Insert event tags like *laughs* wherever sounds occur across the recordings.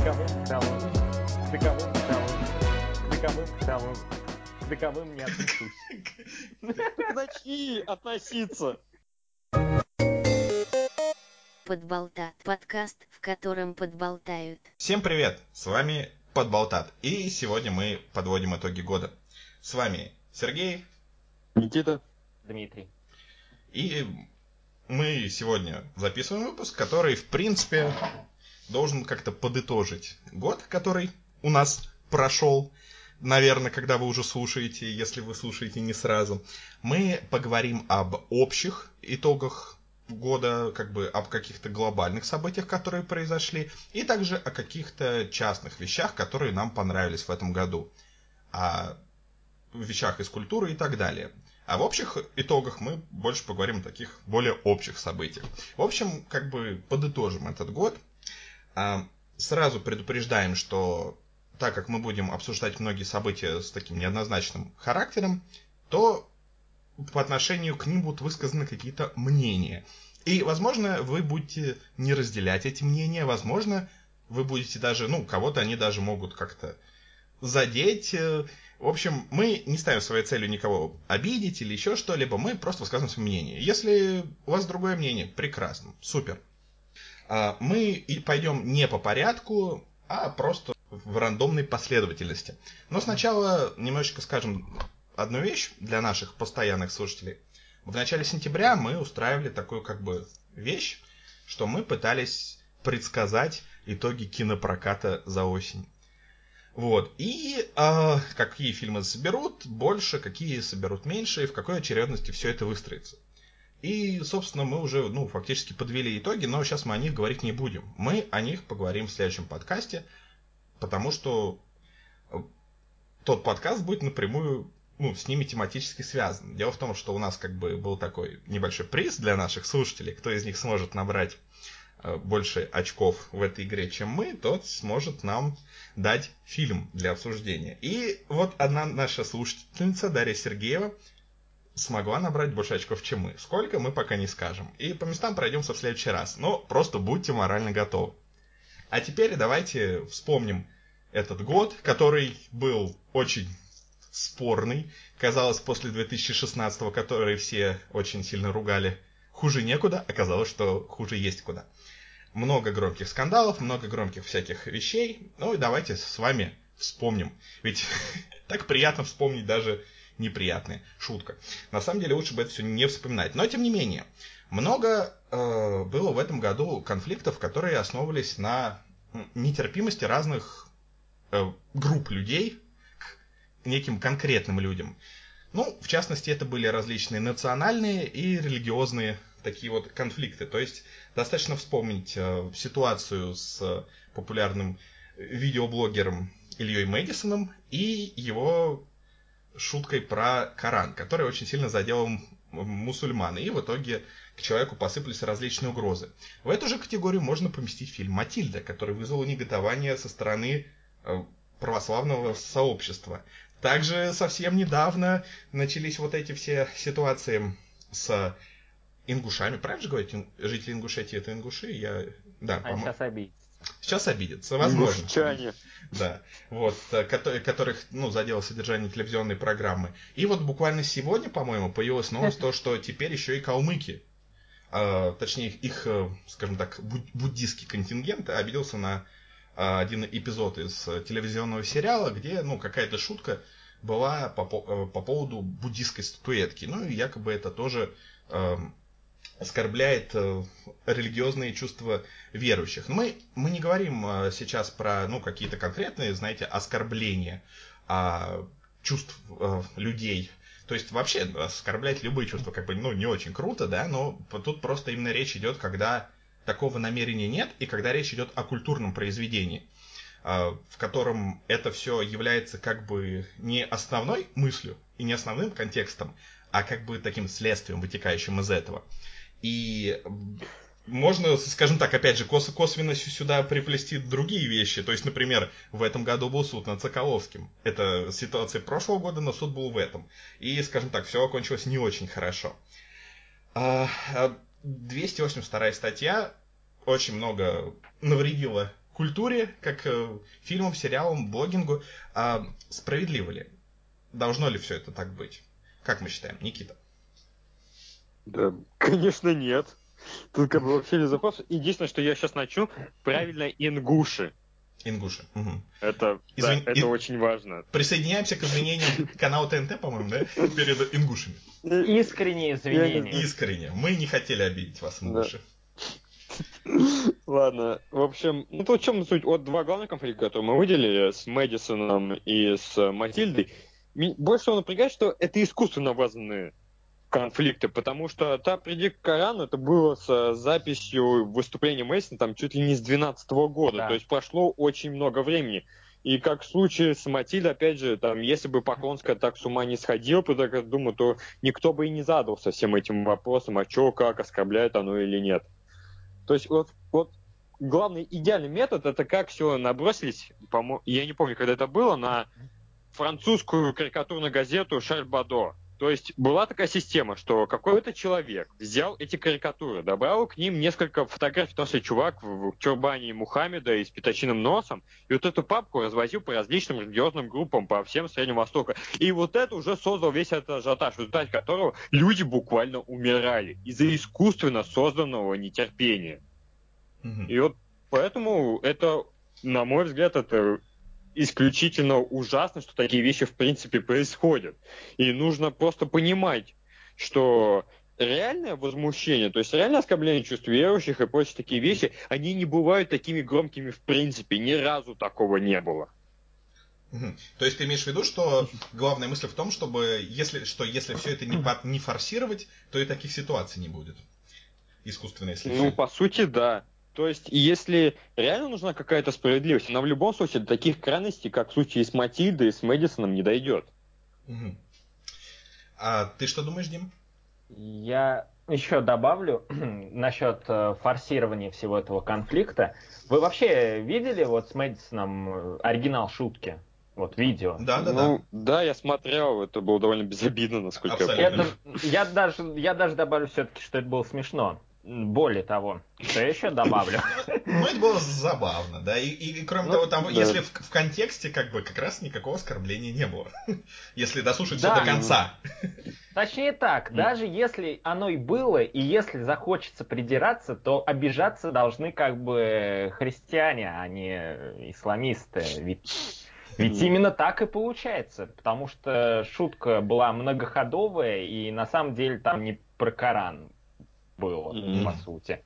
дыковым целым, к дыковым целым, к дыковым не отношусь. Начни относиться. Подболтат. Подкаст, в котором подболтают. Всем привет! С вами Подболтат. И сегодня мы подводим итоги года. С вами Сергей. Никита. Дмитрий. И мы сегодня записываем выпуск, который, в принципе, должен как-то подытожить год, который у нас прошел. Наверное, когда вы уже слушаете, если вы слушаете не сразу. Мы поговорим об общих итогах года, как бы об каких-то глобальных событиях, которые произошли, и также о каких-то частных вещах, которые нам понравились в этом году. О вещах из культуры и так далее. А в общих итогах мы больше поговорим о таких более общих событиях. В общем, как бы подытожим этот год – сразу предупреждаем, что так как мы будем обсуждать многие события с таким неоднозначным характером, то по отношению к ним будут высказаны какие-то мнения. И, возможно, вы будете не разделять эти мнения, возможно, вы будете даже, ну, кого-то они даже могут как-то задеть. В общем, мы не ставим своей целью никого обидеть или еще что-либо, мы просто высказываем свое мнение. Если у вас другое мнение, прекрасно, супер. А, мы пойдем не по порядку, а просто в рандомной последовательности. Но сначала немножечко скажем одну вещь для наших постоянных слушателей. В начале сентября мы устраивали такую как бы вещь, что мы пытались предсказать итоги кинопроката за осень. Вот. И э, какие фильмы соберут больше, какие соберут меньше, и в какой очередности все это выстроится. И, собственно, мы уже, ну, фактически подвели итоги, но сейчас мы о них говорить не будем. Мы о них поговорим в следующем подкасте, потому что э, тот подкаст будет напрямую ну, с ними тематически связан. Дело в том, что у нас как бы был такой небольшой приз для наших слушателей. Кто из них сможет набрать э, больше очков в этой игре, чем мы, тот сможет нам дать фильм для обсуждения. И вот одна наша слушательница, Дарья Сергеева, смогла набрать больше очков, чем мы. Сколько, мы пока не скажем. И по местам пройдемся в следующий раз. Но просто будьте морально готовы. А теперь давайте вспомним этот год, который был очень спорный. Казалось, после 2016, который все очень сильно ругали, хуже некуда, оказалось, что хуже есть куда. Много громких скандалов, много громких всяких вещей. Ну и давайте с вами вспомним. Ведь *laughs* так приятно вспомнить даже неприятная шутка. На самом деле лучше бы это все не вспоминать. Но тем не менее, много э, было в этом году конфликтов, которые основывались на нетерпимости разных э, групп людей к неким конкретным людям. Ну, в частности, это были различные национальные и религиозные такие вот конфликты. То есть достаточно вспомнить э, ситуацию с популярным видеоблогером Ильей Мэдисоном и его шуткой про Коран, который очень сильно задел мусульман. И в итоге к человеку посыпались различные угрозы. В эту же категорию можно поместить фильм «Матильда», который вызвал негодование со стороны э, православного сообщества. Также совсем недавно начались вот эти все ситуации с ингушами. Правильно же говорить, жители Ингушетии это ингуши? Я... Да, а сейчас обидятся. Сейчас обидятся, возможно. Ингушчане. Да, вот, э, которых, ну, задело содержание телевизионной программы. И вот буквально сегодня, по-моему, появилась новость, *laughs* то, что теперь еще и калмыки, э, точнее, их, э, скажем так, буддийский контингент обиделся на один эпизод из телевизионного сериала, где, ну, какая-то шутка была по, по, по поводу буддийской статуэтки. Ну, и якобы это тоже эм, оскорбляет э, религиозные чувства верующих. Мы, мы не говорим э, сейчас про ну, какие-то конкретные, знаете, оскорбления а, чувств а, людей. То есть вообще оскорблять любые чувства как бы ну, не очень круто, да, но тут просто именно речь идет, когда такого намерения нет, и когда речь идет о культурном произведении, в котором это все является как бы не основной мыслью и не основным контекстом, а как бы таким следствием, вытекающим из этого. И можно, скажем так, опять же, кос косвенно сюда приплести другие вещи. То есть, например, в этом году был суд над Соколовским. Это ситуация прошлого года, но суд был в этом. И, скажем так, все окончилось не очень хорошо. 282 а, статья очень много навредила культуре, как э, фильмам, сериалам, блогингу. А справедливо ли? Должно ли все это так быть? Как мы считаем, Никита? Да, конечно, нет. Тут как бы *laughs* вообще не запрос. Единственное, что я сейчас начну, правильно ингуши. Ингуши. Угу. Это, Извин... да, это и... очень важно. Присоединяемся к извинениям канала ТНТ, по-моему, да? Перед ингушами. Искренние извинения. Искренне. Мы не хотели обидеть вас, ингуши. Ладно, в общем, ну то в чем суть? Вот два главных конфликта, которые мы выделили с Мэдисоном и с Матильдой, больше всего напрягает, что это искусственно вызванные конфликты, потому что та «Приди к Корану» это было с записью выступления Мейсона там чуть ли не с 12 года, да. то есть прошло очень много времени. И как в случае с Матиль, опять же, там, если бы Поклонская так с ума не сходила, то так думаю, то никто бы и не задался всем этим вопросом, а что, как, оскорбляет оно или нет. То есть вот, вот главный идеальный метод это как все набросились, я не помню, когда это было, на французскую карикатурную газету «Шарль Бадо». То есть была такая система, что какой-то человек взял эти карикатуры, добавил к ним несколько фотографий, потому что чувак в тюрбане Мухаммеда и с пятачиным носом, и вот эту папку развозил по различным религиозным группам по всем Среднему Востоку. И вот это уже создал весь этот ажиотаж, в результате которого люди буквально умирали из-за искусственно созданного нетерпения. Mm-hmm. И вот поэтому это, на мой взгляд, это исключительно ужасно, что такие вещи в принципе происходят. И нужно просто понимать, что реальное возмущение, то есть реальное оскорбление чувств верующих и прочие такие вещи, они не бывают такими громкими в принципе. Ни разу такого не было. То есть ты имеешь в виду, что главная мысль в том, чтобы если, что если все это не, по, не форсировать, то и таких ситуаций не будет. Искусственно, если Ну, по сути, да. То есть, если реально нужна какая-то справедливость, она в любом случае до таких крайностей, как в случае с Матильдой и с Мэдисоном, не дойдет. Угу. А ты что думаешь, Дим? Я еще добавлю *clears throat* насчет э, форсирования всего этого конфликта. Вы вообще видели вот с Мэдисоном э, оригинал шутки? Вот видео. Да, да, ну, да. Да, я смотрел, это было довольно безобидно, насколько Абсолютно. я помню. Это, я, даже, я даже добавлю все-таки, что это было смешно. Более того, что я еще добавлю? Ну, это было забавно, да. И, и кроме ну, того, там, да. если в, в контексте, как бы, как раз никакого оскорбления не было. *laughs* если дослушать да. все до конца. *laughs* Точнее так, даже если оно и было, и если захочется придираться, то обижаться должны как бы христиане, а не исламисты. Ведь ведь именно так и получается, потому что шутка была многоходовая, и на самом деле там не про Коран было, mm-hmm. по сути.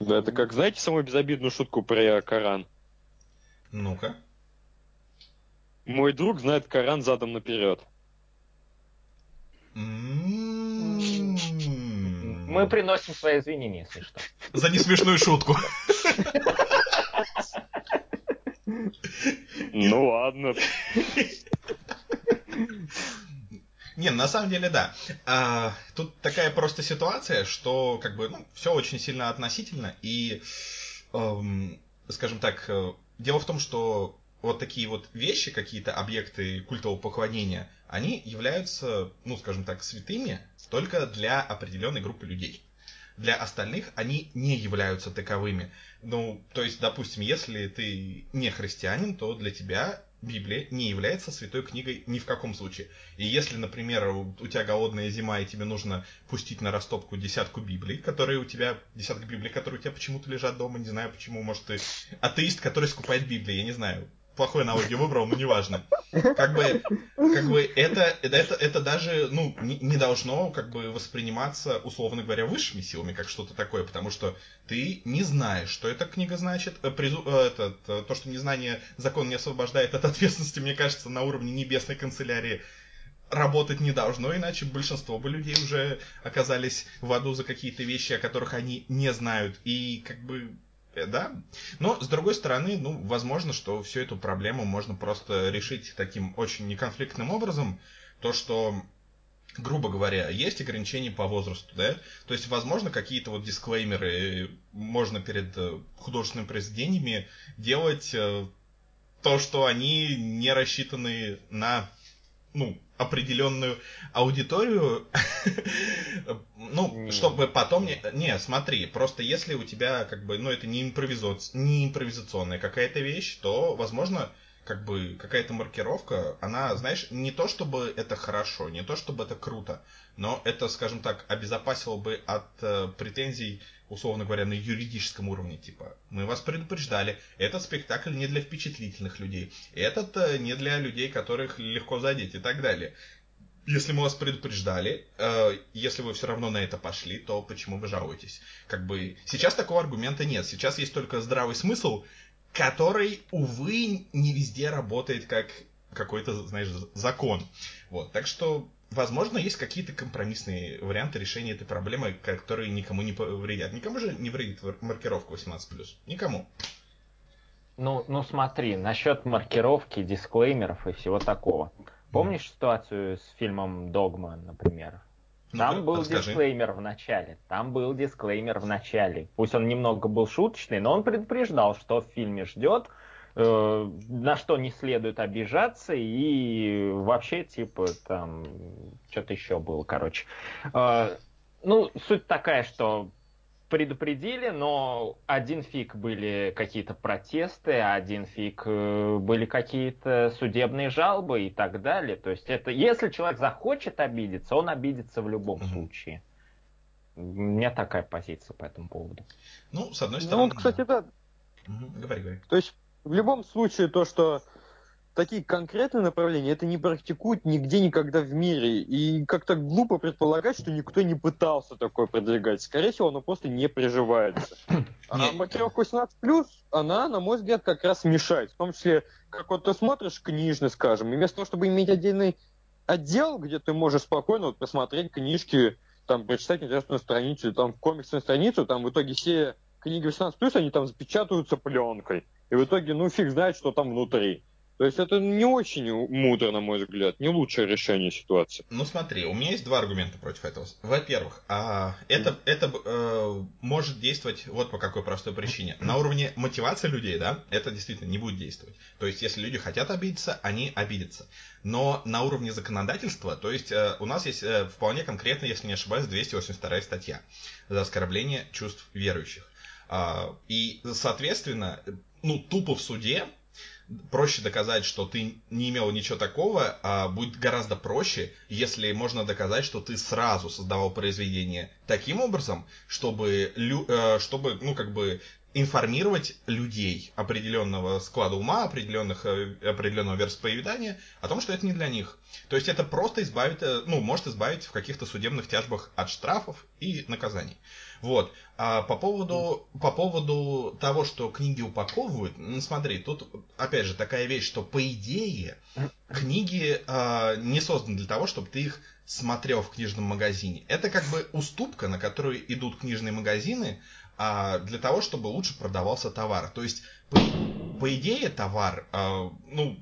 Да, это как, знаете, самую безобидную шутку про Коран? Ну-ка. Мой друг знает Коран задом наперед. Мы приносим свои извинения, если что. За несмешную шутку. Ну ладно. Не, на самом деле, да. А, тут такая просто ситуация, что как бы ну, все очень сильно относительно. И, эм, скажем так, э, дело в том, что вот такие вот вещи, какие-то объекты культового поклонения, они являются, ну, скажем так, святыми только для определенной группы людей. Для остальных они не являются таковыми. Ну, то есть, допустим, если ты не христианин, то для тебя Библия не является святой книгой ни в каком случае. И если, например, у тебя голодная зима, и тебе нужно пустить на растопку десятку Библий, которые у тебя, десяток Библий, которые у тебя почему-то лежат дома, не знаю почему, может, ты атеист, который скупает Библии, я не знаю плохой аналогию выбрал, но неважно. Как бы, как бы это, это, это даже ну, не, не должно как бы восприниматься, условно говоря, высшими силами, как что-то такое, потому что ты не знаешь, что эта книга значит. Э, призу, э, это, то, что незнание закон не освобождает от ответственности, мне кажется, на уровне небесной канцелярии работать не должно, иначе большинство бы людей уже оказались в аду за какие-то вещи, о которых они не знают. И как бы э, да. Но, с другой стороны, ну, возможно, что всю эту проблему можно просто решить таким очень неконфликтным образом. То, что грубо говоря, есть ограничения по возрасту, да? То есть, возможно, какие-то вот дисклеймеры можно перед э, художественными произведениями делать э, то, что они не рассчитаны на ну, определенную аудиторию, *laughs* ну, чтобы потом не... Не, смотри, просто если у тебя, как бы, ну, это не, импровиза... не импровизационная какая-то вещь, то, возможно, как бы какая-то маркировка, она, знаешь, не то чтобы это хорошо, не то чтобы это круто, но это, скажем так, обезопасило бы от э, претензий, условно говоря, на юридическом уровне, типа, мы вас предупреждали, этот спектакль не для впечатлительных людей, этот э, не для людей, которых легко задеть и так далее. Если мы вас предупреждали, э, если вы все равно на это пошли, то почему вы жалуетесь? Как бы сейчас такого аргумента нет. Сейчас есть только здравый смысл, который, увы, не везде работает как какой-то, знаешь, закон. Вот, так что, возможно, есть какие-то компромиссные варианты решения этой проблемы, которые никому не вредят. Никому же не вредит маркировка 18+. Никому. Ну, ну смотри, насчет маркировки, дисклеймеров и всего такого. Помнишь mm. ситуацию с фильмом «Догма», например? Там ну, был расскажи. дисклеймер в начале. Там был дисклеймер в начале. Пусть он немного был шуточный, но он предупреждал, что в фильме ждет, на что не следует обижаться, и вообще, типа, там, что-то еще было, короче. Э, ну, суть такая, что предупредили, но один фиг были какие-то протесты, один фиг э, были какие-то судебные жалобы и так далее. То есть это, если человек захочет обидеться, он обидится в любом mm-hmm. случае. У меня такая позиция по этому поводу. Ну, с одной стороны... Ну, кстати, да. Угу. Говори, говори. То есть, в любом случае, то, что такие конкретные направления это не практикуют нигде никогда в мире. И как-то глупо предполагать, что никто не пытался такое продвигать. Скорее всего, оно просто не приживается. *coughs* А маркировка 18+, она, на мой взгляд, как раз мешает. В том числе, как вот ты смотришь книжный, скажем, и вместо того, чтобы иметь отдельный отдел, где ты можешь спокойно вот посмотреть книжки, там, прочитать интересную страницу, там, комиксную страницу, там, в итоге все книги 18+, они там запечатываются пленкой. И в итоге, ну, фиг знает, что там внутри. То есть это не очень мудро, на мой взгляд, не лучшее решение ситуации. Ну смотри, у меня есть два аргумента против этого. Во-первых, а, это, это э, может действовать вот по какой простой причине. На уровне мотивации людей, да, это действительно не будет действовать. То есть если люди хотят обидеться, они обидятся. Но на уровне законодательства, то есть э, у нас есть э, вполне конкретно, если не ошибаюсь, 282 статья за оскорбление чувств верующих. А, и, соответственно, ну, тупо в суде проще доказать, что ты не имел ничего такого, а будет гораздо проще, если можно доказать, что ты сразу создавал произведение таким образом, чтобы, э, чтобы ну, как бы информировать людей определенного склада ума, определенных, э, определенного вероисповедания о том, что это не для них. То есть это просто избавит, э, ну, может избавить в каких-то судебных тяжбах от штрафов и наказаний. Вот. А по поводу, по поводу того, что книги упаковывают, ну, смотри, тут опять же такая вещь, что по идее книги а, не созданы для того, чтобы ты их смотрел в книжном магазине. Это как бы уступка, на которую идут книжные магазины, а, для того, чтобы лучше продавался товар. То есть, по, по идее, товар, а, ну,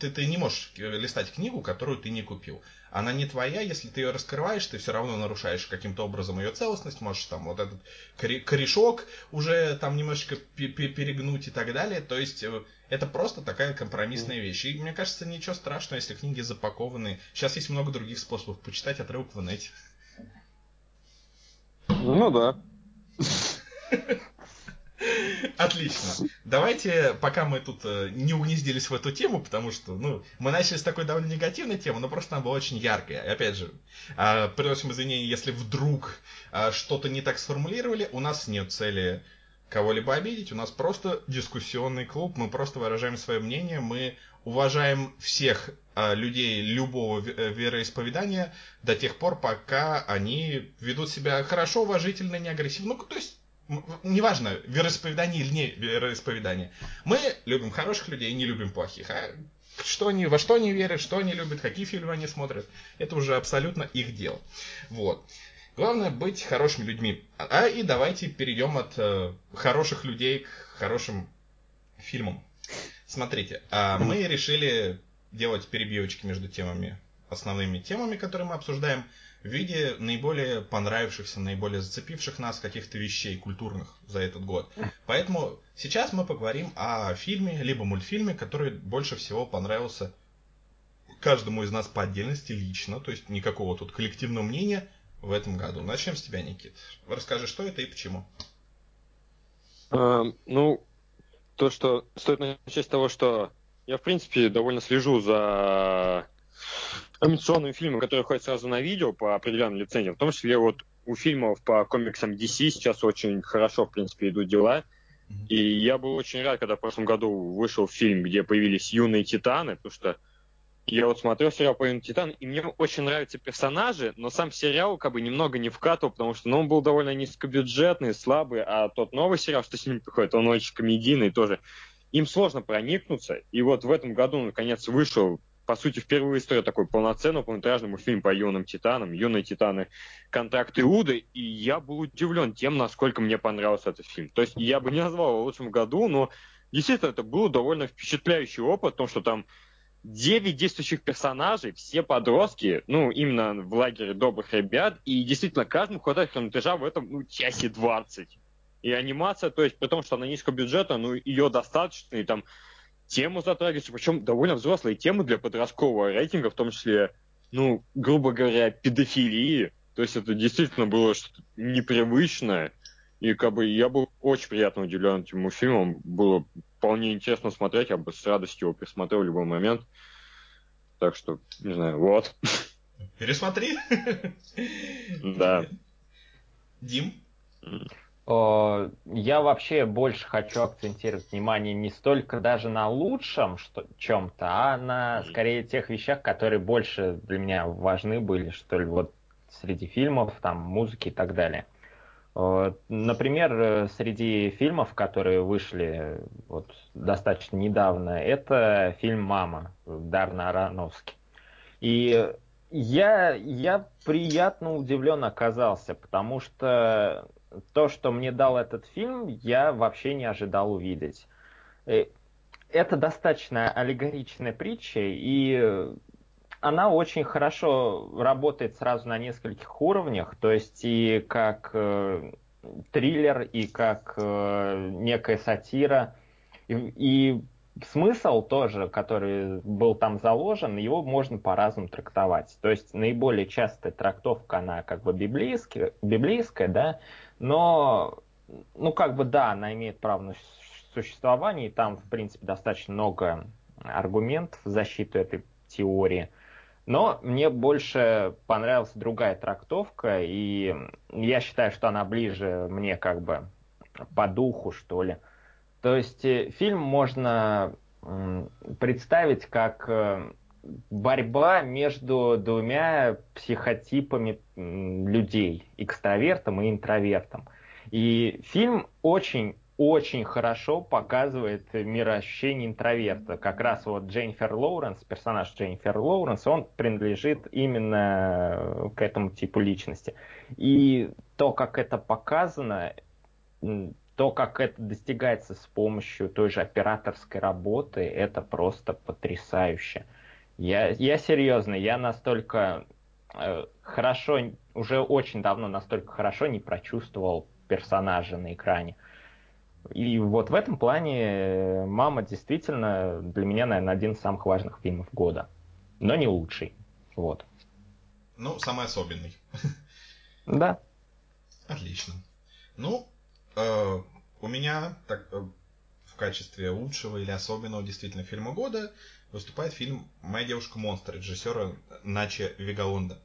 ты, ты не можешь листать книгу, которую ты не купил она не твоя, если ты ее раскрываешь, ты все равно нарушаешь каким-то образом ее целостность, можешь там вот этот корешок уже там немножечко перегнуть и так далее. То есть э, это просто такая компромиссная вещь. И мне кажется, ничего страшного, если книги запакованы. Сейчас есть много других способов почитать отрывок в инете. Ну да. *laughs* Отлично. Давайте, пока мы тут э, не угнездились в эту тему, потому что, ну, мы начали с такой довольно негативной темы, но просто она была очень яркая. И опять же, э, приносим извинения, если вдруг э, что-то не так сформулировали, у нас нет цели кого-либо обидеть, у нас просто дискуссионный клуб, мы просто выражаем свое мнение, мы уважаем всех э, людей любого э, вероисповедания до тех пор, пока они ведут себя хорошо, уважительно, не агрессивно. Ну, то есть неважно, вероисповедание или не вероисповедание. Мы любим хороших людей, не любим плохих. А что они, во что они верят, что они любят, какие фильмы они смотрят. Это уже абсолютно их дело. Вот. Главное быть хорошими людьми. А и давайте перейдем от э, хороших людей к хорошим фильмам. Смотрите, а мы решили делать перебивочки между темами, основными темами, которые мы обсуждаем, в виде наиболее понравившихся, наиболее зацепивших нас каких-то вещей культурных за этот год. Поэтому сейчас мы поговорим о фильме, либо мультфильме, который больше всего понравился каждому из нас по отдельности лично, то есть никакого тут коллективного мнения в этом году. Начнем с тебя, Никит. Расскажи, что это и почему. А, ну, то, что стоит начать с того, что я, в принципе, довольно слежу за анимационными фильмами, которые ходят сразу на видео по определенным лицензиям. В том числе вот у фильмов по комиксам DC сейчас очень хорошо, в принципе, идут дела. И я был очень рад, когда в прошлом году вышел фильм, где появились юные титаны, потому что я вот смотрел сериал по Титан, и мне очень нравятся персонажи, но сам сериал как бы немного не вкатывал, потому что ну, он был довольно низкобюджетный, слабый, а тот новый сериал, что с ним приходит, он очень комедийный тоже. Им сложно проникнуться, и вот в этом году, наконец, вышел, по сути, впервые история такой полноценный полнометражный мультфильм по юным титанам, юные титаны, контракт Иуды, и я был удивлен тем, насколько мне понравился этот фильм. То есть я бы не назвал его лучшим году, но действительно это был довольно впечатляющий опыт, потому что там 9 действующих персонажей, все подростки, ну, именно в лагере добрых ребят, и действительно каждому хватает хронометража в этом, ну, часе 20. И анимация, то есть, при том, что она низкого бюджета, ну, ее достаточно, и там тему затрагивается, причем довольно взрослые темы для подросткового рейтинга, в том числе, ну, грубо говоря, педофилии. То есть это действительно было что-то непривычное. И как бы я был очень приятно удивлен этим фильмом. Было вполне интересно смотреть, я бы с радостью его пересмотрел в любой момент. Так что, не знаю, вот. Пересмотри. Да. Дим? Я вообще больше хочу акцентировать внимание не столько даже на лучшем что, чем-то, а на скорее тех вещах, которые больше для меня важны были, что ли, вот среди фильмов, там, музыки и так далее. Э, например, э, среди фильмов, которые вышли вот достаточно недавно, это фильм «Мама» Дарна Аронофски. И я, я приятно удивлен оказался, потому что то, что мне дал этот фильм, я вообще не ожидал увидеть. Э, это достаточно аллегоричная притча, и она очень хорошо работает сразу на нескольких уровнях, то есть и как э, триллер, и как э, некая сатира, и, и смысл тоже, который был там заложен, его можно по-разному трактовать. То есть наиболее частая трактовка, она как бы библейская, библейская да, но, ну как бы да, она имеет право на существование, и там, в принципе, достаточно много аргументов в защиту этой теории – но мне больше понравилась другая трактовка, и я считаю, что она ближе мне как бы по духу, что ли. То есть э, фильм можно представить как э, борьба между двумя психотипами людей, экстравертом и интровертом. И фильм очень очень хорошо показывает мироощущение интроверта. Как раз вот Дженнифер Лоуренс, персонаж Дженнифер Лоуренс, он принадлежит именно к этому типу личности. И то, как это показано, то, как это достигается с помощью той же операторской работы, это просто потрясающе. Я, я серьезно, я настолько э, хорошо, уже очень давно настолько хорошо не прочувствовал персонажа на экране. И вот в этом плане э, «Мама» действительно для меня, наверное, один из самых важных фильмов года. Но не лучший. Вот. Ну, самый особенный. *laughs* Да. Отлично. Ну, э, у меня так, э, в качестве лучшего или особенного действительно фильма года выступает фильм «Моя девушка-монстр» режиссера Начи Вегалонда.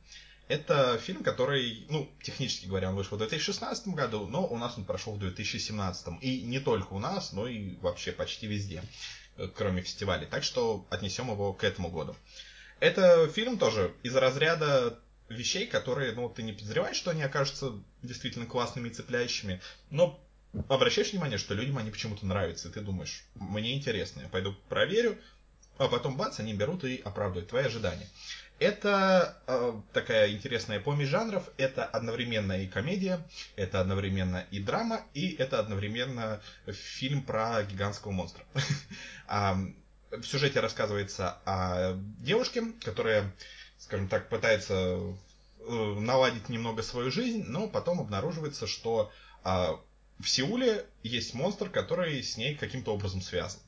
Это фильм, который, ну, технически говоря, он вышел в 2016 году, но у нас он прошел в 2017. И не только у нас, но и вообще почти везде, э, кроме фестивалей. Так что отнесем его к этому году. Это фильм тоже из разряда вещей, которые, ну, ты не подозреваешь, что они окажутся действительно классными и цепляющими, но обращаешь внимание, что людям они почему-то нравятся, и ты думаешь, мне интересно, я пойду проверю, а потом бац, они берут и оправдывают твои ожидания. Это э, такая интересная помесь жанров. Это одновременно и комедия, это одновременно и драма, и это одновременно фильм про гигантского монстра. *laughs* В сюжете рассказывается о девушке, которая, скажем так, пытается э, наладить немного свою жизнь, но потом обнаруживается, что а, в Сеуле есть монстр, который с ней каким-то образом связан.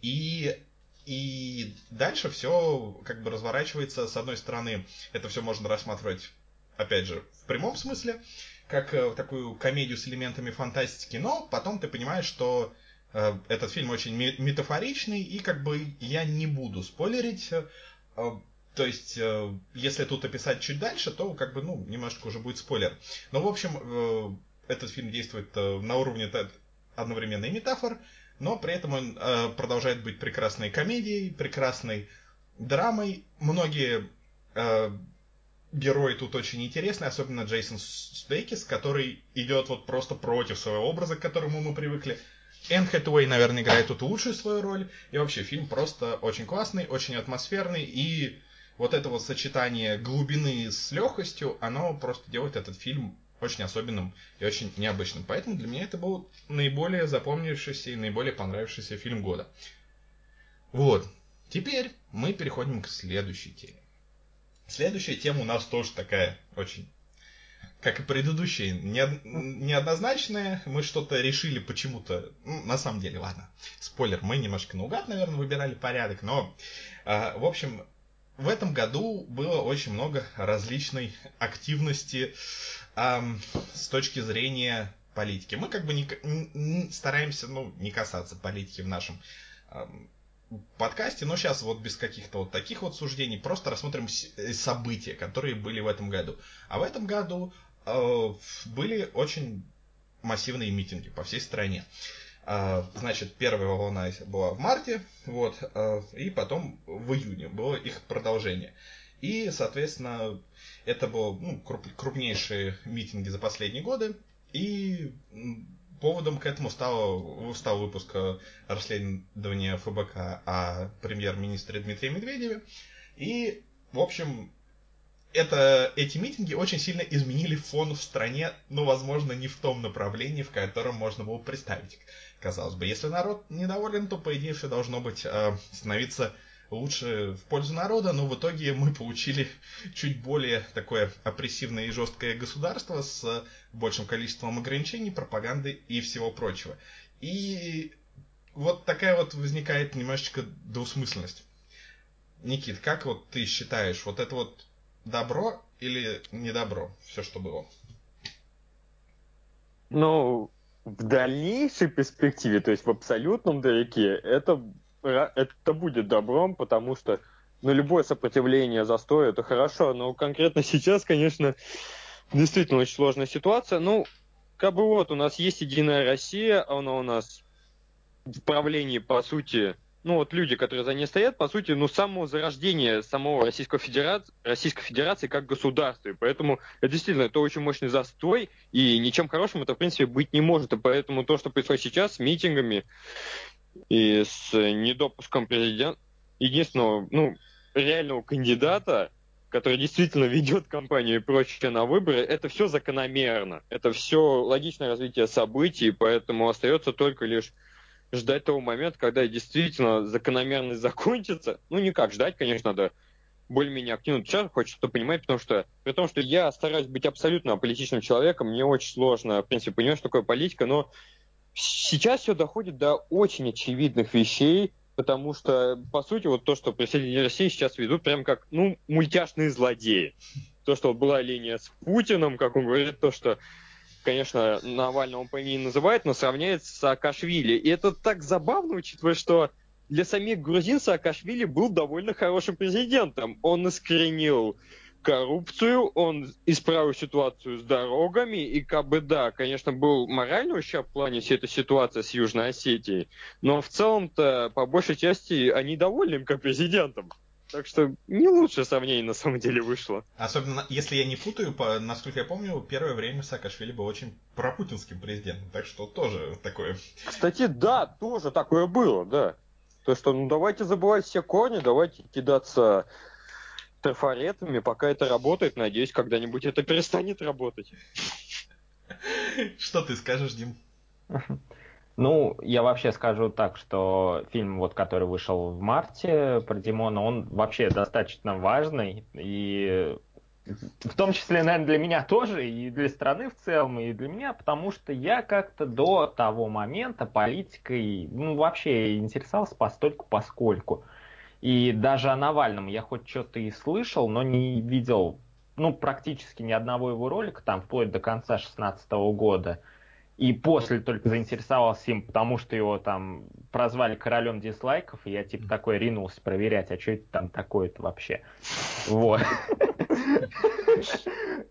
И и дальше все как бы разворачивается. С одной стороны, это все можно рассматривать, опять же, в прямом смысле, как э, такую комедию с элементами фантастики, но потом ты понимаешь, что э, этот фильм очень метафоричный, и как бы я не буду спойлерить. Э, то есть, если тут описать чуть дальше, то как бы, ну, немножко уже будет спойлер. Но, в общем, этот фильм действует на уровне одновременно и метафор, но при этом он э, продолжает быть прекрасной комедией, прекрасной драмой. Многие э, герои тут очень интересны, особенно Джейсон Стейкис, который идет вот просто против своего образа, к которому мы привыкли. Энн Хэтуэй, наверное, играет тут лучшую свою роль. И вообще фильм просто очень классный, очень атмосферный. И вот это вот сочетание глубины с легкостью, оно просто делает этот фильм очень особенным и очень необычным. Поэтому для меня это был наиболее запомнившийся и наиболее понравившийся фильм года. Вот. Теперь мы переходим к следующей теме. Следующая тема у нас тоже такая очень, как и предыдущая, неоднозначная. Мы что-то решили почему-то, ну, на самом деле, ладно, спойлер, мы немножко наугад, наверное, выбирали порядок, но, э, в общем, в этом году было очень много различной активности эм, с точки зрения политики. Мы как бы не, не стараемся, ну, не касаться политики в нашем эм, подкасте, но сейчас вот без каких-то вот таких вот суждений просто рассмотрим э, события, которые были в этом году. А в этом году э, были очень массивные митинги по всей стране. Э, значит, первая волна была в марте, вот, э, и потом в июне было их продолжение. И, соответственно, это были ну, крупнейшие митинги за последние годы. И поводом к этому стал, стал выпуск расследования ФБК о премьер-министре Дмитрия Медведеве. И, в общем, это, эти митинги очень сильно изменили фон в стране, но, возможно, не в том направлении, в котором можно было представить. Казалось бы, если народ недоволен, то, по идее, все должно быть э, становиться лучше в пользу народа, но в итоге мы получили чуть более такое опрессивное и жесткое государство с большим количеством ограничений, пропаганды и всего прочего. И вот такая вот возникает немножечко двусмысленность. Никит, как вот ты считаешь, вот это вот добро или не добро, все, что было? Ну, в дальнейшей перспективе, то есть в абсолютном далеке, это это будет добром, потому что ну, любое сопротивление застоя это хорошо, но конкретно *laughs* сейчас, конечно, действительно очень сложная ситуация. Ну, как бы вот, у нас есть Единая Россия, она у нас в правлении, по сути, ну вот люди, которые за ней стоят, по сути, ну само зарождение самого Российской Федерации, Российской Федерации как государства. И поэтому это действительно это очень мощный застой, и ничем хорошим это, в принципе, быть не может. И поэтому то, что происходит сейчас с митингами, и с недопуском президента, единственного, ну, реального кандидата, который действительно ведет кампанию и прочее на выборы, это все закономерно. Это все логичное развитие событий, поэтому остается только лишь ждать того момента, когда действительно закономерность закончится. Ну, никак ждать, конечно, надо более-менее активно. Сейчас хочется что понимать, потому что при том, что я стараюсь быть абсолютно политичным человеком, мне очень сложно, в принципе, понимать, что такое политика, но сейчас все доходит до очень очевидных вещей, потому что, по сути, вот то, что присоединение России сейчас ведут прям как, ну, мультяшные злодеи. То, что была линия с Путиным, как он говорит, то, что, конечно, Навального он по имени называет, но сравняет с Саакашвили. И это так забавно, учитывая, что для самих грузин Саакашвили был довольно хорошим президентом. Он искоренил коррупцию, он исправил ситуацию с дорогами, и как бы да, конечно, был моральный ущерб в плане всей этой ситуации с Южной Осетией, но в целом-то, по большей части, они довольны им как президентом. Так что не лучшее сравнение на самом деле вышло. Особенно, если я не путаю, по, насколько я помню, первое время Саакашвили был очень пропутинским президентом, так что тоже такое. Кстати, да, тоже такое было, да. То, что ну давайте забывать все корни, давайте кидаться трафаретами, пока это работает. Надеюсь, когда-нибудь это перестанет работать. Что ты скажешь, Дим? Ну, я вообще скажу так, что фильм, вот, который вышел в марте про Димона, он вообще достаточно важный, и в том числе, наверное, для меня тоже, и для страны в целом, и для меня, потому что я как-то до того момента политикой, ну, вообще интересовался постольку поскольку. И даже о Навальном я хоть что-то и слышал, но не видел, ну, практически ни одного его ролика, там, вплоть до конца 2016 года и после только заинтересовался им, потому что его там прозвали королем дизлайков, и я типа такой ринулся проверять, а что это там такое-то вообще. Вот.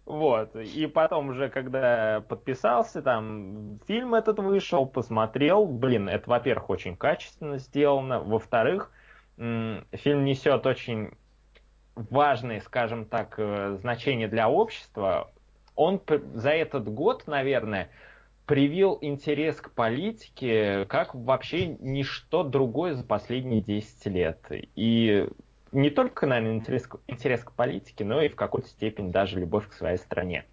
Вот. И потом уже, когда подписался, там фильм этот вышел, посмотрел. Блин, это, во-первых, очень качественно сделано. Во-вторых, фильм несет очень важное, скажем так, э, значение для общества. Он за этот год, наверное, привил интерес к политике как вообще ничто другое за последние 10 лет. И не только, наверное, интерес, интерес к политике, но и в какой-то степени даже любовь к своей стране.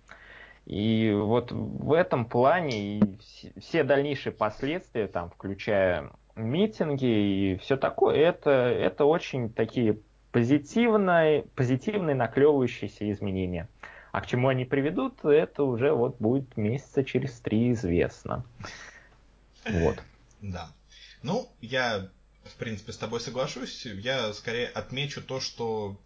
И вот в этом плане все дальнейшие последствия, там, включая митинги и все такое, это, это очень такие позитивные, позитивные наклевывающиеся изменения. А к чему они приведут, это уже вот будет месяца через три известно. Вот. *laughs* Да. Ну, я, в принципе, с тобой соглашусь. Я скорее отмечу то, что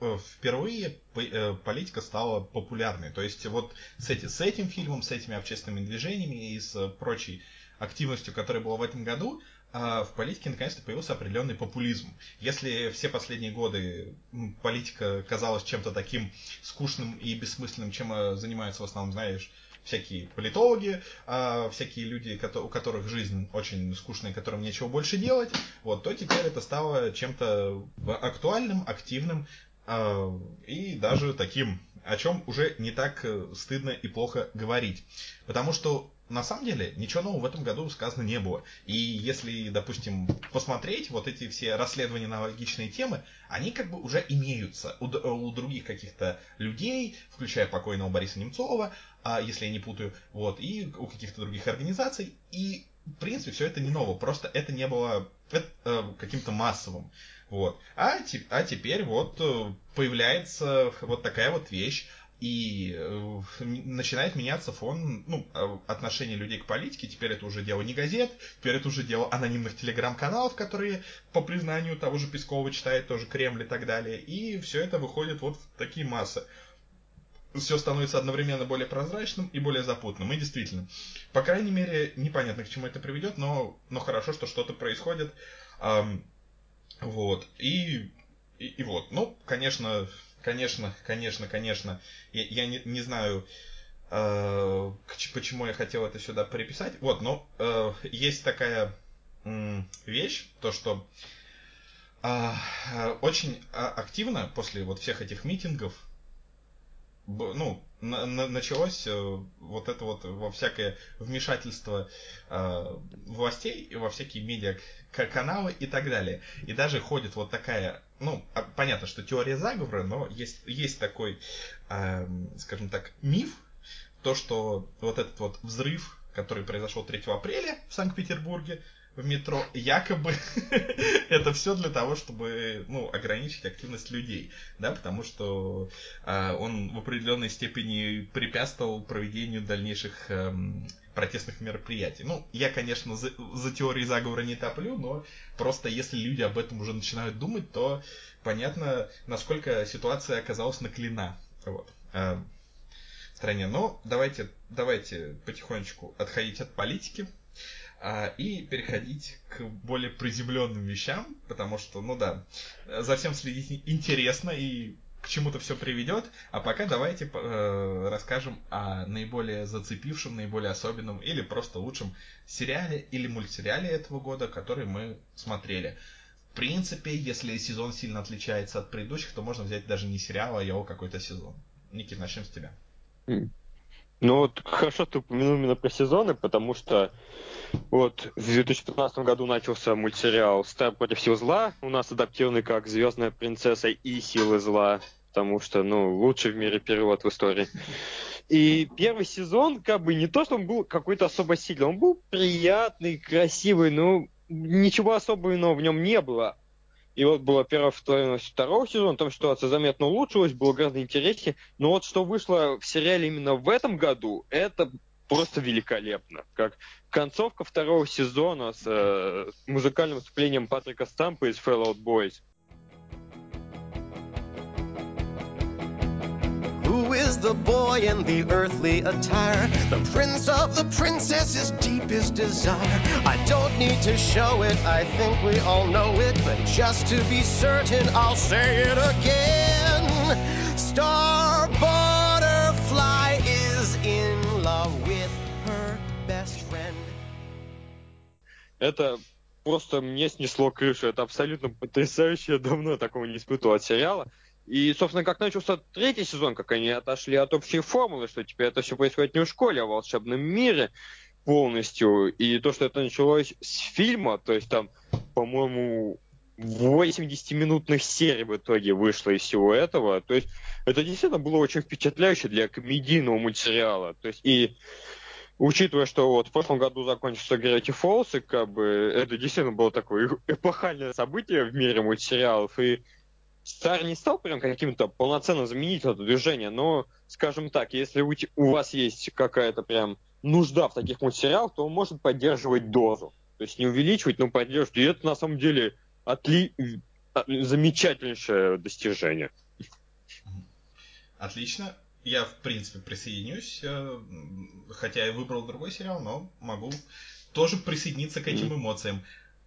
э, впервые э, политика стала популярной. То есть вот с, эти, с этим фильмом, с этими общественными движениями и с прочей активностью, которая была в этом году, в политике наконец-то появился определенный популизм. Если все последние годы политика казалась чем-то таким скучным и бессмысленным, чем э, занимаются в основном, знаешь, всякие политологи, а всякие люди, у которых жизнь очень скучная, которым нечего больше делать, вот, то теперь это стало чем-то актуальным, активным а, и даже таким, о чем уже не так э, стыдно и плохо говорить. Потому что на самом деле ничего нового в этом году сказано не было. И если, допустим, посмотреть вот эти все расследования на логичные темы, они как бы уже имеются у, у других каких-то людей, включая покойного Бориса Немцова, а, если я не путаю, вот, и у каких-то других организаций. И, в принципе, все это не ново, просто это не было это, э, каким-то массовым. Вот. А, а теперь вот э, появляется вот такая вот вещь, и э, начинает меняться фон ну, э, отношения людей к политике. Теперь это уже дело не газет, теперь это уже дело анонимных телеграм-каналов, которые по признанию того же Пескова читает тоже Кремль и так далее. И все это выходит вот в такие массы. Все становится одновременно более прозрачным и более запутанным. И действительно, по крайней мере, непонятно, к чему это приведет, но, но хорошо, что что-то происходит. Эм, вот. И, и, и вот. Ну, конечно, Конечно, конечно, конечно. Я, я не, не знаю, э, почему я хотел это сюда приписать. Вот, но э, есть такая э, вещь, то что э, очень а, активно после вот всех этих митингов, ну, на, на, началось э, вот это вот во всякое вмешательство э, властей, во всякие медиа каналы и так далее. И даже ходит вот такая, ну, а, понятно, что теория заговора, но есть, есть такой, э, скажем так, миф, то, что вот этот вот взрыв, который произошел 3 апреля в Санкт-Петербурге, в метро, якобы *laughs* это все для того, чтобы ну, ограничить активность людей, да, потому что э, он в определенной степени препятствовал проведению дальнейших э, протестных мероприятий. Ну, я, конечно, за, за теорией заговора не топлю, но просто если люди об этом уже начинают думать, то понятно, насколько ситуация оказалась наклена. Вот. Э, в стране. Но давайте, давайте потихонечку отходить от политики а, и переходить к более приземленным вещам, потому что, ну да, за всем следить интересно и к чему-то все приведет. А пока давайте э, расскажем о наиболее зацепившем, наиболее особенном или просто лучшем сериале или мультсериале этого года, который мы смотрели. В принципе, если сезон сильно отличается от предыдущих, то можно взять даже не сериал, а его какой-то сезон. Никит, начнем с тебя. Ну вот хорошо ты упомянул именно про сезоны, потому что вот в 2015 году начался мультсериал «Стар против сил зла», у нас адаптированный как «Звездная принцесса и силы зла», потому что, ну, лучший в мире перевод в истории. И первый сезон, как бы, не то, что он был какой-то особо сильный, он был приятный, красивый, но ничего особенного в нем не было. И вот было первое, второе, второго сезона, там ситуация заметно улучшилась, было гораздо интереснее. Но вот что вышло в сериале именно в этом году, это просто великолепно. Как концовка второго сезона с э, музыкальным выступлением Патрика Стампа из Fall Out Boys. The boy in the earthly attire? The prince of the princess's deepest desire. I don't need to show it, I think we all know it. But just to be certain, I'll say it again. Star Butterfly is in love with her best friend. Это просто мне снесло крышу. Это абсолютно потрясающе. Я давно такого не испытывал от сериала. И, собственно, как начался третий сезон, как они отошли от общей формулы, что теперь это все происходит не в школе, а в волшебном мире полностью. И то, что это началось с фильма, то есть там, по-моему, 80-минутных серий в итоге вышло из всего этого. То есть это действительно было очень впечатляюще для комедийного мультсериала. То есть и учитывая, что вот в прошлом году закончился Gravity Falls, и как бы это действительно было такое эпохальное событие в мире мультсериалов, и Стар не стал прям каким-то полноценным заменителем это движение, но, скажем так, если у, у вас есть какая-то прям нужда в таких мультсериалах, то он может поддерживать дозу. То есть не увеличивать, но поддерживать. И это на самом деле отли... А, замечательнейшее достижение. Отлично. Я, в принципе, присоединюсь, э, хотя я выбрал другой сериал, но могу тоже присоединиться к этим эмоциям.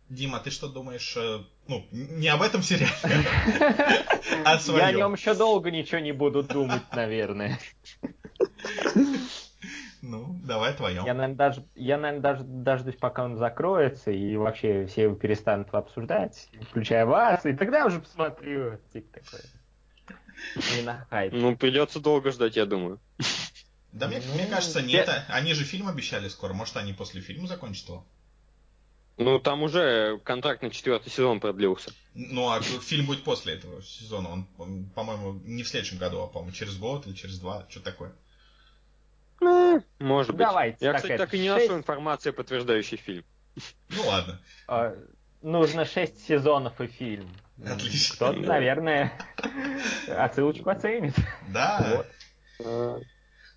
Дима, ты что думаешь, э, ну, не об этом сериале, а о своем? Я о нем еще долго ничего не буду думать, наверное. Ну, давай твоем. Я, наверное, даже, я, наверное, даже дождусь, пока он закроется, и вообще все его перестанут обсуждать, включая вас, и тогда уже посмотрю. Типа такое. Не на хайп. Ну, придется долго ждать, я думаю. Да, мне, ну, мне кажется, нет. Они же фильм обещали скоро. Может, они после фильма закончат его? Ну, там уже контракт на четвертый сезон продлился. Ну, а фильм будет после этого сезона. Он, он по-моему, не в следующем году, а, по-моему, через год или через два. Что такое? Ну, может быть. Давайте. Я, так кстати, так и не 6... нашел информации, подтверждающей фильм. Ну, ладно. А, нужно шесть сезонов и фильм. Отлично. Кто-то, наверное, отсылочку оценит. Да. Вот.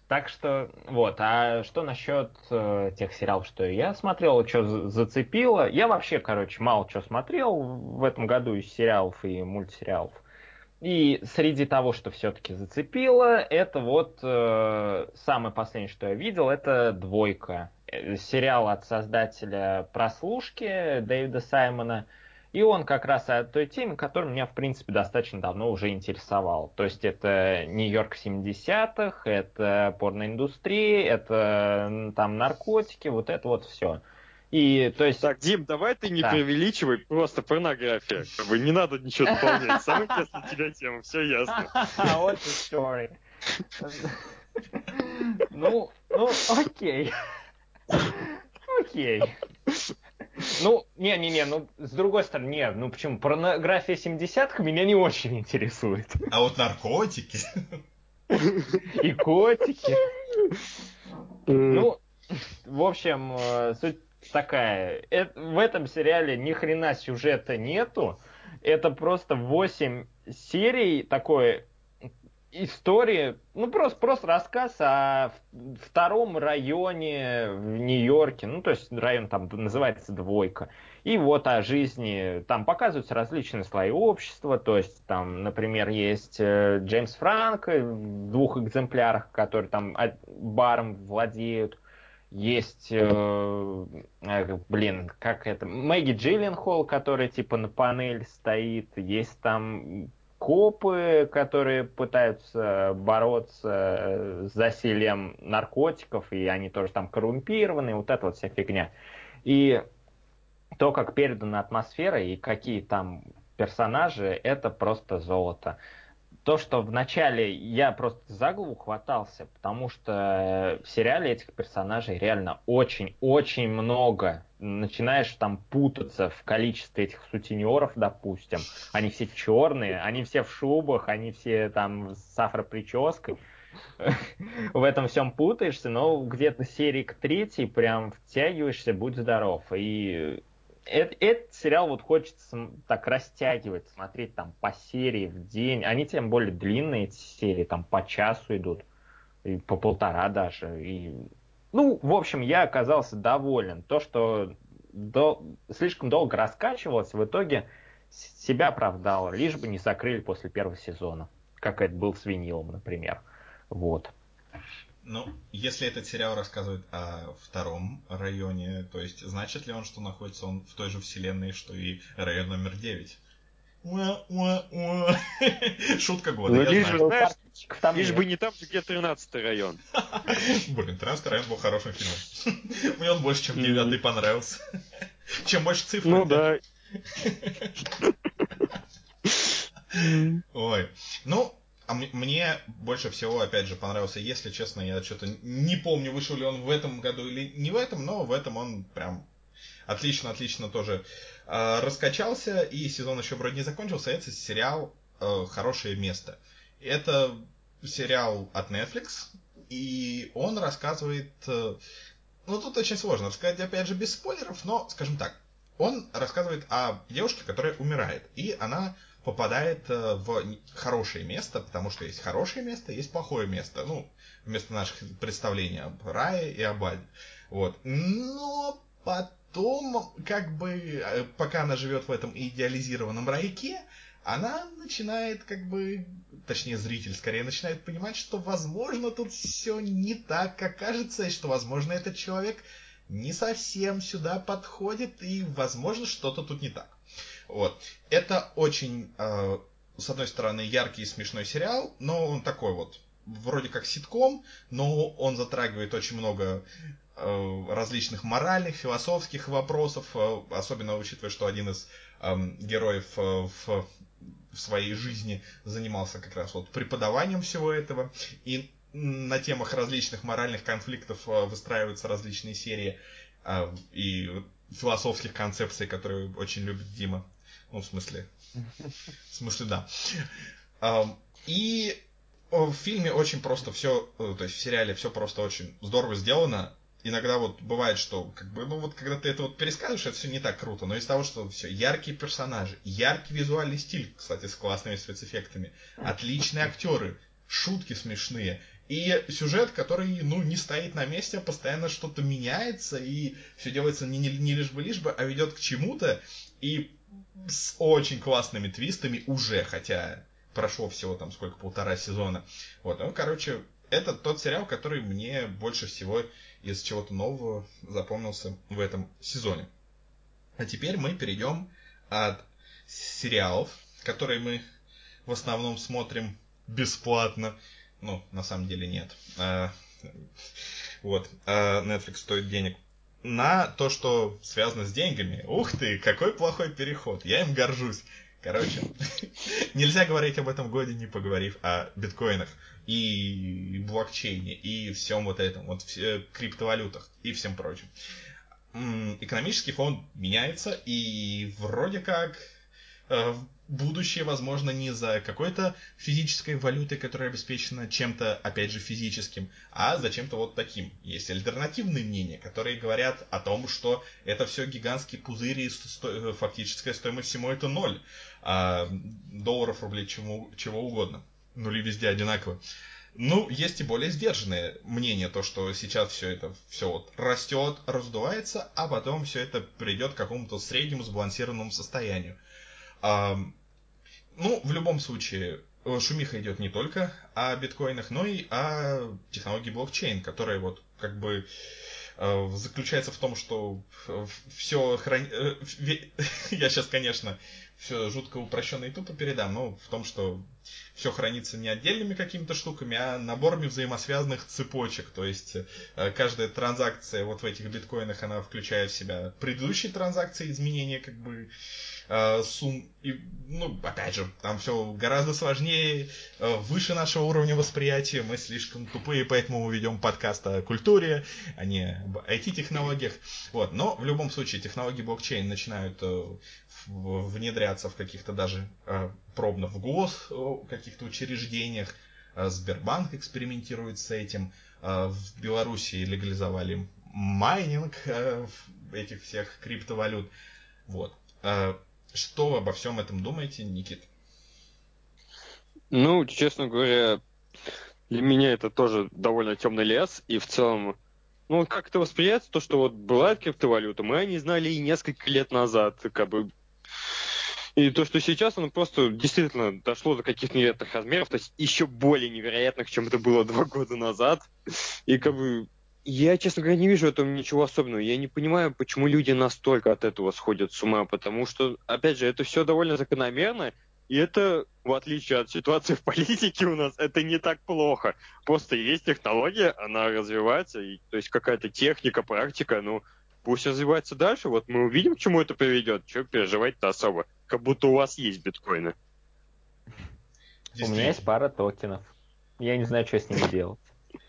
Так что, вот, а что насчет э, тех сериалов, что я смотрел, что зацепило? Я вообще, короче, мало что смотрел в этом году из сериалов и мультсериалов. И среди того, что все-таки зацепило, это вот э, самое последнее, что я видел, это «Двойка». Э, сериал от создателя «Прослушки» Дэвида Саймона – и он как раз о той теме, которая меня, в принципе, достаточно давно уже интересовал. То есть это Нью-Йорк 70-х, это порноиндустрия, это там наркотики, вот это вот все. И, то есть... Так, Дим, давай ты не да. преувеличивай, просто порнография. Как бы не надо ничего дополнять. Самая интересная тебя тема, все ясно. *laughs* Вот story. *laughs* Ну, ну, окей. *laughs* Окей. Ну, не-не-не, ну, с другой стороны, не, ну почему, порнография 70-х меня не очень интересует. А вот наркотики. И котики. Ну, в общем, э, суть такая. В этом сериале ни хрена сюжета нету. Это просто 8 серий такой истории, ну просто, просто рассказ о втором районе в Нью-Йорке, ну то есть район там называется Двойка, и вот о жизни, там показываются различные слои общества, то есть там, например, есть э, Джеймс Франк в двух экземплярах, которые там баром владеют, есть, э, блин, как это, Мэгги Джилленхол, которая типа на панель стоит, есть там копы, которые пытаются бороться с засилием наркотиков, и они тоже там коррумпированы, вот эта вот вся фигня. И то, как передана атмосфера и какие там персонажи, это просто золото. то, что вначале я просто за голову хватался, потому что в сериале этих персонажей реально очень-очень много. Начинаешь там путаться в количестве этих сутенеров, допустим. Они все черные, они все в шубах, они все там с афропрической. В этом всем путаешься, но где-то серии к третьей прям втягиваешься, будь здоров. И этот сериал вот хочется так растягивать, смотреть там по серии в день. Они тем более длинные, эти серии, там по часу идут, по полтора даже. И... Ну, в общем, я оказался доволен. То, что до... слишком долго раскачивалось, в итоге себя оправдало, лишь бы не закрыли после первого сезона, как это был с винилом, например. Вот. Ну, если этот сериал рассказывает о втором районе, то есть значит ли он, что находится он в той же вселенной, что и район номер 9? *laughs* Шутка года, ну, я лишь, знаю. знаешь, лишь бы не там, где 13 район. *laughs* Блин, 13 район был хорошим фильмом. *laughs* Мне он больше, чем 9 понравился. Чем больше цифр. Ну да. Ой. Ну, а мне больше всего, опять же, понравился, если честно, я что-то не помню, вышел ли он в этом году или не в этом, но в этом он прям отлично-отлично тоже раскачался, и сезон еще вроде не закончился. Это сериал э, «Хорошее место». Это сериал от Netflix, и он рассказывает... Э, ну, тут очень сложно рассказать, опять же, без спойлеров, но, скажем так, он рассказывает о девушке, которая умирает, и она попадает э, в хорошее место, потому что есть хорошее место, есть плохое место. Ну, вместо наших представлений об рае и об аде. Вот. Но потом, как бы, э, пока она живет в этом идеализированном райке, она начинает, как бы, точнее, зритель скорее начинает понимать, что, возможно, тут все не так, как кажется, и что, возможно, этот человек не совсем сюда подходит, и, возможно, что-то тут не так. Вот. Это очень, э, с одной стороны, яркий и смешной сериал, но он такой вот, вроде как ситком, но он затрагивает очень много различных моральных, философских вопросов, э, особенно учитывая, что один из э, героев э, в, в своей жизни занимался как раз вот преподаванием всего этого, и на темах различных моральных конфликтов э, выстраиваются различные серии э, и философских концепций, которые очень любит Дима. Ну, в смысле. В смысле, да. И в фильме очень просто все, э, то есть в сериале все просто очень здорово сделано. Иногда вот бывает, что как бы, ну вот когда ты это вот пересказываешь, это все не так круто, но из того, что все яркие персонажи, яркий визуальный стиль, кстати, с классными спецэффектами, отличные актеры, шутки смешные, и сюжет, который, ну, не стоит на месте, а постоянно что-то меняется, и все делается не, не, не лишь бы лишь бы, а ведет к чему-то, и с очень классными твистами уже, хотя прошло всего там сколько, полтора сезона. Вот, ну, короче, это тот сериал, который мне больше всего из чего-то нового запомнился в этом сезоне. А теперь мы перейдем от сериалов, которые мы в основном смотрим бесплатно. Ну, на самом деле нет. А, вот. А Netflix стоит денег на то, что связано с деньгами. Ух ты, какой плохой переход. Я им горжусь. Короче, *laughs* нельзя говорить об этом годе, не поговорив о биткоинах и блокчейне и всем вот этом, вот все, криптовалютах и всем прочем. Экономический фон меняется, и вроде как э, будущее, возможно, не за какой-то физической валютой, которая обеспечена чем-то, опять же, физическим, а за чем-то вот таким. Есть альтернативные мнения, которые говорят о том, что это все гигантские пузыри, и сто... фактическая стоимость всему это ноль. А долларов, рублей, чему, чего угодно. Нули везде одинаковые. Ну, есть и более сдержанное мнение, то, что сейчас все это все вот растет, раздувается, а потом все это придет к какому-то среднему сбалансированному состоянию. Ну, в любом случае, э, шумиха идет не только о биткоинах, но и о технологии блокчейн, которая вот как бы э, заключается в том, что все храни... Э, *laughs* я сейчас, конечно, все жутко упрощенно и тупо передам. Ну, в том, что все хранится не отдельными какими-то штуками, а наборами взаимосвязанных цепочек. То есть э, каждая транзакция вот в этих биткоинах, она включает в себя предыдущие транзакции, изменения как бы э, сумм. И, ну, опять же, там все гораздо сложнее, э, выше нашего уровня восприятия. Мы слишком тупые, поэтому мы ведем подкаст о культуре, а не об IT-технологиях. Вот. Но в любом случае технологии блокчейн начинают внедряться в каких-то даже пробно в гос каких-то учреждениях. Сбербанк экспериментирует с этим. В Беларуси легализовали майнинг этих всех криптовалют. Вот. Что обо всем этом думаете, Никит? Ну, честно говоря, для меня это тоже довольно темный лес, и в целом, ну, как это восприятие, то, что вот была криптовалюта, мы не знали и несколько лет назад, как бы, и то, что сейчас оно просто действительно дошло до каких-то невероятных размеров, то есть еще более невероятных, чем это было *laughs* два года назад. И как бы я, честно говоря, не вижу в этом ничего особенного. Я не понимаю, почему люди настолько от этого сходят с ума, потому что, опять же, это все довольно закономерно, и это, в отличие от ситуации в политике у нас, это не так плохо. Просто есть технология, она развивается, и, то есть какая-то техника, практика, ну, пусть развивается дальше, вот мы увидим, к чему это приведет. Чего переживать-то особо? Как будто у вас есть биткоины. У меня есть пара токенов. Я не знаю, что с ними делать.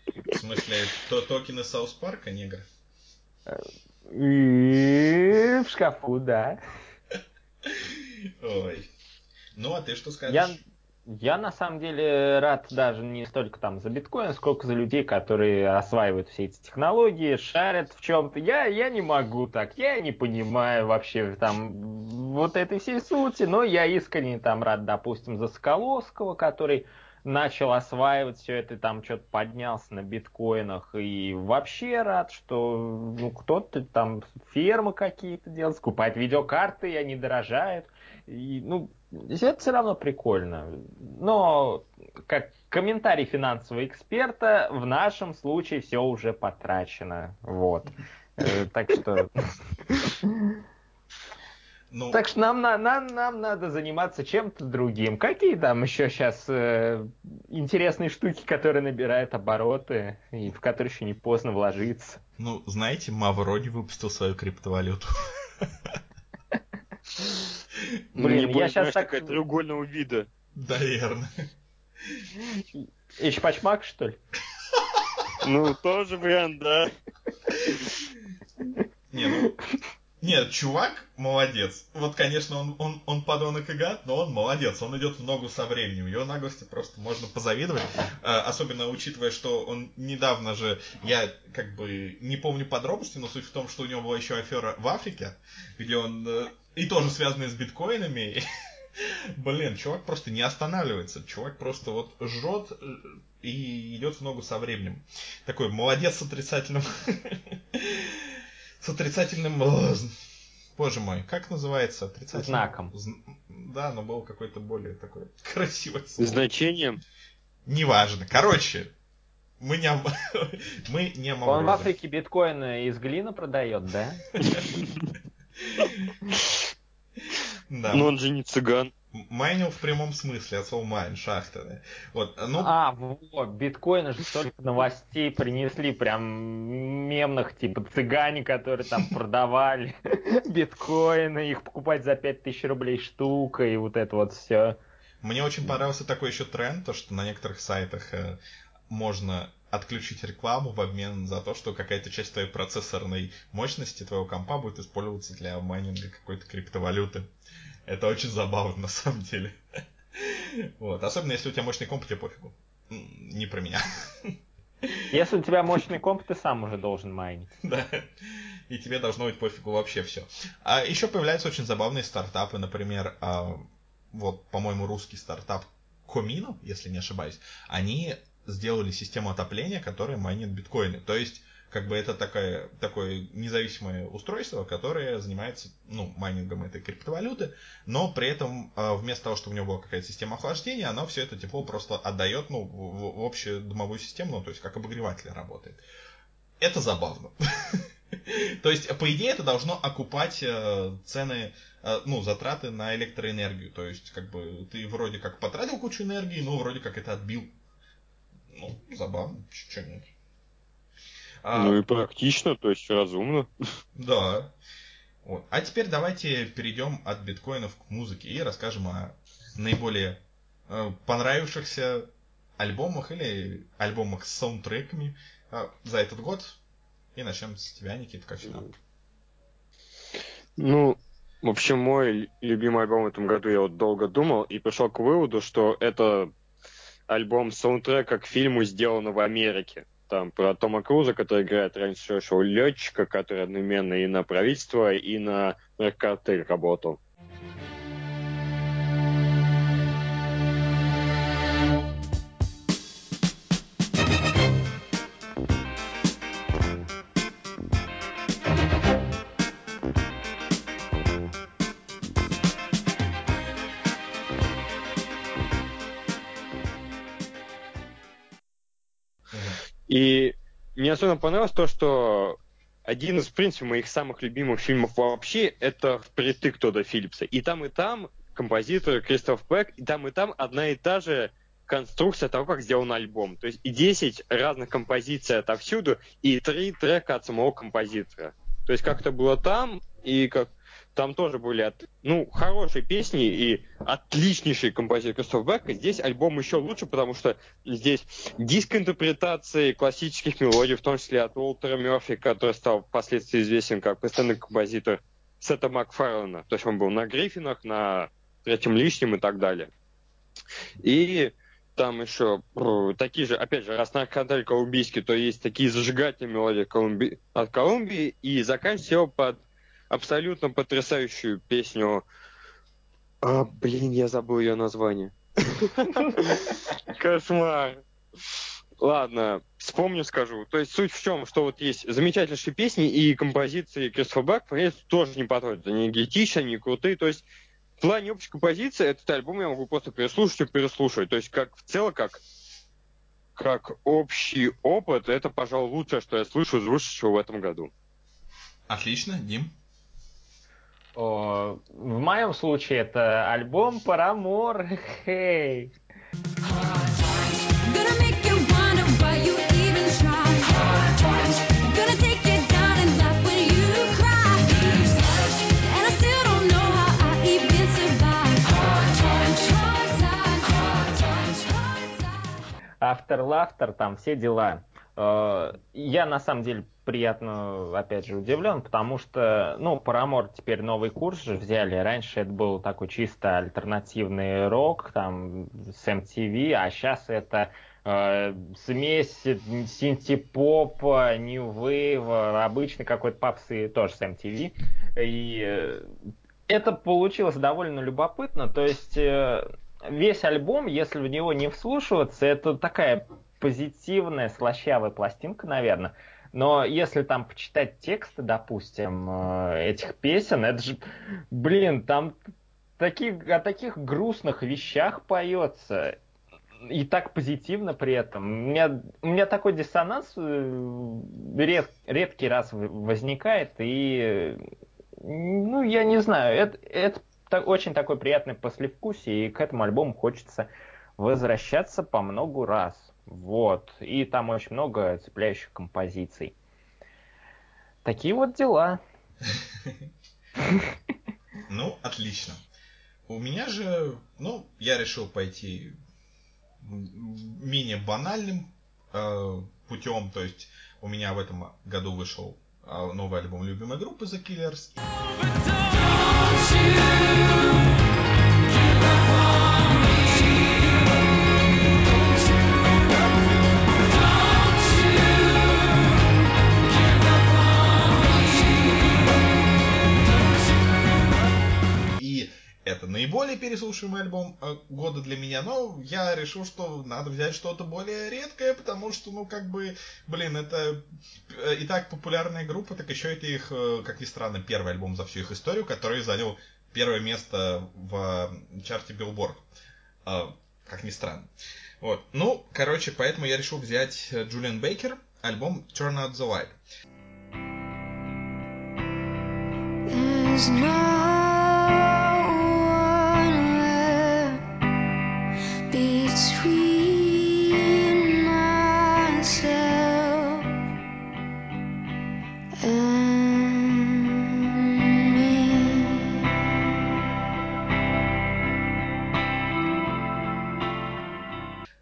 В смысле, то токены Саус Парка, негр? И в шкафу, да. Ой. Ну, а ты что скажешь? Я, я на самом деле рад даже не столько там за биткоин, сколько за людей, которые осваивают все эти технологии, шарят в чем-то. Я, я не могу так, я не понимаю вообще там вот этой всей сути, но я искренне там рад, допустим, за Скаловского, который начал осваивать все это, там что-то поднялся на биткоинах. И вообще рад, что ну, кто-то там фермы какие-то делает, скупает видеокарты, и они дорожают. И, ну, это все равно прикольно. Но как комментарий финансового эксперта, в нашем случае все уже потрачено. Вот. Э, так что... Ну... Так что нам, нам, нам надо заниматься чем-то другим. Какие там еще сейчас э, интересные штуки, которые набирают обороты и в которые еще не поздно вложиться? Ну, знаете, Мавроди выпустил свою криптовалюту. *laughs* Блин, я сейчас так... такая треугольного вида. Наверное. Эчпачмак, что ли? Ну, тоже вариант, да. Не, ну, нет, чувак молодец. Вот, конечно, он, он, он подонок и гад, но он молодец. Он идет в ногу со временем. Его наглости просто можно позавидовать. А, особенно учитывая, что он недавно же, я как бы не помню подробности, но суть в том, что у него была еще афера в Африке, где он э, и тоже связанная с биткоинами. *laughs* Блин, чувак просто не останавливается. Чувак просто вот жрет э, и идет в ногу со временем. Такой молодец с отрицательным *laughs* с отрицательным... Боже мой, как называется отрицательным... Знаком. Да, но был какой-то более такой *laughs* красивый слово. Значением? Неважно. Короче, мы не, мы не Он в Африке биткоины из глины продает, да? Да. Но он же не цыган. Майнил в прямом смысле, от слова майн, шахта. Вот, ну... А, вот, биткоины же столько новостей принесли, прям мемных, типа цыгане, которые там *laughs* продавали *laughs* биткоины, их покупать за 5000 рублей штука, и вот это вот все. Мне очень понравился такой еще тренд, то, что на некоторых сайтах э, можно отключить рекламу в обмен за то, что какая-то часть твоей процессорной мощности твоего компа будет использоваться для майнинга какой-то криптовалюты. Это очень забавно, *laughs* на самом деле. Вот. Особенно, если у тебя мощный комп, тебе пофигу. Не про меня. Если у тебя мощный *laughs* комп, ты сам уже должен майнить. Да. И тебе должно быть пофигу вообще все. А еще появляются очень забавные стартапы, например, а, вот, по-моему, русский стартап Комино, если не ошибаюсь, они сделали систему отопления, которая майнит биткоины. То есть как бы это такое, такое независимое устройство, которое занимается ну, майнингом этой криптовалюты, но при этом а, вместо того, чтобы у него была какая-то система охлаждения, оно все это тепло просто отдает ну, в, в общую домовую систему, ну, то есть как обогреватель работает. Это забавно. *laughs* То есть, по идее, это должно окупать э, цены, э, ну, затраты на электроэнергию. То есть, как бы, ты вроде как потратил кучу энергии, но вроде как это отбил. Ну, забавно, что нет. А, ну и практично, то есть разумно. Да. Вот. А теперь давайте перейдем от биткоинов к музыке и расскажем о наиболее э, понравившихся альбомах или альбомах с саундтреками э, за этот год. И начнем с тебя, Никита, как всегда. Ну, в общем, мой любимый альбом в этом году я вот долго думал и пришел к выводу, что это альбом саундтрека к фильму сделано в Америке там про Тома Круза, который играет раньше шоу летчика, который одновременно и на правительство, и на наркотель работал. Особенно понравилось то, что один из, в принципе, моих самых любимых фильмов вообще — это «Впритык» Тодда Филлипса. И там, и там композитор Кристоф Пэк, и там, и там одна и та же конструкция того, как сделан альбом. То есть и 10 разных композиций отовсюду, и три трека от самого композитора. То есть как это было там, и как там тоже были от, ну, хорошие песни и отличнейший композитор Кристоф. Здесь альбом еще лучше, потому что здесь диск-интерпретации классических мелодий, в том числе от Уолтера Мерфи, который стал впоследствии известен как постоянный композитор Сета Макфарлена. То есть он был на Гриффинах, на Третьем лишнем и так далее. И там еще такие же, опять же, раз наркотель колумбийский, то есть такие зажигательные мелодии Колумби... от Колумбии, и заканчивается его под абсолютно потрясающую песню. А, блин, я забыл ее название. Кошмар. Ладно, вспомню, скажу. То есть суть в чем, что вот есть замечательнейшие песни и композиции Кристофа Бак, тоже не подходят. Они гетичные, они крутые. То есть в плане общей композиции этот альбом я могу просто переслушать и переслушать. То есть как в целом, как как общий опыт, это, пожалуй, лучшее, что я слышу из вышедшего в этом году. Отлично, Дим. О, в моем случае это альбом Парамор. Хей. Автор Лафтер, там все дела. Э, я на самом деле приятно, опять же, удивлен, потому что, ну, Парамор теперь новый курс же взяли. Раньше это был такой чисто альтернативный рок, там, с MTV, а сейчас это э, смесь синтепопа, New Wave, обычный какой-то попсы тоже с MTV. И э, это получилось довольно любопытно. То есть э, весь альбом, если в него не вслушиваться, это такая позитивная, слащавая пластинка, наверное. Но если там почитать тексты, допустим, э, этих песен, это же, блин, там такие, о таких грустных вещах поется. И так позитивно при этом. У меня, у меня такой диссонанс э, ред, редкий раз возникает, и ну, я не знаю, это, это очень такой приятный послевкусие, и к этому альбому хочется возвращаться по многу раз. Вот. И там очень много цепляющих композиций. Такие вот дела. *laughs* Ну, отлично. У меня же, ну, я решил пойти менее банальным э, путем, то есть у меня в этом году вышел э, новый альбом любимой группы The Killers. это наиболее переслушиваемый альбом э, года для меня, но я решил, что надо взять что-то более редкое, потому что, ну, как бы, блин, это э, и так популярная группа, так еще это их, э, как ни странно, первый альбом за всю их историю, который занял первое место в чарте Billboard. Как ни странно. Вот. Ну, короче, поэтому я решил взять Джулиан Бейкер, альбом Turn Out the Light. There's no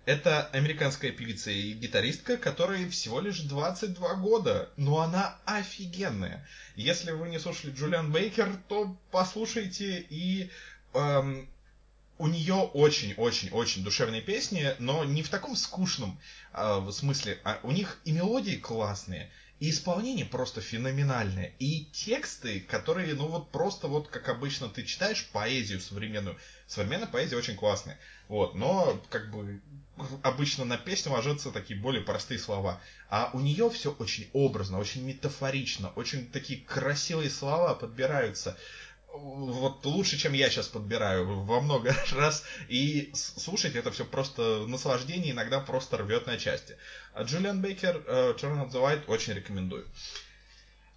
Это американская певица и гитаристка, которой всего лишь 22 года, но она офигенная. Если вы не слушали Джулиан Бейкер, то послушайте и эм, у нее очень-очень-очень душевные песни, но не в таком скучном э, смысле. А у них и мелодии классные, и исполнение просто феноменальное, и тексты, которые, ну вот просто вот как обычно ты читаешь поэзию современную. Современная поэзия очень классная. Вот, но как бы обычно на песню ложатся такие более простые слова. А у нее все очень образно, очень метафорично, очень такие красивые слова подбираются. Вот лучше, чем я сейчас подбираю во много *laughs* раз. И слушать это все просто наслаждение, иногда просто рвет на части. А Джулиан Бейкер, Turn Up the Light очень рекомендую.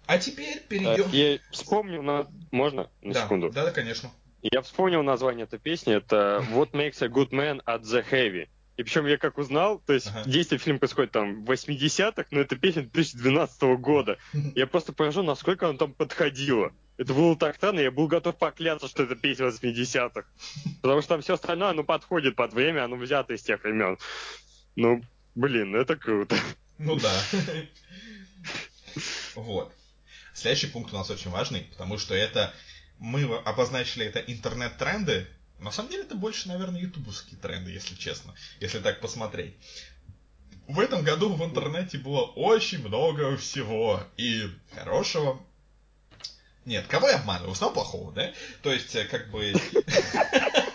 А теперь Э, перейдем... Я вспомнил, на... можно? На да, секунду. да, да, конечно. Я вспомнил название этой песни. Это What Makes a Good Man at the Heavy. И причем я как узнал, то есть Ага. действие фильма происходит там в 80-х, но это песня 2012 года. *laughs* Я просто поражен, насколько она там подходила. Это было так странно, я был готов покляться, что это песня 80-х. Потому что там все остальное, ну, подходит под время, оно взято из тех времен. Ну, блин, это круто. Ну да. *laughs* Вот. Следующий пункт у нас очень важный, потому что это мы обозначили это интернет-тренды. На самом деле это больше, наверное, ютубовские тренды, если честно, если так посмотреть. В этом году в интернете было очень много всего и хорошего. Нет, кого я обманываю? В основном плохого, да? То есть, э, как бы,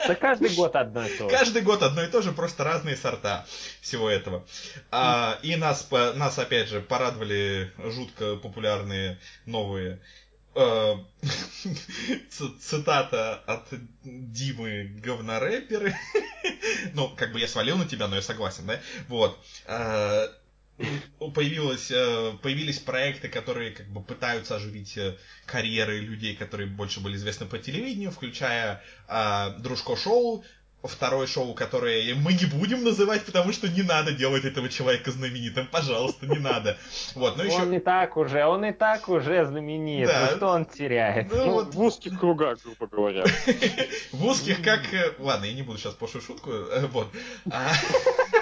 Да каждый год одно и то же. Каждый год одно и то же, просто разные сорта всего этого. А, и нас, нас, опять же, порадовали жутко популярные новые э, *laughs* цитата от Димы говнорэперы. *laughs* Ну, как бы я свалил на тебя, но я согласен, да? Вот. Появилось, э, появились проекты, которые как бы пытаются оживить э, карьеры людей, которые больше были известны по телевидению, включая э, Дружко шоу, второе шоу, которое мы не будем называть, потому что не надо делать этого человека знаменитым, пожалуйста, не надо. Вот, ну Он еще... и так уже, он и так уже знаменит. Да. Ну что он теряет? Ну, Ну, вот в узких кругах, грубо говоря. *laughs* в узких как... э, Ладно, я не буду сейчас пошлую шутку. Вот. *laughs*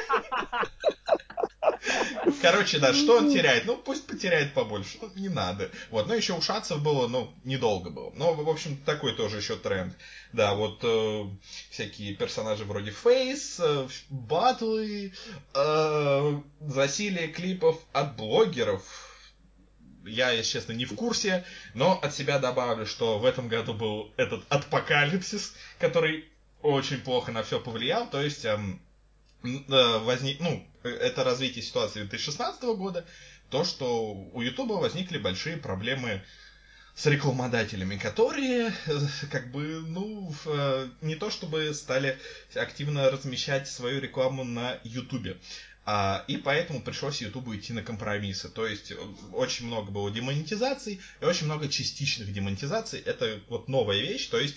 Короче, да, что он теряет? Ну, пусть потеряет побольше. Ну, не надо. Вот, ну, еще у Шатцев было, ну, недолго было. Но, в общем, такой тоже еще тренд. Да, вот э, всякие персонажи вроде Фейс, э, батлы, э, засилие клипов от блогеров. Я, если честно, не в курсе, но от себя добавлю, что в этом году был этот апокалипсис, который очень плохо на все повлиял. То есть эм, возник, ну, это развитие ситуации 2016 года, то, что у Ютуба возникли большие проблемы с рекламодателями, которые, э, как бы, ну, э, не то чтобы стали активно размещать свою рекламу на Ютубе. А, и поэтому пришлось Ютубу идти на компромиссы. То есть э, очень много было демонетизаций и очень много частичных демонетизаций. Это вот новая вещь. То есть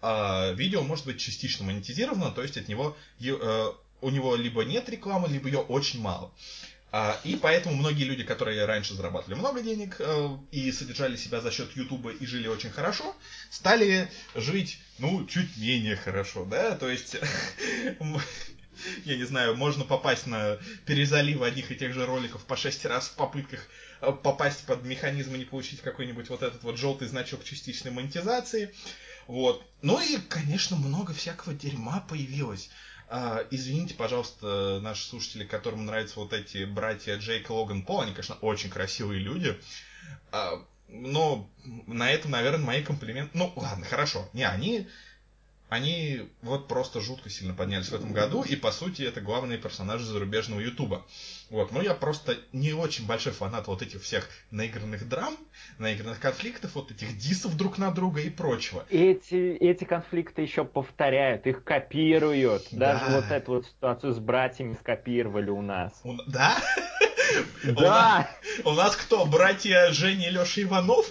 а, видео может быть частично монетизировано, то есть от него у него либо нет рекламы, либо ее очень мало. А, и поэтому многие люди, которые раньше зарабатывали много денег э, и содержали себя за счет Ютуба и жили очень хорошо, стали жить, ну, чуть менее хорошо, да, то есть, *laughs* я не знаю, можно попасть на перезаливы одних и тех же роликов по 6 раз в попытках э, попасть под механизм и не получить какой-нибудь вот этот вот желтый значок частичной монетизации. Вот. Ну и, конечно, много всякого дерьма появилось. А, извините, пожалуйста, наши слушатели, которым нравятся вот эти братья Джейк и Логан Пол, они, конечно, очень красивые люди. А, но на этом, наверное, мои комплименты... Ну, ладно, хорошо. Не, они... Они вот просто жутко сильно поднялись в этом году, и по сути это главные персонажи зарубежного Ютуба. Вот, но я просто не очень большой фанат вот этих всех наигранных драм, наигранных конфликтов, вот этих дисов друг на друга и прочего. Эти, эти конфликты еще повторяют, их копируют. Даже Да. вот эту вот ситуацию с братьями скопировали у нас. У- Да? У нас- Да! У нас кто, братья Женя и Леша Иванов?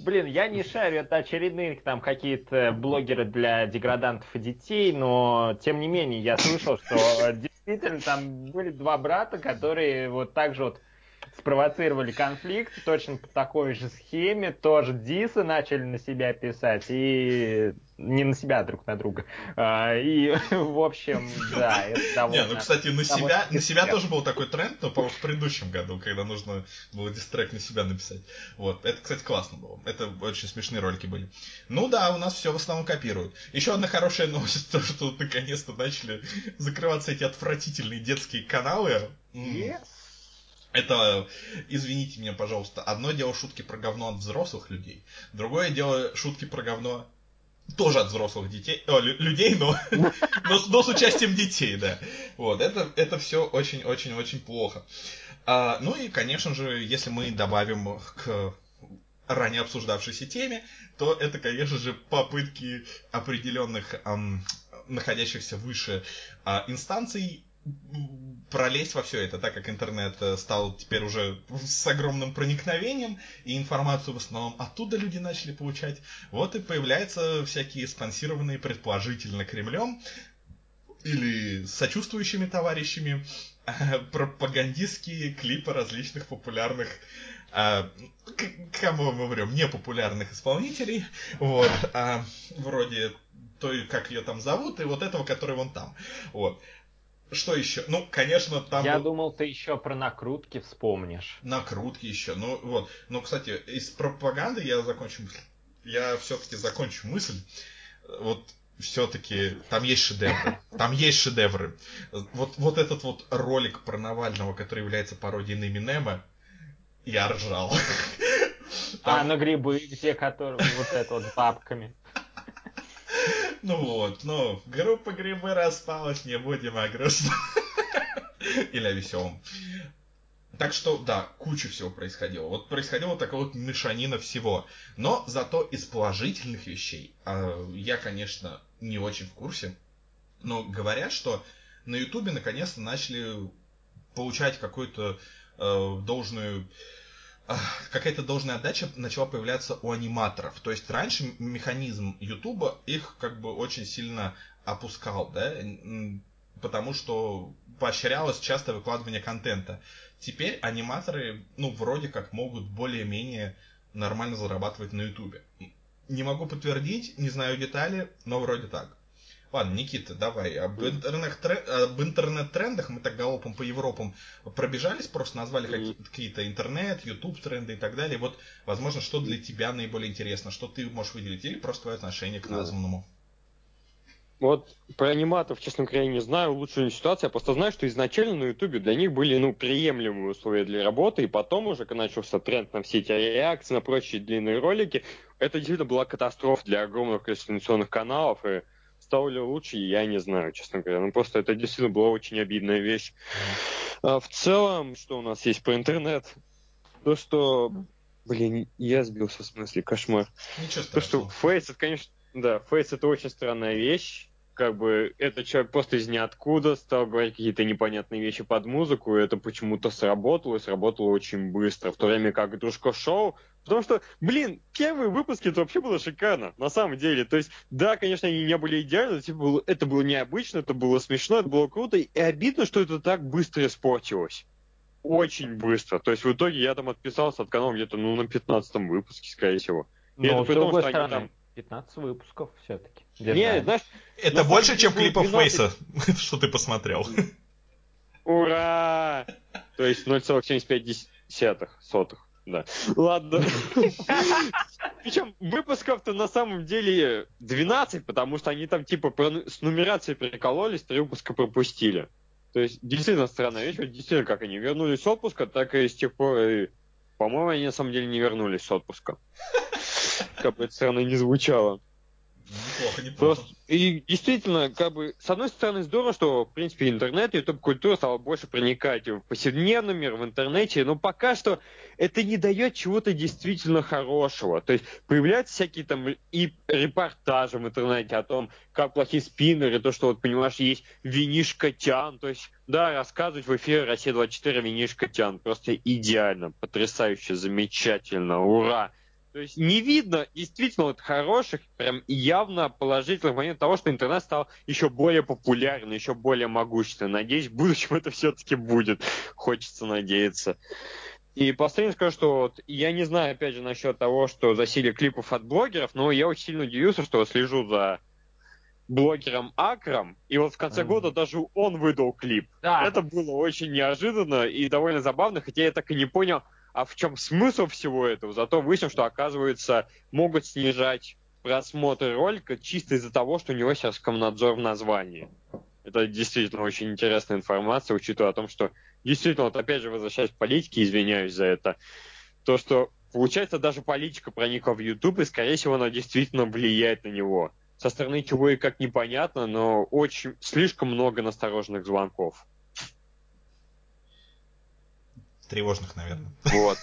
Блин, я не шарю, это очередные там какие-то блогеры для деградантов и детей, но тем не менее я слышал, что действительно там были два брата, которые вот так же вот спровоцировали конфликт, точно по такой же схеме, тоже дисы начали на себя писать, и не на себя, а друг на друга. А, И, *laughs* в общем, да, это Не, довольно... ну, кстати, на себя, на себя тоже был такой тренд, но, по-моему, в предыдущем году, когда нужно было дистрек на себя написать. Вот. Это, кстати, классно было. Это очень смешные ролики были. Ну да, у нас все в основном копируют. Еще одна хорошая новость, *laughs* то, что наконец-то начали закрываться эти отвратительные детские каналы. Yes. Это, извините меня, пожалуйста, одно дело шутки про говно от взрослых людей, другое дело шутки про говно тоже от взрослых детей, о, лю- людей, но, *laughs* но, но с участием детей, да. Вот, это, это все очень-очень-очень плохо. А, ну и, конечно же, если мы добавим к ранее обсуждавшейся теме, то это, конечно же, попытки определенных ам, находящихся выше а, инстанций пролезть во все это, так как интернет э, стал теперь уже *laughs* с огромным проникновением, и информацию в основном оттуда люди начали получать, вот и появляются всякие спонсированные предположительно Кремлем или сочувствующими товарищами *laughs* пропагандистские клипы различных популярных а, к- кому мы врем, непопулярных исполнителей, вот, а, вроде той, как ее там зовут, и вот этого, который вон там, вот. Что еще? Ну, конечно, там Я был- думал, ты еще про накрутки вспомнишь. накрутки еще. Ну, вот. Но, кстати, из пропаганды я закончу мысль. Я все-таки закончу мысль. Вот все-таки там есть шедевры. Там есть шедевры. Вот, вот этот вот ролик про Навального, который является пародией на Эминема, я ржал. А Там- на грибы, где которые вот это вот с бабками. Ну вот, ну, группа грибы распалась, не будем о. *laughs* Или о веселом. Так что, да, куча всего происходило. Вот происходила такая вот мешанина всего. Но зато из положительных вещей а, я, конечно, не очень в курсе. Но говорят, что на Ютубе наконец-то начали получать какую-то э, должную какая-то должная отдача начала появляться у аниматоров. То есть раньше механизм Ютуба их как бы очень сильно опускал, да, потому что поощрялось частое выкладывание контента. Теперь аниматоры, ну, вроде как могут более-менее нормально зарабатывать на Ютубе. Не могу подтвердить, не знаю детали, но вроде так. Ладно, Никита, давай. Об, интернет об интернет-трендах мы так галопом по Европам пробежались, просто назвали какие-то интернет, YouTube тренды и так далее. Вот, возможно, что для тебя наиболее интересно, что ты можешь выделить, или просто твое отношение к названному. Вот про аниматоров, честно говоря, не знаю улучшенную ситуацию. Я просто знаю, что изначально на Ютубе для них были ну, приемлемые условия для работы, и потом уже, когда начался тренд на все эти реакции, на прочие длинные ролики, это действительно была катастрофа для огромного количества каналов, и стало ли лучше, я не знаю, честно говоря. Ну, просто это действительно была очень обидная вещь. А в целом, что у нас есть про интернет? То, что... Блин, я сбился в смысле, кошмар. Ничего То, что страшного. фейс, это, конечно, да, фейс это очень странная вещь. Как бы этот человек просто из ниоткуда стал говорить какие-то непонятные вещи под музыку, и это почему-то сработало, и сработало очень быстро. В то время как Дружко Шоу Потому что, блин, первые выпуски это вообще было шикарно, на самом деле. То есть, да, конечно, они не были идеальны, но, типа, было- это было необычно, это было смешно, это было круто, и обидно, что это так быстро испортилось. Очень быстро. То есть, в итоге я там отписался от канала где-то, ну, на 15 выпуске, скорее всего. И это Но, при с том, что они стороны, там- 15 выпусков все-таки. Не, знаешь, Это больше, чем клипов 12 Фейса, *laughs* что ты посмотрел. Ура! *laughs* То есть 0,75 сотых. Да. Ладно. *laughs* Причем выпусков-то на самом деле 12, потому что они там типа с нумерацией прикололись, три выпуска пропустили. То есть действительно странная вещь. Вот действительно, как они вернулись с отпуска, так и с тех пор, по-моему, они на самом деле не вернулись с отпуска. Как бы это странно не звучало. Неплохо, неплохо. Просто, и действительно, как бы, с одной стороны, здорово, что, в принципе, интернет, YouTube-культура стала больше проникать в повседневный мир, в интернете, но пока что это не дает чего-то действительно хорошего. То есть появляются всякие там и репортажи в интернете о том, как плохие спиннеры, то, что, вот, понимаешь, есть винишка Тян, то есть, да, рассказывать в эфире Россия-24 винишка Тян, просто идеально, потрясающе, замечательно, ура! То есть не видно действительно вот хороших, прям явно положительных моментов того, что интернет стал еще более популярен, еще более могущественным. Надеюсь, в будущем *laughs* это все-таки будет. Хочется надеяться. И последнее скажу, что вот я не знаю, опять же, насчет того, что засилие клипов от блогеров, но я очень сильно удивился, что слежу за блогером Акром, и вот в конце года даже он выдал клип. Да, Это было очень неожиданно и довольно забавно, хотя я так и не понял, а в чем смысл всего этого. Зато выяснил, что, оказывается, могут снижать просмотры ролика чисто из-за того, что у него сейчас Роскомнадзор в названии. Это действительно очень интересная информация, учитывая о том, что действительно, вот опять же, возвращаясь к политике, извиняюсь за это, то, что получается даже политика проникла в YouTube, и, скорее всего, она действительно влияет на него. Со стороны чего и как непонятно, но очень слишком много настороженных звонков. Тревожных, наверное. Вот.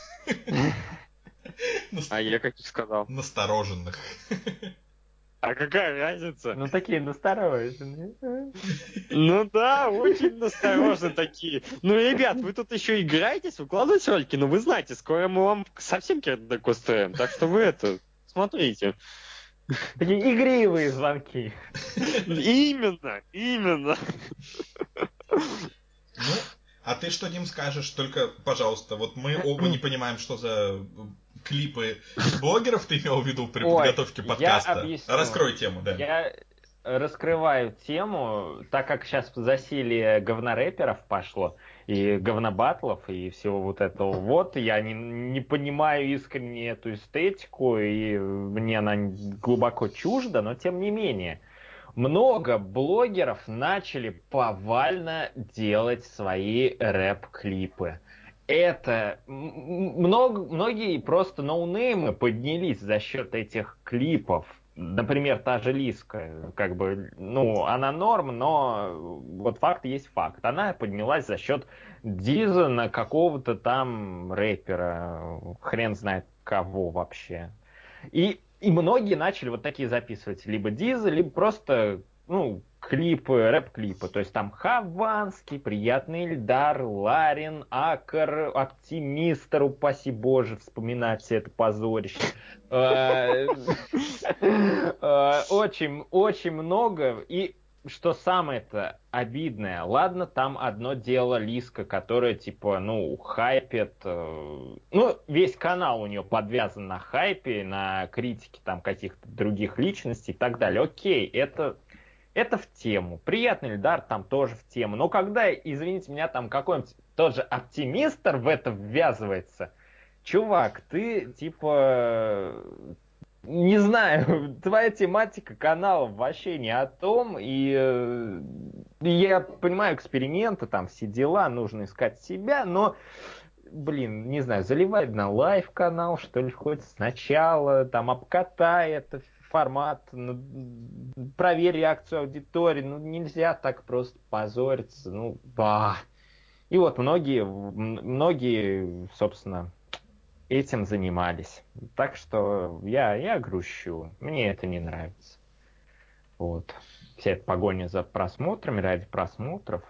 А я как и сказал. Настороженных. А какая разница? ну такие настороженные. Ну да, очень насторожно такие. Ну, ребят, вы тут еще играетесь, выкладываете ролики, но вы знаете, скоро мы вам совсем кирдык устроим. Так что вы это, смотрите. Такие игривые звонки. Именно, именно. Ну, а ты что, Дим, скажешь? Только, пожалуйста, вот мы оба не понимаем, что за клипы блогеров ты имел в виду при Ой, подготовке я подкаста. объясню. Раскрой тему, да. Я раскрываю тему, так как сейчас засилие говнорэперов пошло, и говнобатлов, и всего вот этого вот, я не, не понимаю искренне эту эстетику, и мне она глубоко чужда, но тем не менее. Много блогеров начали повально делать свои рэп-клипы. Это много, многие просто ноунеймы поднялись за счет этих клипов. Например, та же Лиска, как бы, ну, она норм, но вот факт есть факт. Она поднялась за счет Диза на какого-то там рэпера, хрен знает кого вообще. И, и многие начали вот такие записывать либо Диза, либо просто, ну, клипы, рэп-клипы. То есть там Хованский, Приятный Эльдар, Ларин, Акр, Оптимистр, упаси боже, вспоминать это позорище. Э, *laughs* э, Очень, очень много. И что самое-то обидное, ладно, там одно дело Лиска, которая, типа, ну, хайпит, э, ну, весь канал у нее подвязан на хайпе, на критике там каких-то других личностей и так далее. Окей, это, это в тему. Приятный Эльдар там тоже в тему. Но когда, извините меня, там какой-нибудь тот же оптимистр в это ввязывается, чувак, ты, типа, не знаю, *laughs* твоя тематика канала вообще не о том, и э, я понимаю эксперименты, там все дела, нужно искать себя, но, блин, не знаю, заливай на live канал, что ли, хоть сначала, там обкатай это формат, ну, проверь реакцию аудитории, ну нельзя так просто позориться, ну, ба. И вот многие, многие, собственно, этим занимались. Так что я, я грущу. Мне это не нравится. Вот. Вся эта погоня за просмотрами, ради просмотров.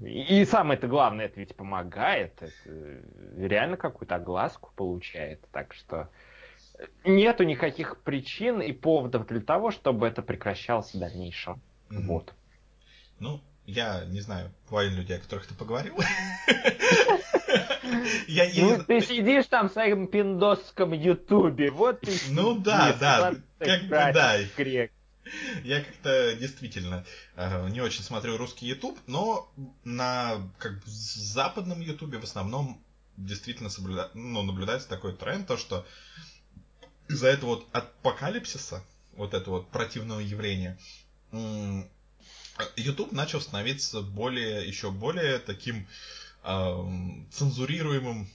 И, и самое это главное, это ведь помогает. Это реально какую-то огласку получает. Так что нету никаких причин и поводов для того, чтобы это прекращалось в дальнейшем. Мгм. Вот. Ну, я не знаю половину людей, о которых ты поговорил. *laughs* Я я не Ну, ты сидишь там в своем пиндосском ютубе, вот ты *laughs* Ну да, да, как бы да. грек. Я как-то действительно э, не очень смотрю русский YouTube, но на как бы, западном YouTube в основном действительно соблюда- ну, наблюдается такой тренд, то что из-за этого вот апокалипсиса, вот этого вот противного явления, YouTube начал становиться более, еще более таким эм, цензурируемым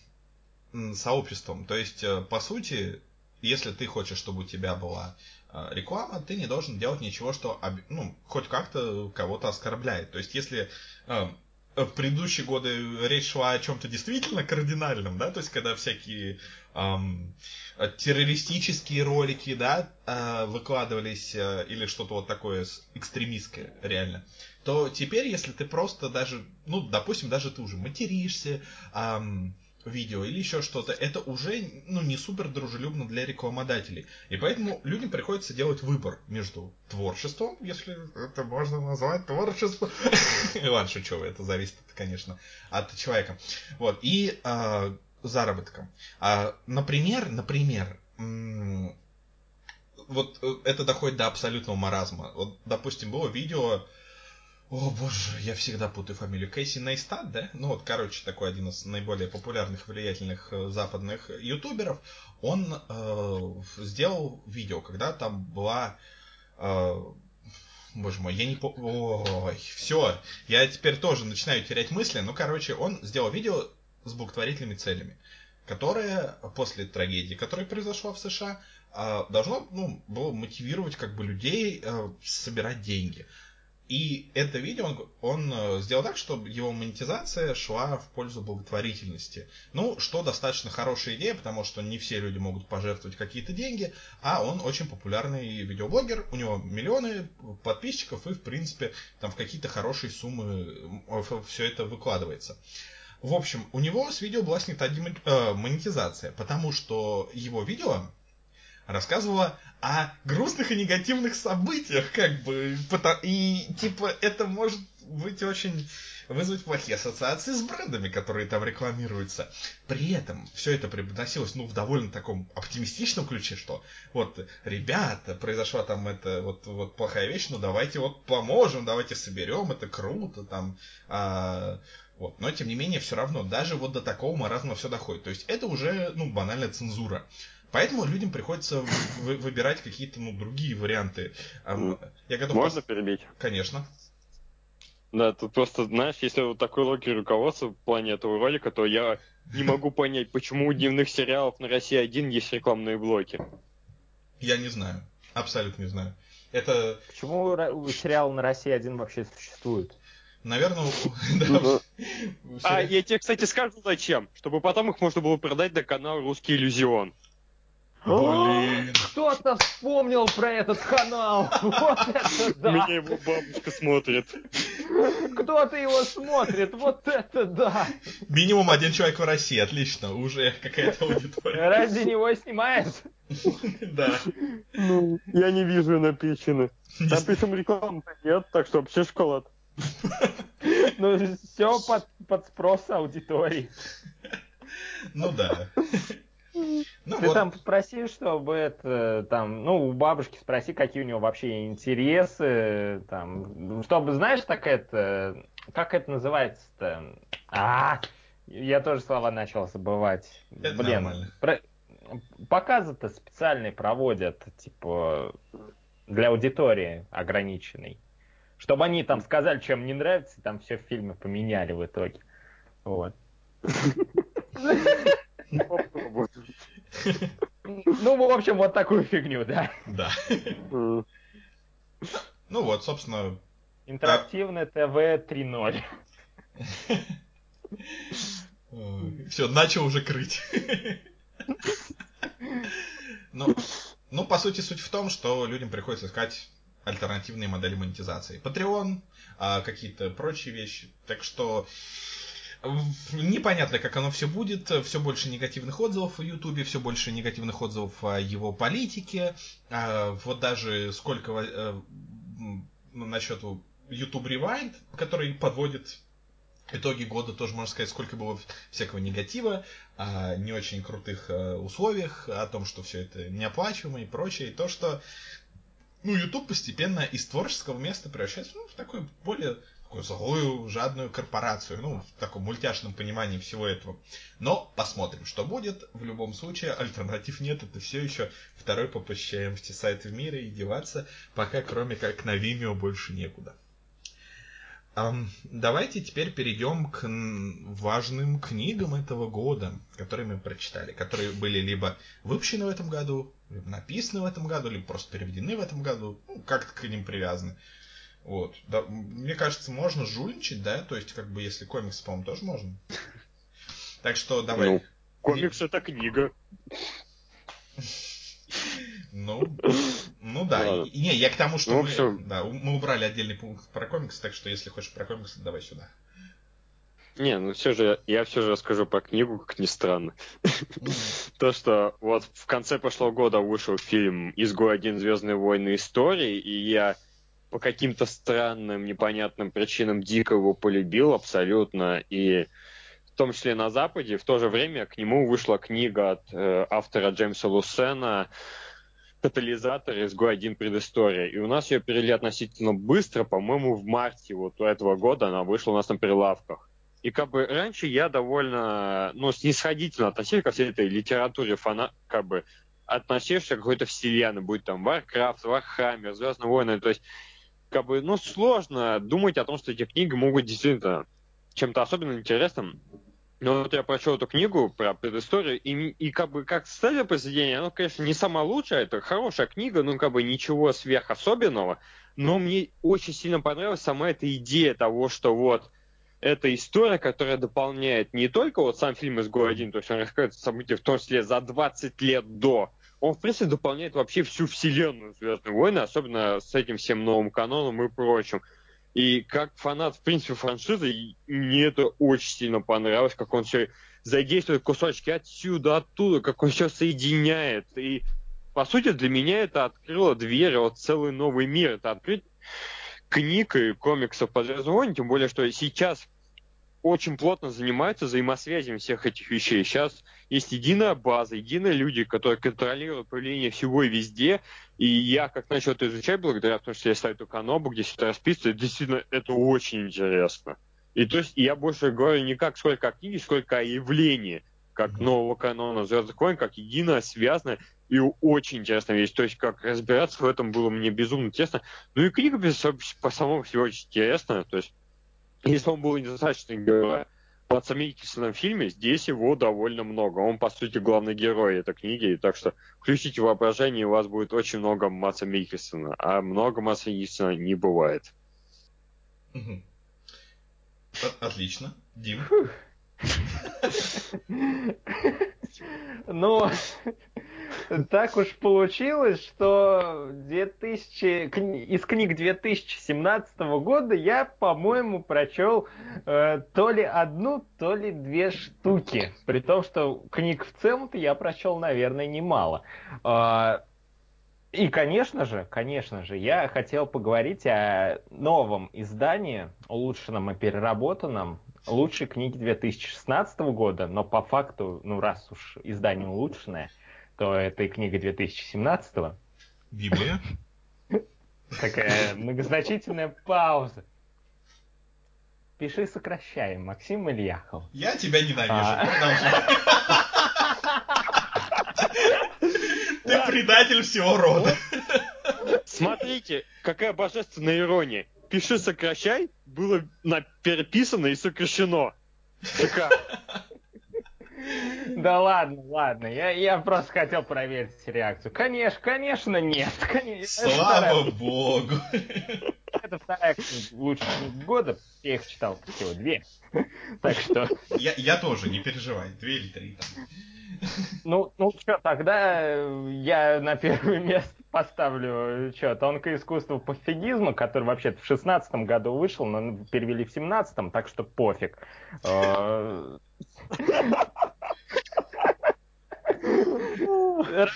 сообществом. То есть, э, по сути, если ты хочешь, чтобы у тебя была э, реклама, ты не должен делать ничего, что ну, хоть как-то кого-то оскорбляет. То есть, если э, в предыдущие годы речь шла о чем-то действительно кардинальном, да, то есть, когда всякие эм, э, террористические ролики, да, э, выкладывались, э, или что-то вот такое экстремистское, реально, то теперь, если ты просто даже, ну, допустим, даже ты уже материшься, ам, видео или еще что-то, это уже ну, не супер дружелюбно для рекламодателей. И поэтому людям приходится делать выбор между творчеством, если это можно назвать творчеством. *laughs* Ладно, шучу, это зависит, конечно, от человека. Вот, и а, заработком. А, например, например, вот э, это доходит до абсолютного маразма. Вот, допустим, было видео, о боже, я всегда путаю фамилию, Кейси Нейстат, да? Ну вот, короче, такой один из наиболее популярных, влиятельных э, западных ютуберов. Он э, сделал видео, когда там была... э, Боже мой, я не по... Ой, все, я теперь тоже начинаю терять мысли. Ну, короче, он сделал видео с благотворительными целями, которое после трагедии, которая произошла в США, а, должно ну, было мотивировать как бы людей а, собирать деньги. И это видео он, он э, сделал так, чтобы его монетизация шла в пользу благотворительности. Ну, что достаточно хорошая идея, потому что не все люди могут пожертвовать какие-то деньги, а он очень популярный видеоблогер, у него миллионы подписчиков, и, в принципе, там в какие-то хорошие суммы все это выкладывается. В общем, у него с видео была снята э, монетизация, потому что его видео рассказывала о грустных и негативных событиях, как бы, и, типа, это может быть очень вызвать плохие ассоциации с брендами, которые там рекламируются. При этом все это преподносилось, ну, в довольно таком оптимистичном ключе, что вот, ребята, произошла там это, вот, вот плохая вещь, ну, давайте вот поможем, давайте соберем, это круто, там, а, вот. Но, тем не менее, все равно, даже вот до такого маразма все доходит. То есть, это уже, ну, банальная цензура. Поэтому людям приходится вы- выбирать какие-то, ну, другие варианты. Ам, Я готов... Можно пос- перебить? Конечно. Да, тут просто, знаешь, если вот такой логики руководства в плане этого ролика, то я не могу понять, почему у дневных сериалов на России один есть рекламные блоки. Я не знаю. Абсолютно не знаю. Это, Почему сериал на России один вообще существует? наверное, у- *laughs* Ну, да, у А я тебе, кстати, скажу зачем. Чтобы потом их можно было продать на канал Русский иллюзион. Блин. *gasps* Кто-то вспомнил про этот канал. *laughs* Вот это да. Меня его бабушка смотрит. Кто-то его смотрит. Вот это да. Минимум один человек в России, отлично, уже какая-то аудитория. Ради него снимает. *laughs* Да. Ну, я не вижу напичины. Там причем рекламы нет, так что вообще шоколад. *laughs* Ну, все под, под спрос аудитории. Ну да. Ну Ты вот, там спроси, чтобы это, там, ну, у бабушки спроси, какие у него вообще интересы, там, чтобы, знаешь, так это, как это называется-то? А, я тоже слова начал забывать. Это Блин, нормально. про- показы-то специальные проводят, типа, для аудитории ограниченной. Чтобы они там сказали, чем не нравится, и там все в фильме поменяли в итоге. Вот. *laughs* Попробуй. *laughs* Ну, в общем, вот такую фигню, да. да. Ну вот, собственно, Интерактивное ТВ 3.0. все, начал уже крыть. Ну, ну, по сути, суть в том, что людям приходится искать альтернативные модели монетизации. Patreon, а, какие-то прочие вещи. Так что непонятно, как оно все будет. Все больше негативных отзывов в Ютубе, все больше негативных отзывов о его политике. А, Вот даже сколько насчет YouTube Rewind, который подводит итоги года, тоже можно сказать, сколько было всякого негатива, о не очень крутых э, условиях, о том, что все это неоплачиваемо и прочее, и то, что ну, YouTube постепенно из творческого места превращается ну, в такую более такую злую, жадную корпорацию, ну, в таком мультяшном понимании всего этого. Но посмотрим, что будет. В любом случае, альтернатив нет, это все еще второй по посещаемости сайт в мире, и деваться пока, кроме как на Vimeo, больше некуда. Давайте теперь перейдем к важным книгам этого года, которые мы прочитали, которые были либо выпущены в этом году, либо написаны в этом году, либо просто переведены в этом году, ну, как-то к ним привязаны. Вот. Да, мне кажется, можно жульничать, да, то есть, как бы, если комиксы, по-моему, тоже можно. *laughs* Так что давай. Ну, Комикс это книга. Ну, *laughs* ну да. Ладно. И- Не, я к тому, что Ну, мы, общем. да, мы убрали отдельный пункт про комиксы, так что если хочешь про комиксы, давай сюда. Не, ну все же, я все же расскажу про книгу, как ни странно. *laughs* То, что вот в конце прошлого года вышел фильм «Изгой один. Звездные войны. Истории», и я по каким-то странным, непонятным причинам дико его полюбил абсолютно, и в том числе на Западе, в то же время к нему вышла книга от э, автора Джеймса Лусена «Катализатор. Изгой один. Предыстория». И у нас ее перевели относительно быстро, по-моему, в марте вот этого года она вышла у нас на прилавках. И как бы раньше я довольно, ну, снисходительно относился ко всей этой литературе фана, как бы относишься к какой-то вселенной, будь там Warcraft, Warhammer, Звездные войны, то есть как бы, ну, сложно думать о том, что эти книги могут действительно чем-то особенно интересным. Но вот я прочел эту книгу про предысторию, и, и как бы как стадия произведения, оно, конечно, не самая лучшая, это хорошая книга, ну, как бы ничего сверхособенного, но мне очень сильно понравилась сама эта идея того, что вот это история, которая дополняет не только вот сам фильм «Изгой один», то есть он рассказывает события в том числе за 20 лет до, он, в принципе, дополняет вообще всю вселенную «Звездные войны», особенно с этим всем новым каноном и прочим. И как фанат, в принципе, франшизы, мне это очень сильно понравилось, как он все задействует кусочки отсюда, оттуда, как он все соединяет. И, по сути, для меня это открыло дверь вот целый новый мир. Это открыть книг и комиксов по «Звездным войнам», тем более, что сейчас очень плотно занимаются взаимосвязями всех этих вещей. Сейчас есть единая база, единые люди, которые контролируют появление всего и везде. И я, как начал это изучать, благодаря тому, что я сайту Канобу, где все это расписывается, действительно, это очень интересно. И то есть я больше говорю не как сколько о книге, сколько о явлении, как нового канона Звездных войн, как единое, связанное и очень интересная вещь. То есть, как разбираться в этом было мне безумно интересно. Ну и книга по самому всего очень интересная. То есть, если он был недостаточно героя в Матса Микельсоном фильме, здесь его довольно много. Он, по сути, главный герой этой книги, так что включите воображение, у вас будет очень много Матса Микельсона, а много Матса Микельсона не бывает. Отлично. Дим. *laughs* Ну, так уж получилось, что 2000, кни- из книг 2017 года я, по-моему, прочел э, то ли одну, то ли две штуки. При том, что книг в целом-то я прочел, наверное, немало. А, И, конечно же, конечно же, я хотел поговорить о новом издании, улучшенном и переработанном, лучшей книги 2016 года, но по факту, ну раз уж издание улучшенное, то это и книга 2017 Библия. Такая многозначительная пауза. Пиши сокращаем, Максим Ильяхов. Я тебя ненавижу. А. Ты предатель всего рода. Смотрите, какая божественная ирония. Пиши сокращай, было переписано и сокращено. Да ладно, ладно, я, я просто хотел проверить реакцию. Конечно, конечно, нет. *laughs* Конечно, Слава богу. Это вторая книга книг года. Я их читал всего две. *laughs* Так что, Я, я тоже, не переживай. Две или три там. ну, ну что, тогда э, я на первое *laughs* место поставлю что, тонкое искусство пофигизма, который вообще-то в шестнадцатом году вышел, но перевели в семнадцатом, так что пофиг. Работаем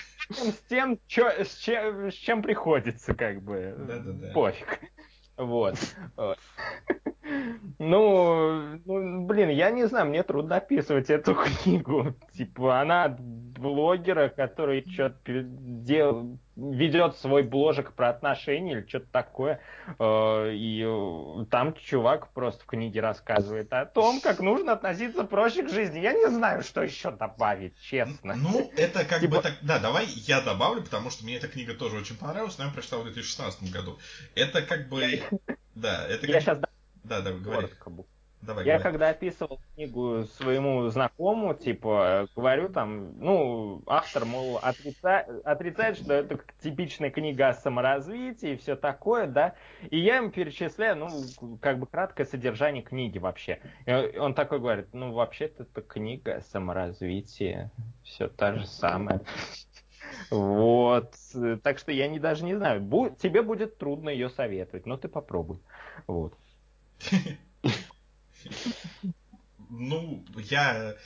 с тем, чё- с, чем, с чем приходится, как бы. Да-да-да. Пофиг. Вот. *laughs* Ну, ну, блин, я не знаю, мне трудно описывать эту *laughs* книгу. Типа, она от блогера, который что-то дел... ведет свой бложек про отношения или что-то такое. Э, И э, там чувак просто в книге рассказывает о том, как нужно относиться проще к жизни. Я не знаю, что еще добавить, честно. Ну, это как Типа- бы так... Да, давай я добавлю, потому что мне эта книга тоже очень понравилась, но я прочитал в 2016 году. Это как бы... *laughs* Да, это Я как... сейчас Да, давай, говори. коротко. Давай, Я говори. когда описывал книгу своему знакомому, типа, говорю там, ну, автор, мол, отрица- отрицает, что это типичная книга о саморазвитии и все такое, да, и я ему перечисляю, ну, как бы краткое содержание книги вообще. И он такой говорит, ну, вообще-то это книга о саморазвитии, все та же самая. Вот, так что я не, даже не знаю, Бу- тебе будет трудно ее советовать, но ты попробуй. Вот. Ну, я,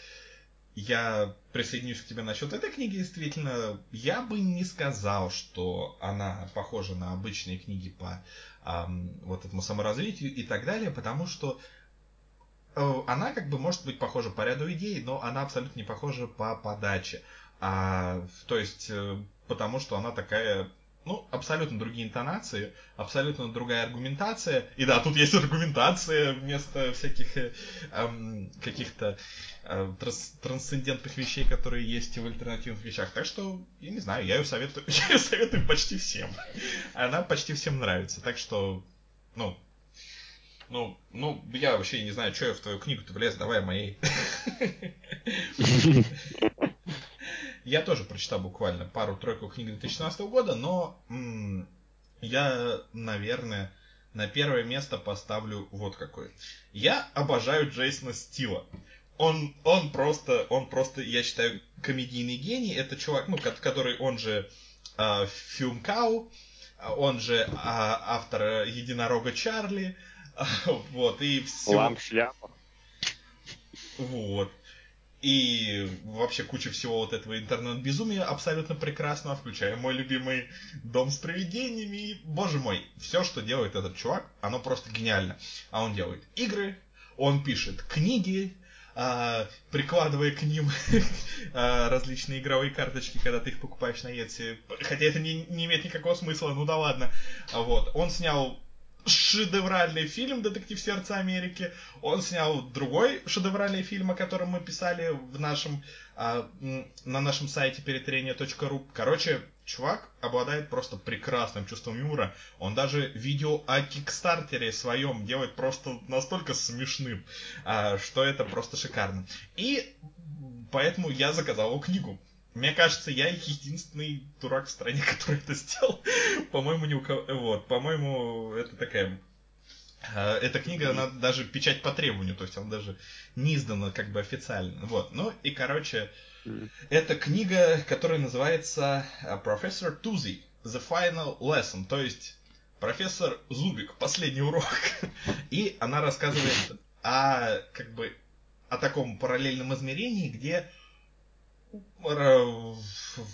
я присоединюсь к тебе насчет этой книги, действительно. Я бы не сказал, что она похожа на обычные книги по ам, вот этому саморазвитию и так далее, потому что э, она как бы может быть похожа по ряду идей, но она абсолютно не похожа по подаче. А, то есть, э, потому что она такая ну, абсолютно другие интонации, абсолютно другая аргументация. И да, тут есть аргументация вместо всяких эм, каких-то э, трас- трансцендентных вещей, которые есть в альтернативных вещах. Так что, я не знаю, я ее советую, *laughs* я ее советую почти всем. Она почти всем нравится. Так что, ну, ну, ну, я вообще не знаю, что я в твою книгу-то влез, давай моей. *laughs* Я тоже прочитал буквально пару-тройку книг 2016 года, но м, я, наверное, на первое место поставлю вот какой. Я обожаю Джейсона Стила. Он, он просто, он просто, я считаю, комедийный гений. Это чувак, ну, ко- который, он же э, Фюмкау, он же а, автор Единорога Чарли, *laughs* вот, и шляпа. Вот. И вообще куча всего вот этого интернет-безумия абсолютно прекрасного, включая мой любимый Дом с привидениями. Боже мой, все, что делает этот чувак, оно просто гениально. А он делает игры, он пишет книги, а, прикладывая к ним *laughs* а, различные игровые карточки, когда ты их покупаешь на Etsy. Хотя это не, не имеет никакого смысла, ну да ладно. А Вот. Он снял шедевральный фильм «Детектив Сердца Америки». Он снял другой шедевральный фильм, о котором мы писали в нашем, а, на нашем сайте перетрение.ру. Короче, чувак обладает просто прекрасным чувством юмора. Он даже видео о Кикстартере своем делает просто настолько смешным, а, что это просто шикарно. И поэтому я заказал его книгу. Мне кажется, я единственный дурак в стране, *laughs* который это сделал. По-моему, ни у кого... Вот, по-моему, это такая... э, Эта книга, она даже печать по требованию, то есть она даже не издана как бы официально. Вот, ну и, короче, это книга, которая называется э, Professor Тузи, The Final Lesson, то есть профессор Зубик, последний урок. *laughs* И она рассказывает о, как бы, о таком параллельном измерении, где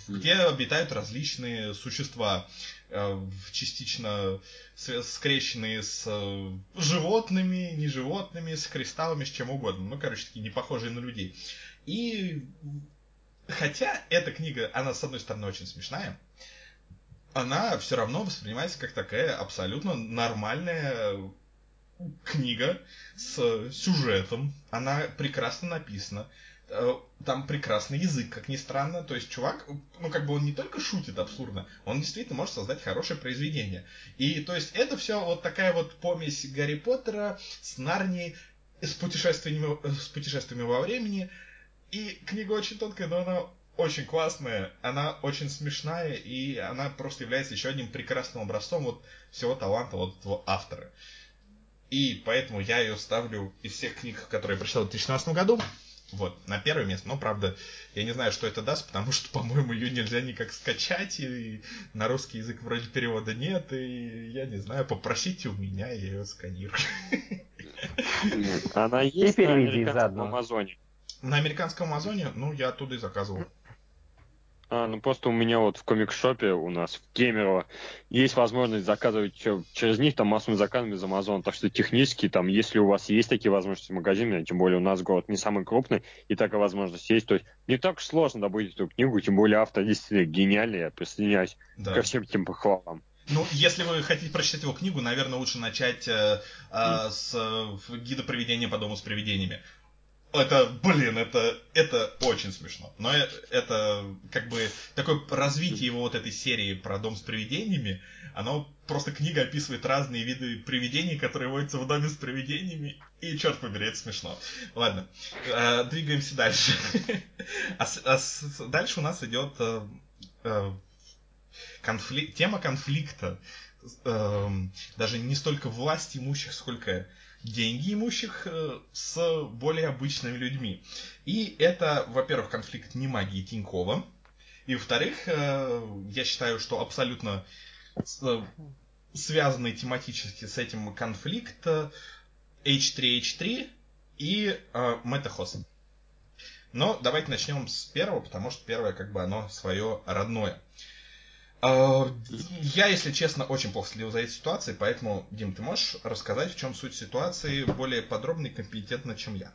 где обитают различные существа, э, частично скрещенные с э, животными, не животными, с кристаллами, с чем угодно. Ну, короче, такие не похожие на людей. И хотя эта книга, она, с одной стороны, очень смешная, она все равно воспринимается как такая абсолютно нормальная книга с сюжетом. Она прекрасно написана. Э, Там прекрасный язык, как ни странно. То есть чувак, ну как бы он не только шутит абсурдно, он действительно может создать хорошее произведение. И то есть это все вот такая вот помесь Гарри Поттера с Нарнией, с путешествиями, с путешествиями во времени. И книга очень тонкая, но она очень классная, она очень смешная, и она просто является еще одним прекрасным образцом вот всего таланта вот этого автора. И поэтому я ее ставлю из всех книг, которые я прочитал в 2016 году, вот, на первое место. Но, правда, я не знаю, что это даст, потому что, по-моему, ее нельзя никак скачать, и на русский язык вроде перевода нет, и я не знаю, попросите у меня, я ее сканирую. Она есть на американском. Амазоне. На американском Амазоне, ну, я оттуда и заказывал. А, ну просто у меня вот в комик-шопе у нас в Кемерово есть возможность заказывать через них там массовым заказом из Амазона. Так что технически там, если у вас есть такие возможности в магазине, тем более у нас город не самый крупный, и такая возможность есть, то есть не так уж сложно добыть эту книгу, тем более автор действительно гениальный, я присоединяюсь Да. ко всем этим похвалам. Ну, если вы хотите прочитать его книгу, наверное, лучше начать э, э, с э, гида привидения по дому с привидениями. Это, блин, это, это очень смешно. Но э- это как бы такое развитие его вот этой серии про дом с привидениями. Оно просто книга описывает разные виды привидений, которые водятся в доме с привидениями. И черт побери, это смешно. Ладно, э, двигаемся дальше. *laughs* А а дальше у нас идет э, конфликт, тема конфликта эм, даже не столько власть имущих, сколько деньги имущих э, с более обычными людьми. И это, во-первых, конфликт не магии Тинькова. И, во-вторых, э, я считаю, что абсолютно э, связанный тематически с этим конфликт э, H3H3 и Метахос. Но давайте начнем с первого, потому что первое, как бы, оно свое родное. Э, Я, если честно, очень плохо следил за этой ситуацией, поэтому, Дим, ты можешь рассказать, в чем суть ситуации более подробно и компетентно, чем я?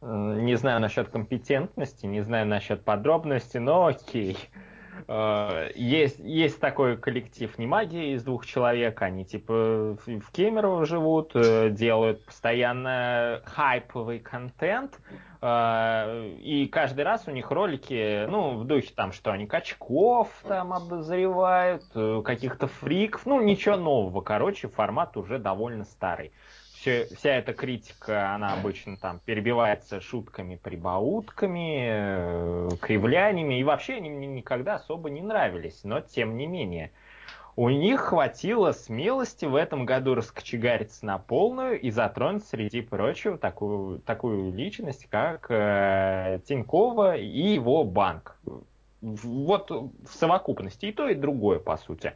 М, Не знаю насчет компетентности, не знаю насчет подробности, но окей. Э, Есть, есть такой коллектив не магии из двух человек, они типа в Кемерово живут, э, делают постоянно хайповый контент, э, и каждый раз у них ролики, ну, в духе там, что они качков там обозревают, э, каких-то фриков, ну, ничего нового, короче, формат уже довольно старый. Все, вся эта критика, она обычно там перебивается шутками, прибаутками, э, кривляниями, и вообще они мне никогда особо не нравились, но тем не менее. У них хватило смелости в этом году раскочегариться на полную и затронуть, среди прочего, такую, такую личность, как э, Тинькова и его банк. Вот в совокупности и то, и другое, по сути.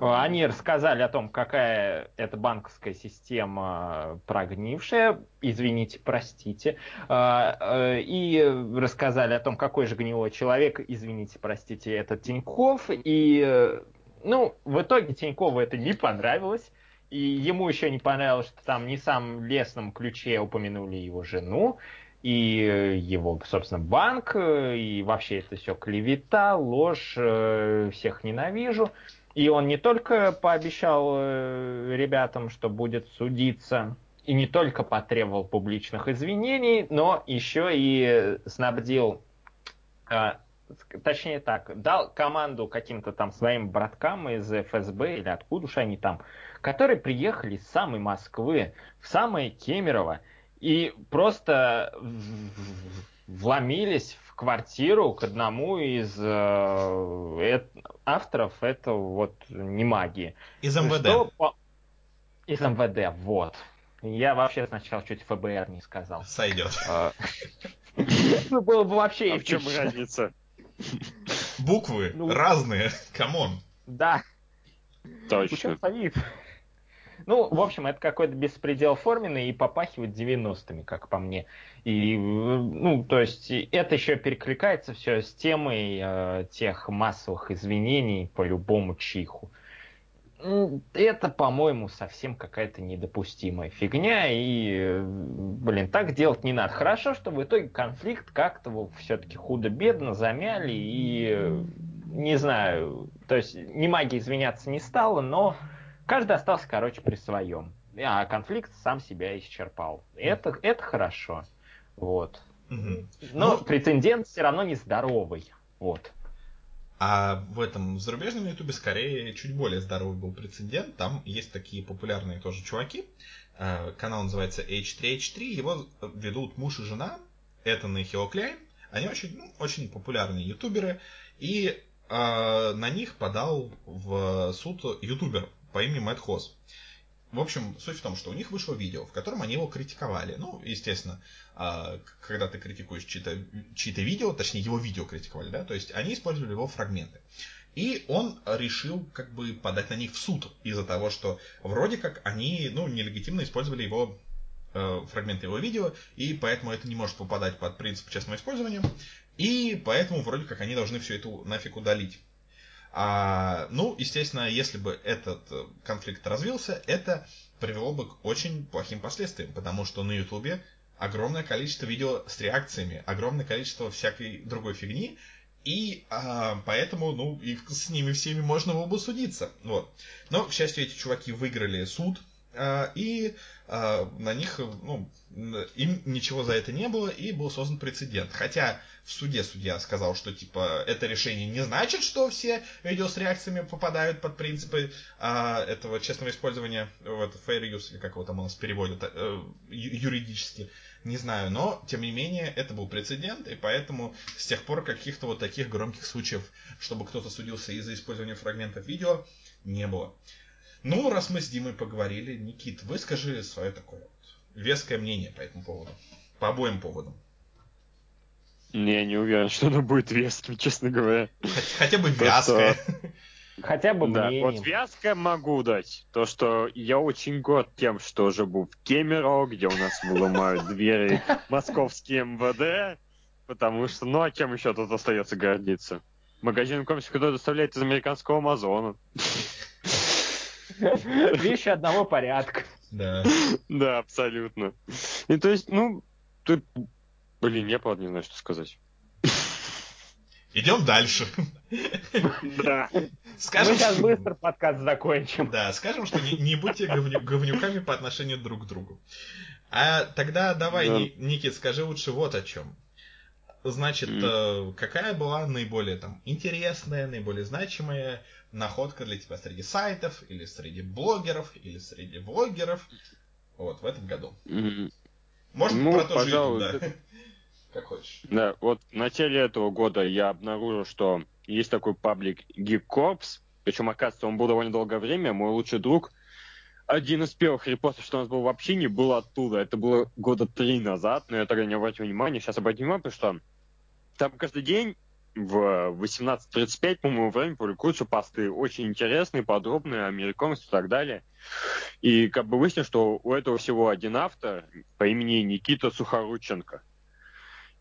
Они рассказали о том, какая это банковская система прогнившая, извините, простите, А, э, и рассказали о том, какой же гнилой человек, извините, простите, этот Тиньков, и, э, ну, в итоге Тинькову это не понравилось, и ему еще не понравилось, что там не самом лесном ключе упомянули его жену, и э, его, собственно, банк, э, и вообще это все клевета, ложь, э, всех ненавижу. И он не только пообещал ребятам, что будет судиться, и не только потребовал публичных извинений, но еще и снабдил, точнее так, дал команду каким-то там своим браткам из ФСБ или откуда уж они там, которые приехали из самой Москвы в самое Кемерово и просто вломились в квартиру к одному из э, авторов этого вот не магии. Из МВД. Что по- Из МВД, вот. Я вообще сначала чуть ФБР не сказал. Сойдет. Ну, *laughs* было бы вообще А в чем разница? Буквы Ну. разные. Come on. Да, Точно. Стоит. Ну, в общем, это какой-то беспредел форменный и попахивает 90-ми, как по мне. И, ну, то есть, это еще перекликается все с темой э, тех массовых извинений по любому чиху. М, Это, по-моему, совсем какая-то недопустимая фигня, и, блин, так делать не надо. Хорошо, что в итоге конфликт как-то все-таки худо-бедно замяли, и, не знаю, то есть, не магия извиняться не стала, но каждый остался, короче, при своем. А конфликт сам себя исчерпал. Это, это хорошо. Вот. Но Ну- прецедент все равно нездоровый. Вот. А в этом зарубежном ютубе скорее чуть более здоровый был прецедент. Там есть такие популярные тоже чуваки. Э, Канал называется H3H3. Его ведут муж и жена. Этан и Хио Кляйн. Они очень, ну, очень популярные ютуберы. И э, на них подал в суд ютубер по имени Мэтт Хос. В общем, суть в том, что у них вышло видео, в котором они его критиковали. Ну, естественно, а, когда ты критикуешь чьи-то, чьи-то видео, точнее, его видео критиковали, да, то есть они использовали его фрагменты. И он решил как бы подать на них в суд из-за того, что вроде как они, ну, нелегитимно использовали его э, фрагменты его видео, и поэтому это не может попадать под принцип честного использования, и поэтому вроде как они должны все это нафиг удалить. А, ну, естественно, если бы этот э, конфликт развился, это привело бы к очень плохим последствиям, потому что на Ютубе огромное количество видео с реакциями, огромное количество всякой другой фигни, и а, поэтому, ну, и с ними всеми можно было бы судиться. Вот. Но, к счастью, эти чуваки выиграли суд, а, и а, на них, ну, им ничего за это не было, и был создан прецедент. Хотя в суде судья сказал, что, типа, это решение не значит, что все видео с реакциями попадают под принципы а, этого честного использования, вот, fair use, или как его там у нас переводят э, юридически, не знаю, но, тем не менее, это был прецедент, и поэтому с тех пор каких-то вот таких громких случаев, чтобы кто-то судился из-за использования фрагментов видео, не было. Ну, раз мы с Димой поговорили, Никит, выскажи свое такое вот веское мнение по этому поводу. По обоим поводам. Не, не уверен, *laughs* что оно будет веским, честно говоря. Хотя бы вязкое. Хотя бы Да, мнением. вот вязко могу дать. То, что я очень горд тем, что живу в Кемерово, где у нас выломают двери московские МВД. Потому что, ну а чем еще тут остается гордиться? Магазин комиксов, который доставляет из американского Амазона. *laughs* Вещи одного порядка. Да. *laughs* Да, абсолютно. И то есть, ну, ты... Блин, я правда не знаю, что сказать. Идем дальше. Да. Скажем, Мы сейчас что- быстро подкаст закончим. Да, скажем, что не, не будьте говню- говнюками по отношению друг к другу. А тогда давай, Да. Ни- Никит, скажи лучше вот о чем. Значит, э, какая была наиболее там интересная, наиболее значимая находка для тебя среди сайтов, или среди блогеров, или среди влогеров, вот, в этом году? М, Можно Ну, про то же да? Как хочешь. Да, вот в начале этого года я обнаружил, что есть такой паблик Geek Corps, причем, оказывается, он был довольно долгое время, мой лучший друг, один из первых репостов, что у нас был в общине, был оттуда. Это было года три назад, но я тогда не обратил внимания. Сейчас обратил внимание, потому что там каждый день в 18.35, по-моему, время публикуются посты очень интересные, подробные, американцы и так далее. И как бы выяснилось, что у этого всего один автор по имени Никита Сухорученко.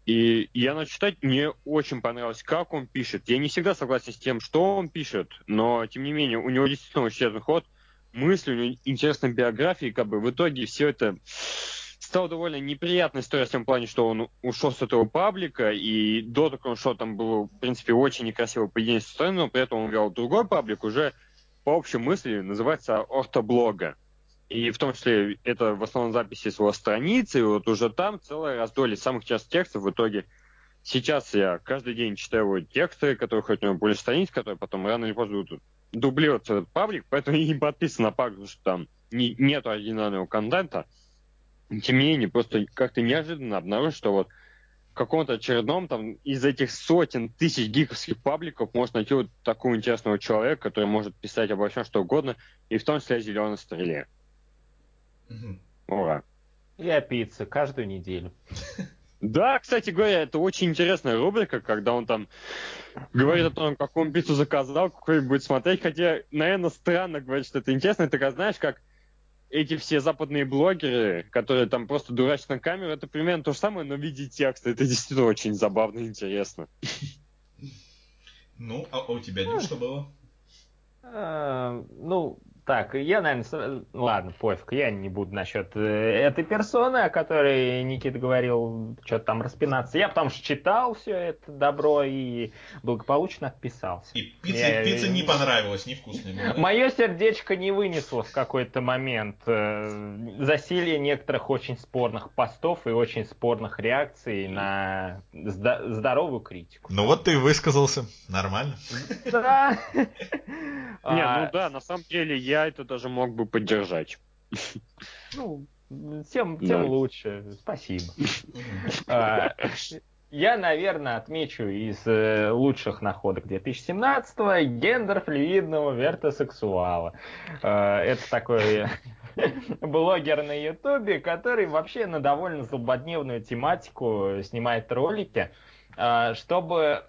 И я начал читать, мне очень понравилось, как он пишет. Я не всегда согласен с тем, что он пишет, но, тем не менее, у него действительно очень интересный ход, мысли, у него интересная биография, и как бы в итоге все это стало довольно неприятной историей в том плане, что он ушел с этого паблика, и до того, как он ушел, там было, в принципе, очень некрасивое поведение со стороны, но при этом он вел другой паблик, уже по общей мысли называется ортоблога. И в том числе это в основном записи с его страницы, и вот уже там целая раздолье самых частых текстов в итоге. Сейчас я каждый день читаю его тексты, которые хоть у него более страниц, которые потом рано или поздно будут дублироваться этот паблик, поэтому я не подписан на паблик, потому что там не, нету оригинального контента. Тем не менее, просто как-то неожиданно обнаружил, что вот в каком-то очередном там из этих сотен тысяч гиковских пабликов можно найти вот такого интересного человека, который может писать обо всем что угодно, и в том числе о зеленой стреле. Мгм. Ура. И о пицце каждую неделю. *laughs* Да, кстати говоря, это очень интересная рубрика, когда он там говорит о том, какую он пиццу заказал, какой будет смотреть. Хотя, наверное, странно говорить, что это интересно. Ты как знаешь, как эти все западные блогеры, которые там просто дурачат на камеру, это примерно то же самое, но в виде текста. Это действительно очень забавно и интересно. Ну, а у тебя, Дим, что было? Э, Ну, так, я, наверное, с- ладно, пофиг, я не буду насчет э, этой персоны, о которой Никита говорил, что-то там распинаться. Я потому что читал все это добро и благополучно отписался. И пицца, Я- пицца не понравилась, невкусная была. да? Мое сердечко не вынесло в какой-то момент э, засилие некоторых очень спорных постов и очень спорных реакций на зда- здоровую критику. Ну вот ты и высказался. Нормально. Да. Не, А, ну да, на самом деле я это даже мог бы поддержать. Ну, тем, Да. тем лучше. Спасибо. *laughs* А, Я, наверное, отмечу из э, лучших находок 2017-го гендер флюидного вертосексуала. Э, Это такой *laughs* блогер на Ютубе, который вообще на довольно злободневную тематику снимает ролики. А, Чтобы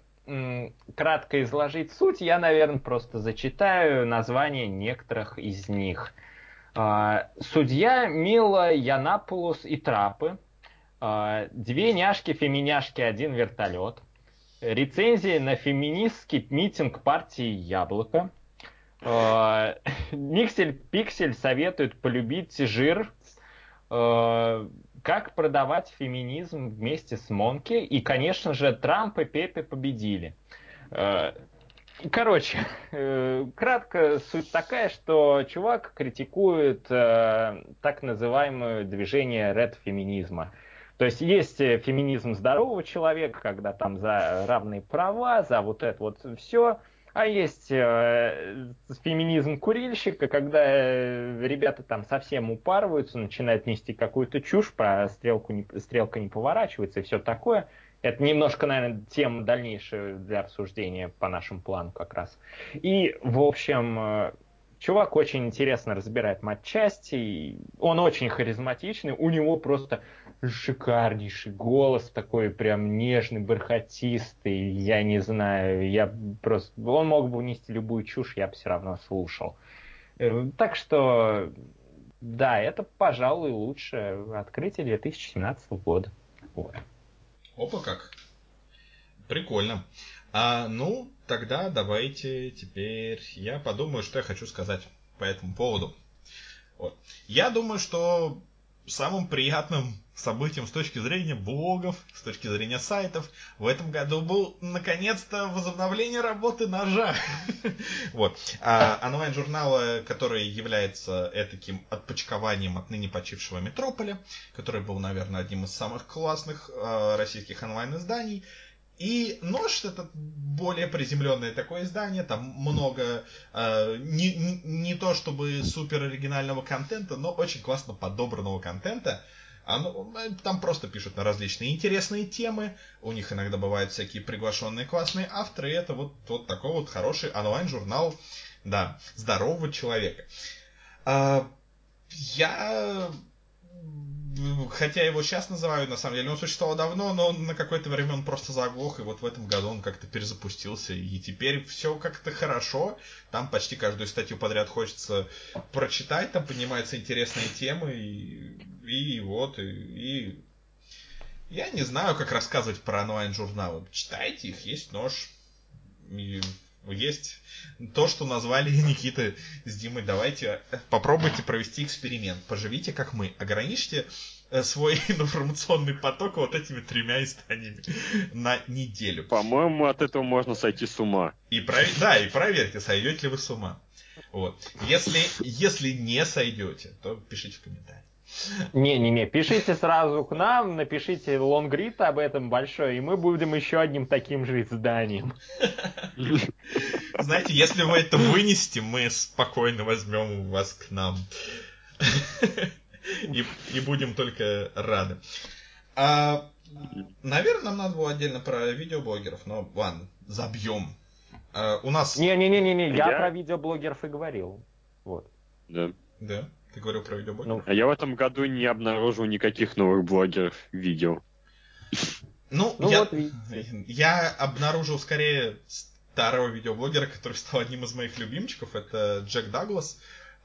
кратко изложить суть, я, наверное, просто зачитаю название некоторых из них. А, Судья Мила Янапулус и Трапы. А, Две няшки-феминяшки, один вертолет. Рецензии на феминистский митинг партии «Яблоко». А, *laughs* Никсель-Пиксель советует полюбить жир. Как продавать феминизм вместе с Монки. И, конечно же, Трамп и Пепе победили. А, Короче, *laughs* э, кратко суть такая, что чувак критикует э, так называемое движение ред-феминизма. То есть есть э, феминизм здорового человека, когда там за равные права, за вот это вот все. А есть э, феминизм курильщика, когда э, ребята там совсем упарываются, начинают нести какую-то чушь, про стрелку не, стрелка не поворачивается и все такое. Это немножко, наверное, тема дальнейшая для обсуждения по нашему плану как раз. И, в общем, э, Чувак очень интересно разбирает матчасти, он очень харизматичный, у него просто шикарнейший голос, такой прям нежный, бархатистый, я не знаю, я просто... Он мог бы унести любую чушь, я бы все равно слушал. Э, Так что, да, это, пожалуй, лучшее открытие 2017 года. Вот. Опа как. Прикольно. А, ну, тогда давайте теперь я подумаю, что я хочу сказать по этому поводу. Вот. Я думаю, что самым приятным событием с точки зрения блогов, с точки зрения сайтов в этом году был наконец-то возобновление работы ножа. *laughs* Вот. А онлайн-журнала, который является этаким отпочкованием от ныне почившего Метрополя, который был, наверное, одним из самых классных э, российских онлайн-изданий. И нож это более приземленное такое издание, там много э, не, не, не то чтобы супер оригинального контента, но очень классно подобранного контента. Оно, э, там просто пишут на различные интересные темы, у них иногда бывают всякие приглашенные классные авторы, и это вот, вот такой вот хороший онлайн-журнал, да, здорового человека. А, я хотя его сейчас называю, на самом деле, он существовал давно, но на какое-то время он просто заглох, и вот в этом году он как-то перезапустился, и теперь все как-то хорошо, там почти каждую статью подряд хочется прочитать, там поднимаются интересные темы, и, и вот, и, и я не знаю, как рассказывать про онлайн-журналы. Читайте их, есть нож, и есть то, что назвали *laughs* Никита с Димой. Давайте попробуйте провести эксперимент. Поживите, как мы. Ограничьте э, свой *laughs* информационный поток вот этими тремя изданиями на неделю. По-моему, от этого можно сойти с ума. И провер... Да, и проверьте, сойдете ли вы с ума. Вот. Если, если не сойдете, то пишите в комментариях. Не-не-не, пишите сразу к нам, напишите лонгрид об этом большой, и мы будем еще одним таким же изданием. Знаете, если вы это вынесете, мы спокойно возьмем вас к нам. И, и будем только рады. А, наверное, нам надо было отдельно про видеоблогеров, но ладно, забьем. А, у нас... Не-не-не-не, я Я- про видеоблогеров и говорил. Вот. Да. Да, ты говорил про видеоблогеров? А я в этом году не обнаружил никаких новых блогеров видео. Ну, Ну я, вот я обнаружил скорее старого видеоблогера, который стал одним из моих любимчиков. Это Джек Даглас.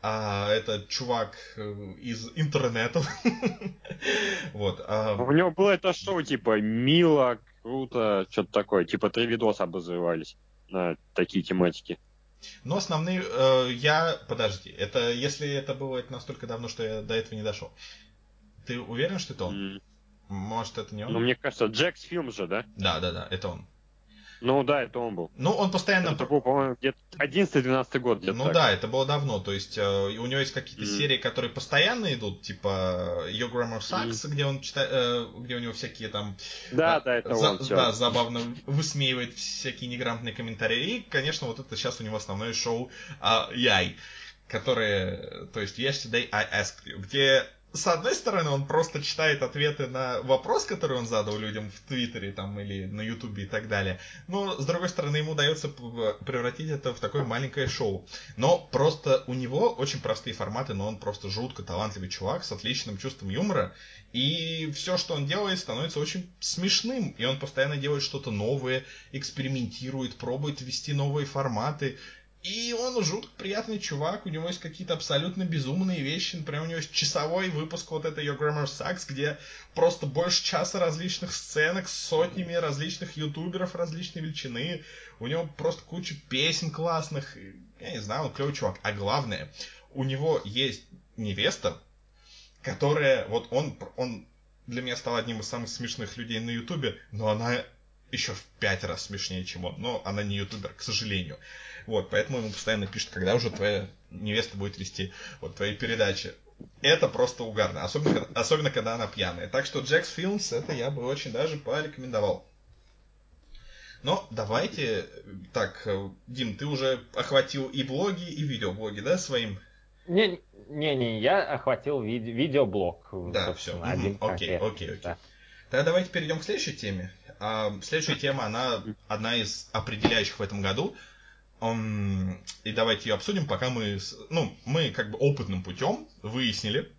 А, это чувак э, из интернета. *laughs* Вот. а, У него было это шоу, типа, мило, круто, что-то такое. Типа, три видоса обозревались на такие тематики. Но основные... э, я... Подожди. Это если это было это настолько давно, что я до этого не дошел. Ты уверен, что это он? М. Может, это не он? Ну, мне кажется, Джекс фильм же, да? Да, да, да, это он. Ну да, это он был. Ну, он постоянно... Это был, по-моему, где-то 11-12 год. где-то Ну так. да, это было давно. То есть э, у него есть какие-то Мгм. серии, которые постоянно идут, типа Your Grammar Sucks, где он читает, э, где у него всякие там Да, э, да, это за- он. всё. да, забавно высмеивает всякие неграмотные комментарии. И, конечно, вот это сейчас у него основное шоу а, Яй, которое, то есть Yesterday I Asked You, где с одной стороны, он просто читает ответы на вопрос, который он задал людям в Твиттере там, или на Ютубе и так далее. Но, с другой стороны, ему удается превратить это в такое маленькое шоу. Но просто у него очень простые форматы, но он просто жутко талантливый чувак с отличным чувством юмора. И все, что он делает, становится очень смешным. И он постоянно делает что-то новое, экспериментирует, пробует ввести новые форматы. И он жутко приятный чувак, у него есть какие-то абсолютно безумные вещи. Например, у него есть часовой выпуск вот этой Your Grammar Sucks, где просто больше часа различных сценок с сотнями различных ютуберов различной величины. У него просто куча песен классных. Я не знаю, он клевый чувак. А главное, у него есть невеста, которая, вот он, он для меня стал одним из самых смешных людей на ютубе, но она еще в пять раз смешнее, чем он. Но она не ютубер, к сожалению. Вот, поэтому ему постоянно пишут, когда уже твоя невеста будет вести вот твои передачи. Это просто угарно, особенно, особенно когда она пьяная. Так что Джекс Филмс, это я бы очень даже порекомендовал. Но давайте, так, Дим, ты уже охватил и блоги, и видеоблоги, да, своим? Не, не, не, я охватил виде- видеоблог. Да, все. один Окей, конкретный, окей, окей. да. Тогда давайте перейдем к следующей теме. А, следующая тема, она одна из определяющих в этом году. и давайте ее обсудим, пока мы, ну, мы как бы опытным путем выяснили,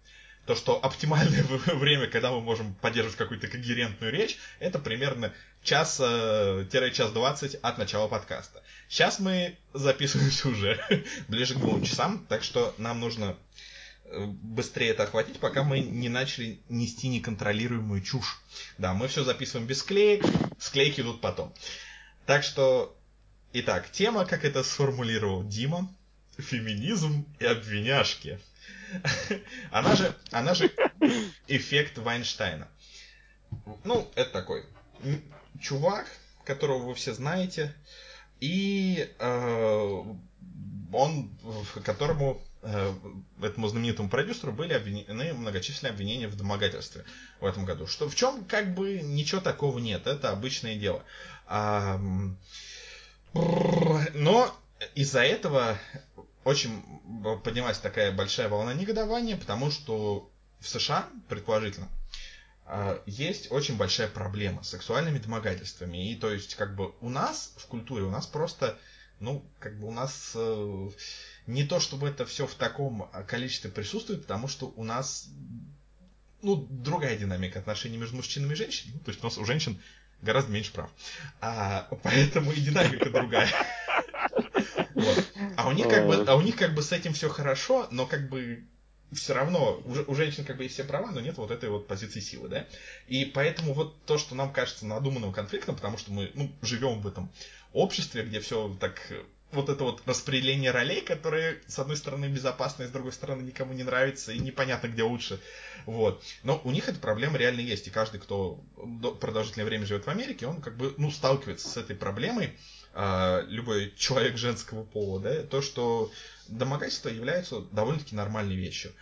то, что оптимальное *laughs* время, когда мы можем поддерживать какую-то когерентную речь, это примерно час-час двадцать от начала подкаста. Сейчас мы записываемся *laughs* уже ближе к двум часам, так что нам нужно э, быстрее это охватить, пока мы не начали нести неконтролируемую чушь. Да, мы все записываем без склеек, склейки идут потом. Так что, итак, тема, как это сформулировал Дима, феминизм и обвиняшки. *laughs* Она же, она же эффект Вайнштейна. Ну, это такой чувак, которого вы все знаете, и э, он, которому, этому знаменитому продюсеру были обвинены многочисленные обвинения в домогательстве в этом году. Что в чем как бы ничего такого нет, это обычное дело. А, но из-за этого очень поднялась такая большая волна негодования, потому что в США, предположительно, а, есть очень большая проблема с сексуальными домогательствами. И то есть, как бы у нас в культуре, у нас просто, ну, как бы у нас э, не то, чтобы это все в таком количестве присутствует, потому что у нас, ну, другая динамика отношений между мужчинами и женщинами. Ну, то есть у нас у женщин гораздо меньше прав. А, поэтому и динамика другая. А у них как бы, а у них как бы с этим все хорошо, но как бы все равно у, у женщин как бы есть все права, но нет вот этой вот позиции силы, да? И поэтому вот то, что нам кажется надуманным конфликтом, потому что мы ну, живем в этом обществе, где все так э, вот это вот распределение ролей, которые, с одной стороны, безопасно, и с другой стороны, никому не нравится, и непонятно, где лучше. Вот. Но у них эта проблема реально есть, и каждый, кто до- продолжительное время живет в Америке, он как бы, ну, сталкивается с этой проблемой, а, любой человек женского пола, да, то, что домогательства являются довольно-таки нормальной вещью.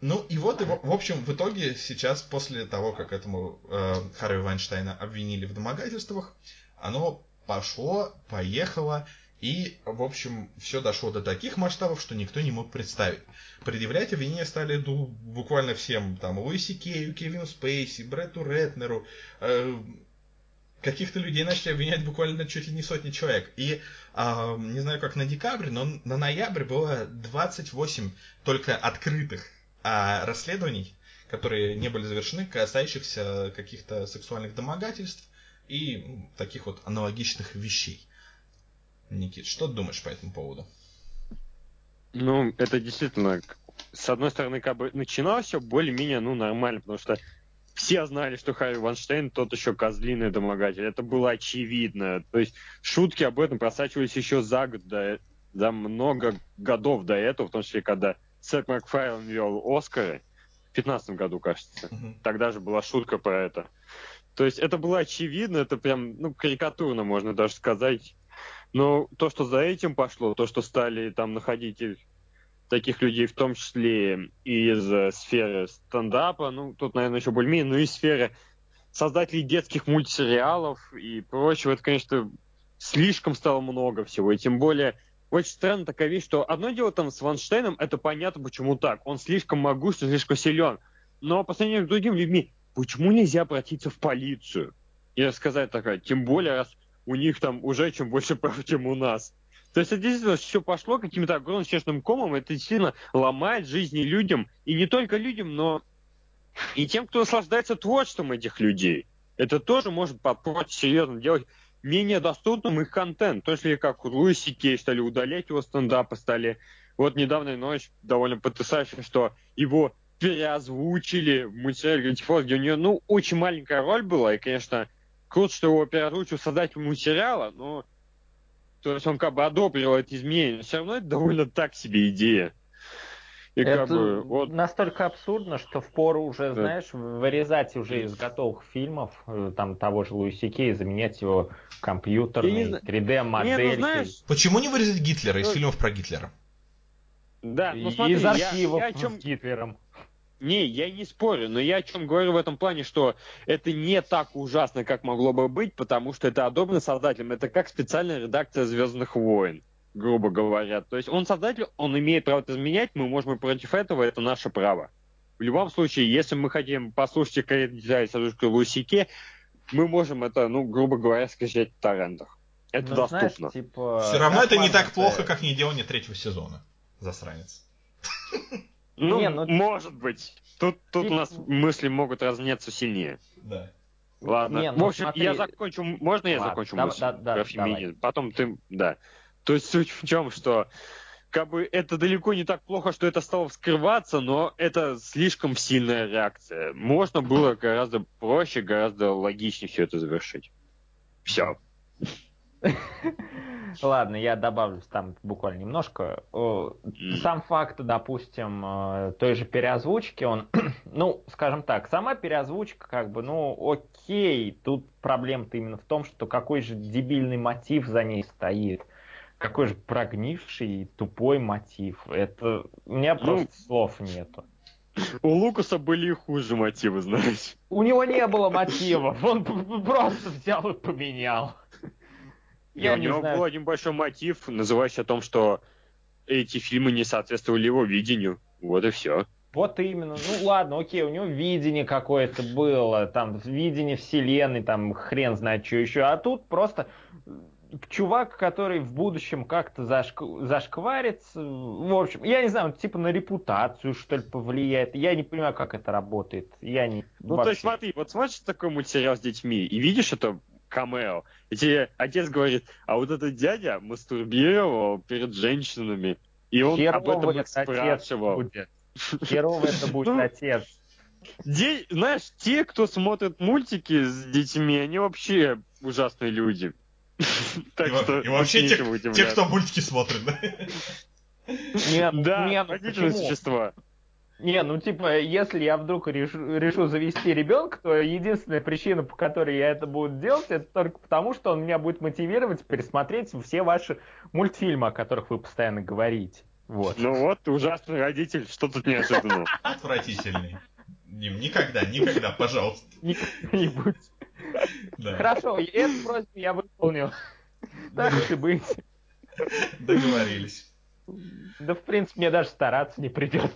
Ну и вот, и в общем, в итоге сейчас, после того, как этому э, Харви Вайнштейна обвинили в домогательствах, оно пошло, поехало, и, в общем, все дошло до таких масштабов, что никто не мог представить. Предъявлять обвинения стали ну, буквально всем, там, Луиси Кею, Кевину Спейси, Бретту Ретнеру, э, каких-то людей начали обвинять буквально чуть ли не сотни человек. И а, не знаю, как на декабрь, но на ноябрь было 28 только открытых а, расследований, которые не были завершены, касающихся каких-то сексуальных домогательств и м, таких вот аналогичных вещей. Никит, что ты думаешь по этому поводу? Ну, это действительно, с одной стороны, как бы начиналось все более-менее, ну, нормально, потому что все знали, что Харри Ванштейн тот еще козлиный домогатель. Это было очевидно. То есть шутки об этом просачивались еще за год, до, за много годов до этого, в том числе, когда Сет Макфарлен вел Оскары в 15 году, кажется. Тогда же была шутка про это. То есть это было очевидно, это прям, ну, карикатурно, можно даже сказать. Но то, что за этим пошло, то, что стали там находить таких людей, в том числе и из э, сферы стендапа, ну, тут, наверное, еще более-менее, ну, и сферы создателей детских мультсериалов и прочего, это, конечно, слишком стало много всего. И тем более, очень странная такая вещь, что одно дело там с Ванштейном, это понятно, почему так. Он слишком могущественный, слишком силен. Но по сравнению с другими людьми, почему нельзя обратиться в полицию и рассказать такая? Тем более, раз у них там уже чем больше прав, чем у нас. То есть это действительно все пошло каким-то огромным честным комом, это действительно ломает жизни людям, и не только людям, но и тем, кто наслаждается творчеством этих людей. Это тоже может попортить серьезно делать менее доступным их контент. То есть, как Луиси Кей стали удалять его стендапы, стали... Вот недавно ночь довольно потрясающе, что его переозвучили в мультсериале Falls, где у нее, ну, очень маленькая роль была, и, конечно, круто, что его переозвучил создатель мультсериала, но то есть он как бы одобрил это изменение, но все равно это довольно так себе идея. И Это как бы, вот, настолько абсурдно, что впору уже, Да. знаешь, вырезать уже из готовых фильмов, э, там того же Луиси Кей, заменять его компьютерной, Я не зна- 3D-моделькой. Не, ну, знаешь, Почему не вырезать Гитлера из Ну, фильмов про Гитлера? да, ну И смотри, из я- архивов я о чем с Гитлером. Не, я не спорю, но я о чем говорю в этом плане, что это не так ужасно, как могло бы быть, потому что это одобрено создателем. Это как специальная редакция Звездных войн, грубо говоря. То есть он создатель, он имеет право это изменять, мы можем и против этого, это наше право. В любом случае, если мы хотим послушать озвучку Лусике, мы можем это, ну, грубо говоря, скачать в торрентах. Это Ну, знаешь, доступно. типа... Все равно это не так плохо, как не делание третьего сезона. Засранец. *laughs* Ну, Не, ну- может быть. Тут, тут Типа- у нас мысли могут разнеться сильнее. Да. Ладно. Не, в ну общем, смотри- я закончу. Можно я Ладно, закончу да- мысль да- да, про феминизм? Потом ты. Да. То есть суть в чем, что как бы это далеко не так плохо, что это стало вскрываться, но это слишком сильная реакция. Можно было гораздо проще, гораздо логичнее все это завершить. Все. *laughs* Ладно, я добавлю там буквально немножко. Сам факт, допустим, э, той же переозвучки, он, *clears throat* ну, скажем так, сама переозвучка, как бы, ну, окей, тут проблема-то именно в том, что какой же дебильный мотив за ней стоит. Какой же прогнивший, тупой мотив. Это... У меня Ну, просто слов нету. У Лукаса были хуже мотивы, знаешь. У него не было мотивов, он *laughs* просто взял и поменял. Я у не него знаю. был один большой мотив, называющий о том, что эти фильмы не соответствовали его видению. Вот и все. Вот именно. Ну ладно, окей, у него видение какое-то было, там, видение вселенной, там, хрен знает что еще. А тут просто э, чувак, который в будущем как-то зашк- зашкварится, в общем, я не знаю, он типа на репутацию, что ли, повлияет. Я не понимаю, как это работает. Я не... Ну, то вообще. есть смотри, вот смотришь такой мультсериал с детьми, и видишь это камео, и тебе отец говорит, а вот этот дядя мастурбировал перед женщинами, и он об этом их спрашивал. будет. Херовый это будет Ну, отец. Де- Знаешь, те, кто смотрит мультики с детьми, они вообще ужасные люди. *laughs* Так что и вообще те, кто мультики смотрит, да? Нет, Да, существа. Не, ну типа, если я вдруг решу, решу завести ребенка, то единственная причина, по которой я это буду делать, это только потому, что он меня будет мотивировать пересмотреть все ваши мультфильмы, о которых вы постоянно говорите. Вот. Ну вот, ужасный родитель, что тут неожиданного? *laughs* Отвратительный. Никогда, никогда, пожалуйста. Никогда-нибудь. Да. Хорошо, эту просьбу я выполнил. Так и быть. Договорились. Да, в принципе, мне даже стараться не придется.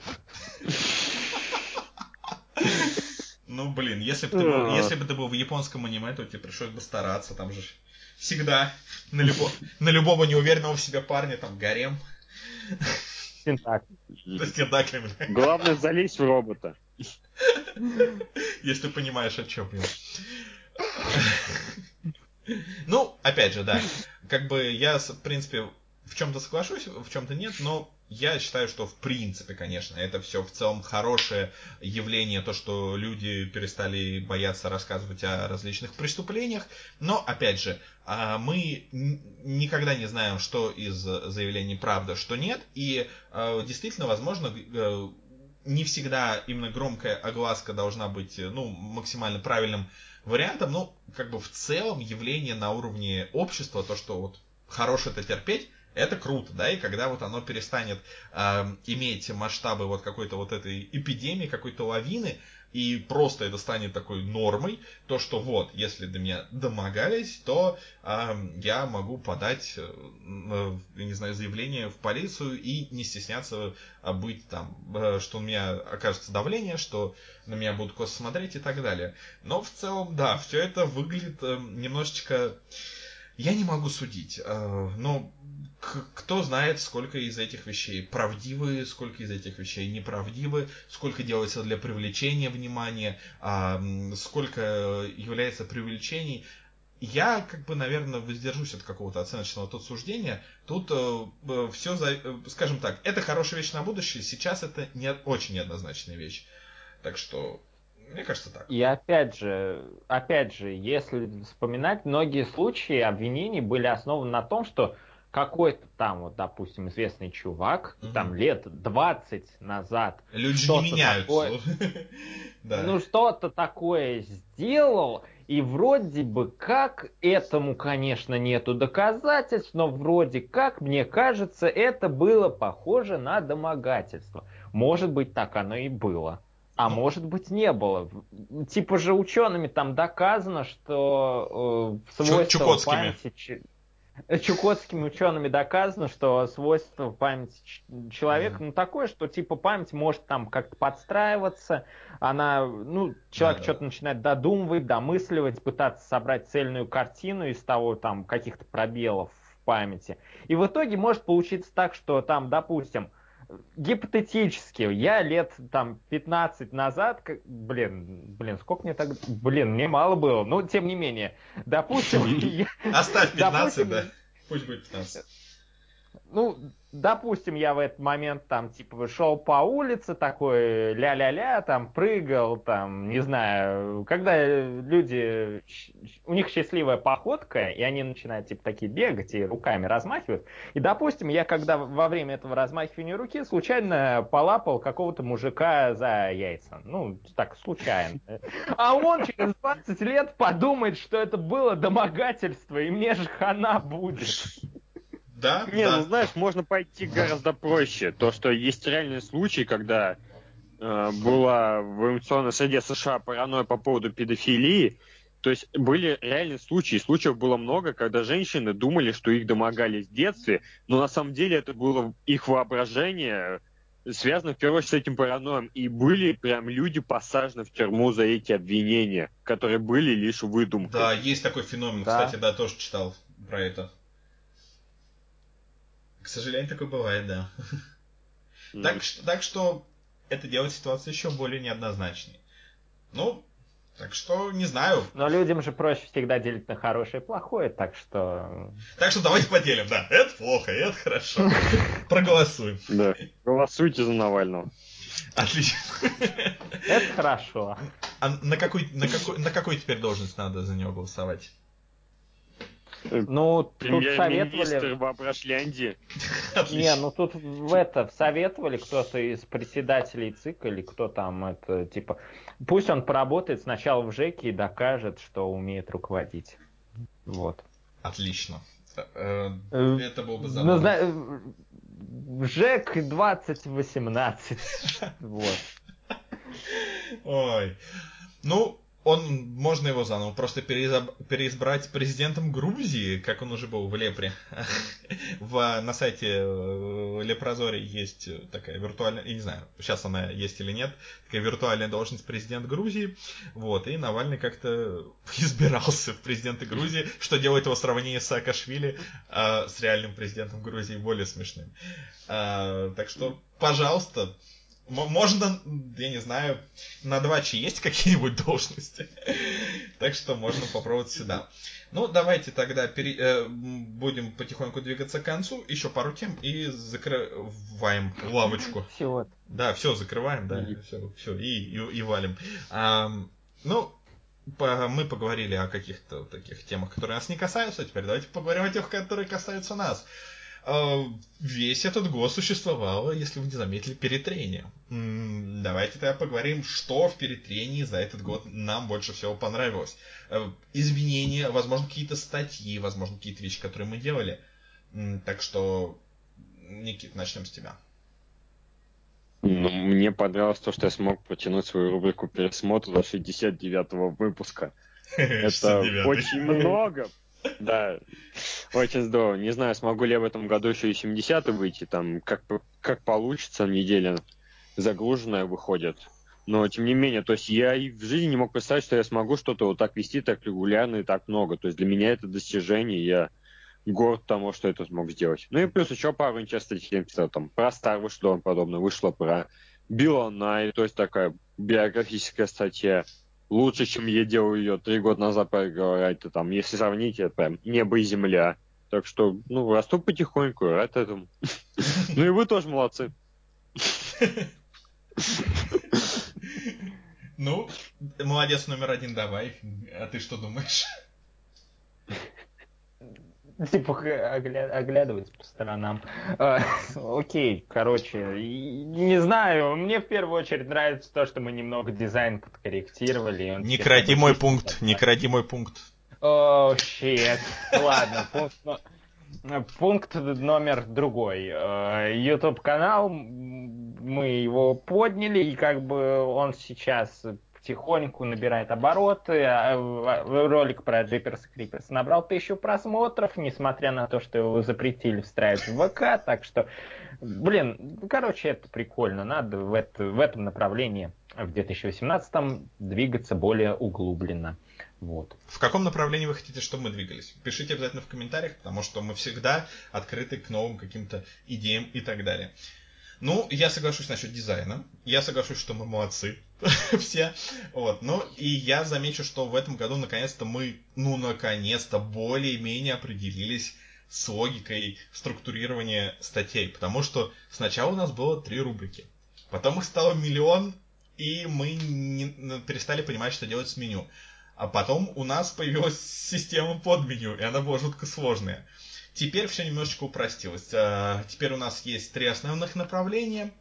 Ну, блин, если бы ты был, если бы ты был в японском аниме, то тебе пришлось бы стараться, там же всегда на, любо, на любого неуверенного в себе парня там гарем *laughs* с тентаклями. Главное, залезть в робота. если понимаешь, о чем я. Ну, опять же, да, как бы я, в принципе, в чем-то соглашусь, в чем-то нет, но я считаю, что в принципе, конечно, это все в целом хорошее явление, то, что люди перестали бояться рассказывать о различных преступлениях, но, опять же, а, мы никогда не знаем, что из заявлений правда, что нет, и а, действительно, возможно, э, не всегда именно громкая огласка должна быть, ну, максимально правильным вариантом, ну, как бы в целом явление на уровне общества, то, что вот хорош это терпеть, это круто, да, и когда вот оно перестанет эм, иметь масштабы вот какой-то вот этой эпидемии, какой-то лавины, и просто это станет такой нормой, то, что вот, если до меня домогались, то эм, я могу подать, э, э, я не знаю, заявление в полицию и не стесняться э, быть там, э, что у меня окажется давление, что на меня будут косо смотреть и так далее. Но в целом, да, все это выглядит э, немножечко... Я не могу судить, э, но кто знает, сколько из этих вещей правдивы, сколько из этих вещей неправдивы, сколько делается для привлечения внимания, а, сколько является привлечений. Я, как бы, наверное, воздержусь от какого-то оценочного тут суждения. Тут все, скажем так, это хорошая вещь на будущее, сейчас это не, очень неоднозначная вещь. Так что, мне кажется, так. И опять же, опять же, если вспоминать, многие случаи обвинений были основаны на том, что какой-то там, вот, допустим, известный чувак, Мгм. там лет 20 назад, Люди не меняются. такое. *laughs* Да. ну что-то такое сделал, и вроде бы как этому, конечно, нету доказательств, но вроде как, мне кажется, это было похоже на домогательство. Может быть, так оно и было. А Ну. может быть не было. Типа же учеными там доказано, что э, свойства памяти... чукотскими учеными доказано, что свойство памяти человека, ну, такое, что, типа, память может там как-то подстраиваться, она, ну, человек что-то начинает додумывать, домысливать, пытаться собрать цельную картину из того, там, каких-то пробелов в памяти. И в итоге может получиться так, что там, допустим, гипотетически, я лет там 15 назад, как- блин, блин, сколько мне так, блин, мне мало было, но тем не менее, допустим, *laughs* Оставь 15, Допустим, да. Пусть будет 15. Ну, допустим, я в этот момент там, типа, шел по улице, такой ля-ля-ля, там, прыгал, там, не знаю, когда люди, у них счастливая походка, и они начинают, типа, такие бегать и руками размахивают, и, допустим, я, когда во время этого размахивания руки случайно полапал какого-то мужика за яйца, ну, так, случайно. А он через 20 лет подумает, что это было домогательство, и мне же хана будет. Да, Не, да. ну знаешь, можно пойти гораздо проще. То, что есть реальные случаи, когда э, была в информационной среде США паранойя по поводу педофилии. То есть были реальные случаи, случаев было много, когда женщины думали, что их домогались в детстве, но на самом деле это было их воображение, связано в первую очередь с этим параноем. И были прям люди посажены в тюрьму за эти обвинения, которые были лишь выдумкой. Да, есть такой феномен, Да. кстати, да, тоже читал про это. К сожалению, такое бывает, да. Так, что- так что это делает ситуацию еще более неоднозначной. Ну, так что не знаю. Но людям же проще всегда делить на хорошее и плохое, так что... Так что давайте поделим, да. Это плохо, это хорошо. *laughs* Проголосуем. Да. Голосуйте за Навального. Отлично. Это хорошо. А на какой, на какой, на какой теперь должность надо за него голосовать? Ну, тут советовали... Воображляндии. Не, ну тут в это советовали кто-то из председателей ЦИК или кто там это, типа, пусть он поработает сначала в ЖЭКе и докажет, что умеет руководить. Вот. Отлично. Э, Э, Это было бы Ну, забавно. зна- э, ЖЭК 2018. *laughs* Вот. Ой. Ну, он, можно его заново просто переизбрать президентом Грузии, как он уже был в Лепре. *laughs* В, на сайте э, Лепрозори есть такая виртуальная, я не знаю, сейчас она есть или нет, такая виртуальная должность президент Грузии. Вот, и Навальный как-то *laughs* избирался в президенты Грузии, что делает его сравнение с Саакашвили а, с реальным президентом Грузии более смешным. А, так что, пожалуйста, Можно, я не знаю, на 2 есть какие-нибудь *laughs* должности. Так что можно попробовать сюда. Ну, давайте тогда пере- э, будем потихоньку двигаться к концу. Еще пару тем и закрываем лавочку. *laughs* Всего. Да, все, закрываем, да, все, все, и, и, и валим. Ам, ну, по- мы поговорили о каких-то таких темах, которые нас не касаются. Теперь давайте поговорим о тех, которые касаются нас. А, Весь этот год существовало, если вы не заметили, перетрение. Давайте тогда поговорим, что в перетрении за этот год нам больше всего понравилось. Э, Изменения, возможно, какие-то статьи, возможно, какие-то вещи, которые мы делали. Так что, Никит, начнем с тебя. Ну, мне понравилось то, что я смог протянуть свою рубрику пересмотра до 69-го выпуска. *laughs* Это 69-й. очень много. Да, очень здорово. Не знаю, смогу ли я в этом году еще и 70 выйти, там, как, как получится, неделя загруженная выходит. Но, тем не менее, то есть я и в жизни не мог представить, что я смогу что-то вот так вести так регулярно и так много. То есть для меня это достижение, я горд тому, что это смог сделать. Ну и плюс еще пару интересных статей написал, там, про Star вышло подобное, вышло про Билла Най, то есть такая биографическая статья. Лучше, чем я делал ее три года назад, проговорять, то там, если сравнить, это прям небо и земля. Так что, ну, расту потихоньку, рад этому. Ну и вы тоже молодцы. Ну, молодец номер один, давай. А ты что думаешь? *laughs* Типа огля- оглядываться по сторонам. Э, *laughs* Окей, короче, не знаю, мне в первую очередь нравится то, что мы немного дизайн подкорректировали. Не кради мой пункт, не кради мой пункт. О, щет. Ладно, пункт, пункт номер другой. YouTube канал, мы его подняли, и как бы он сейчас потихоньку набирает обороты. А, в- Ролик про Джиперс Криперс набрал тысячу просмотров, несмотря на то, что его запретили встраивать в ВК. Так что, блин, короче, это прикольно. Надо в, это- в этом направлении в 2018 двигаться более углубленно. Вот. В каком направлении вы хотите, чтобы мы двигались? Пишите обязательно в комментариях, потому что мы всегда открыты к новым каким-то идеям и так далее. Ну, я соглашусь насчет дизайна. Я соглашусь, что мы молодцы. *laughs* Все. Вот. Ну, и я замечу, что в этом году наконец-то мы, ну, наконец-то более-менее определились с логикой структурирования статей. Потому что сначала у нас было три рубрики. Потом их стало миллион, и мы не- перестали понимать, что делать с меню. А потом у нас появилась *laughs* система под меню, и она была жутко сложная. Теперь все немножечко упростилось. А, Теперь у нас есть три основных направления,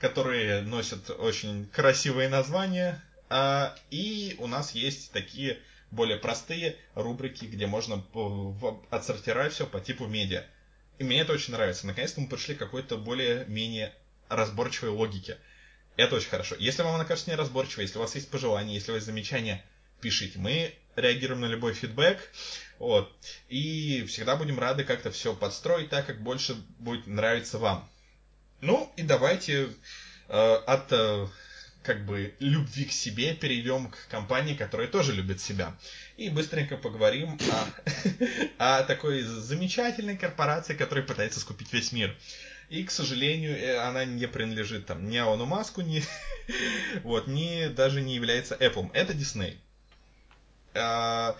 которые носят очень красивые названия. А, И у нас есть такие более простые рубрики, где можно отсортировать все по типу медиа. И мне это очень нравится. Наконец-то мы пришли к какой-то более-менее разборчивой логике. Это очень хорошо. Если вам она кажется неразборчивой, если у вас есть пожелания, если у вас есть замечания, пишите. Мы реагируем на любой фидбэк. Вот. И всегда будем рады как-то все подстроить так, как больше будет нравиться вам. Ну и давайте э, от э, как бы любви к себе перейдем к компании, которая тоже любит себя. И быстренько поговорим о, *laughs* о такой замечательной корпорации, которая пытается скупить весь мир. И, к сожалению, э, она не принадлежит там ни Аону Маску, ни, *laughs* вот, ни даже не является Apple. Это Disney. А,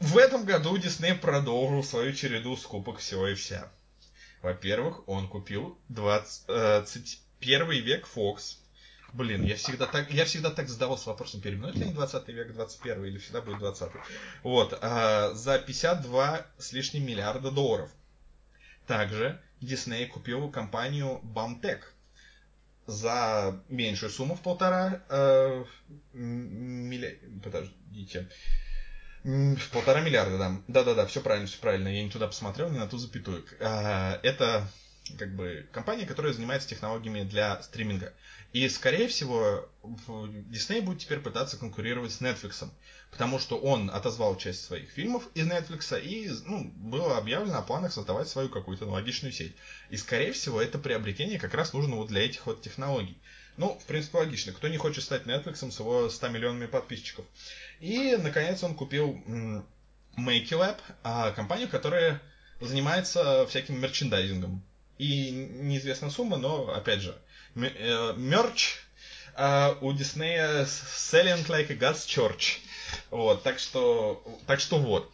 В этом году Disney продолжил свою череду скупок всего и вся. Во-первых, он купил 21 век Fox. Блин, я всегда так, я всегда так задавался вопросом, переименуют ли они 20 век 21 или всегда будет 20 Вот, а, за 52 с лишним миллиарда долларов. Также Disney купил компанию Bamtech за меньшую сумму в полтора э, милли- Подождите. В полтора миллиарда, да. Да-да-да, все правильно, все правильно. Я не туда посмотрел, не на ту запятую. А, Это как бы компания, которая занимается технологиями для стриминга. И, скорее всего, Disney будет теперь пытаться конкурировать с Netflix. Потому что он отозвал часть своих фильмов из Netflix, и ну, было объявлено о планах создавать свою какую-то аналогичную сеть. И, скорее всего, это приобретение как раз нужно вот для этих вот технологий. Ну, в принципе, логично. Кто не хочет стать Netflix с его 100 миллионами подписчиков? И, наконец, он купил м, MakeLab, а, компанию, которая занимается всяким мерчендайзингом. И неизвестна сумма, но, опять же, э, мерч а, у Диснея selling like a God's Church. Вот, так что, так что вот.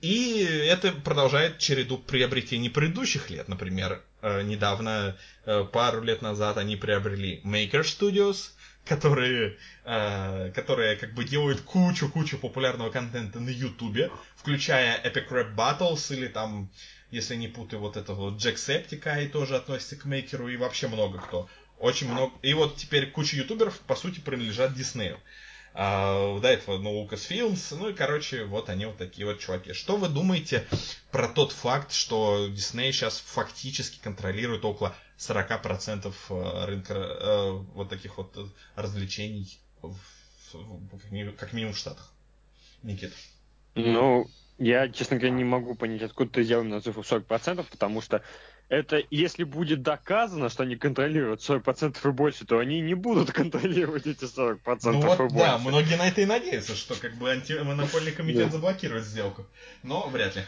И это продолжает череду приобретений предыдущих лет. Например, недавно, э, пару лет назад они приобрели Maker Studios, которые, э, которые как бы делают кучу-кучу популярного контента на Ютубе, включая Epic Rap Battles или там, если не путаю, вот этого Jacksepticeye тоже относится к мейкеру и вообще много кто. Очень много. И вот теперь куча ютуберов, по сути, принадлежат Диснею. А, до этого, ну, Lucasfilms, ну и, короче, вот они вот такие вот чуваки. Что вы думаете про тот факт, что Disney сейчас фактически контролирует около 40% э, рынка э, вот таких вот развлечений, в- в- как ми- как минимум в Штатах? Никит. Ну, я, честно говоря, не могу понять, откуда ты взял именно цифру 40%, потому что это, если будет доказано, что они контролируют 40% и больше, то они не будут *laughs* контролировать эти 40% Ну и вот, больше. да, многие на это и надеются, что как бы антимонопольный комитет Да. заблокирует сделку. Но вряд ли.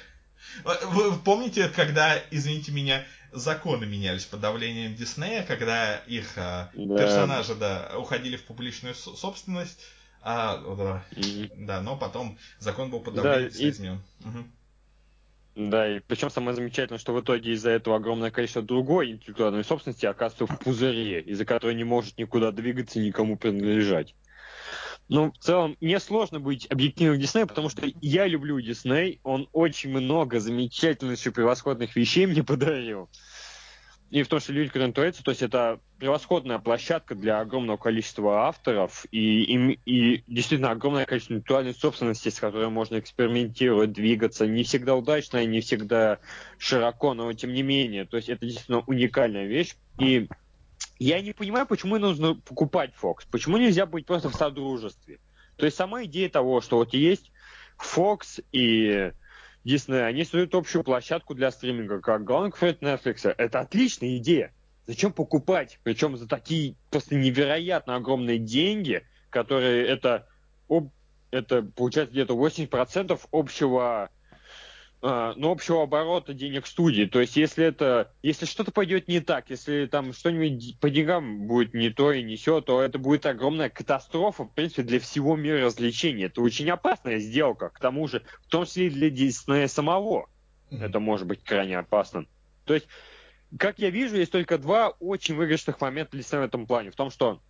Вы вы помните, когда, извините меня, законы менялись под давлением Диснея, когда их а, Да. персонажи, да, уходили в публичную со- собственность, а, да, Мгм. да, но потом закон был под Да, давлением и- Диснея изменен. Мгм. Да, и причем самое замечательное, что в итоге из-за этого огромное количество другой интеллектуальной собственности оказывается в пузыре, из-за которой не может никуда двигаться никому принадлежать. Ну, в целом, мне сложно быть объективным к Диснею, потому что я люблю Дисней, он очень много замечательных и превосходных вещей мне *laughs* подарил. И в том, что люди, которые им нравятся, то есть это превосходная площадка для огромного количества авторов и, и, и действительно огромное количество интеллектуальной собственности, с которой можно экспериментировать, двигаться. Не всегда удачно, не всегда широко, но тем не менее. То есть это действительно уникальная вещь. И Я не понимаю, почему нужно покупать Fox. Почему нельзя быть просто в содружестве? То есть сама идея того, что вот есть Fox и Disney, они создают общую площадку для стриминга, как конкурент Netflix. Это отличная идея. Зачем покупать? Причем за такие просто невероятно огромные деньги, которые это, об- это получается где-то 80% общего а, ну, общего оборота денег студии. То есть, если это, если что-то пойдет не так, если там что-нибудь по деньгам будет не то и не все, то это будет огромная катастрофа, в принципе, для всего мира развлечений. Это очень опасная сделка, к тому же, в том числе и для Диснея самого. Это может быть крайне опасно. То есть, как я вижу, есть только два очень выигрышных момента для Диснея в этом плане. В том, что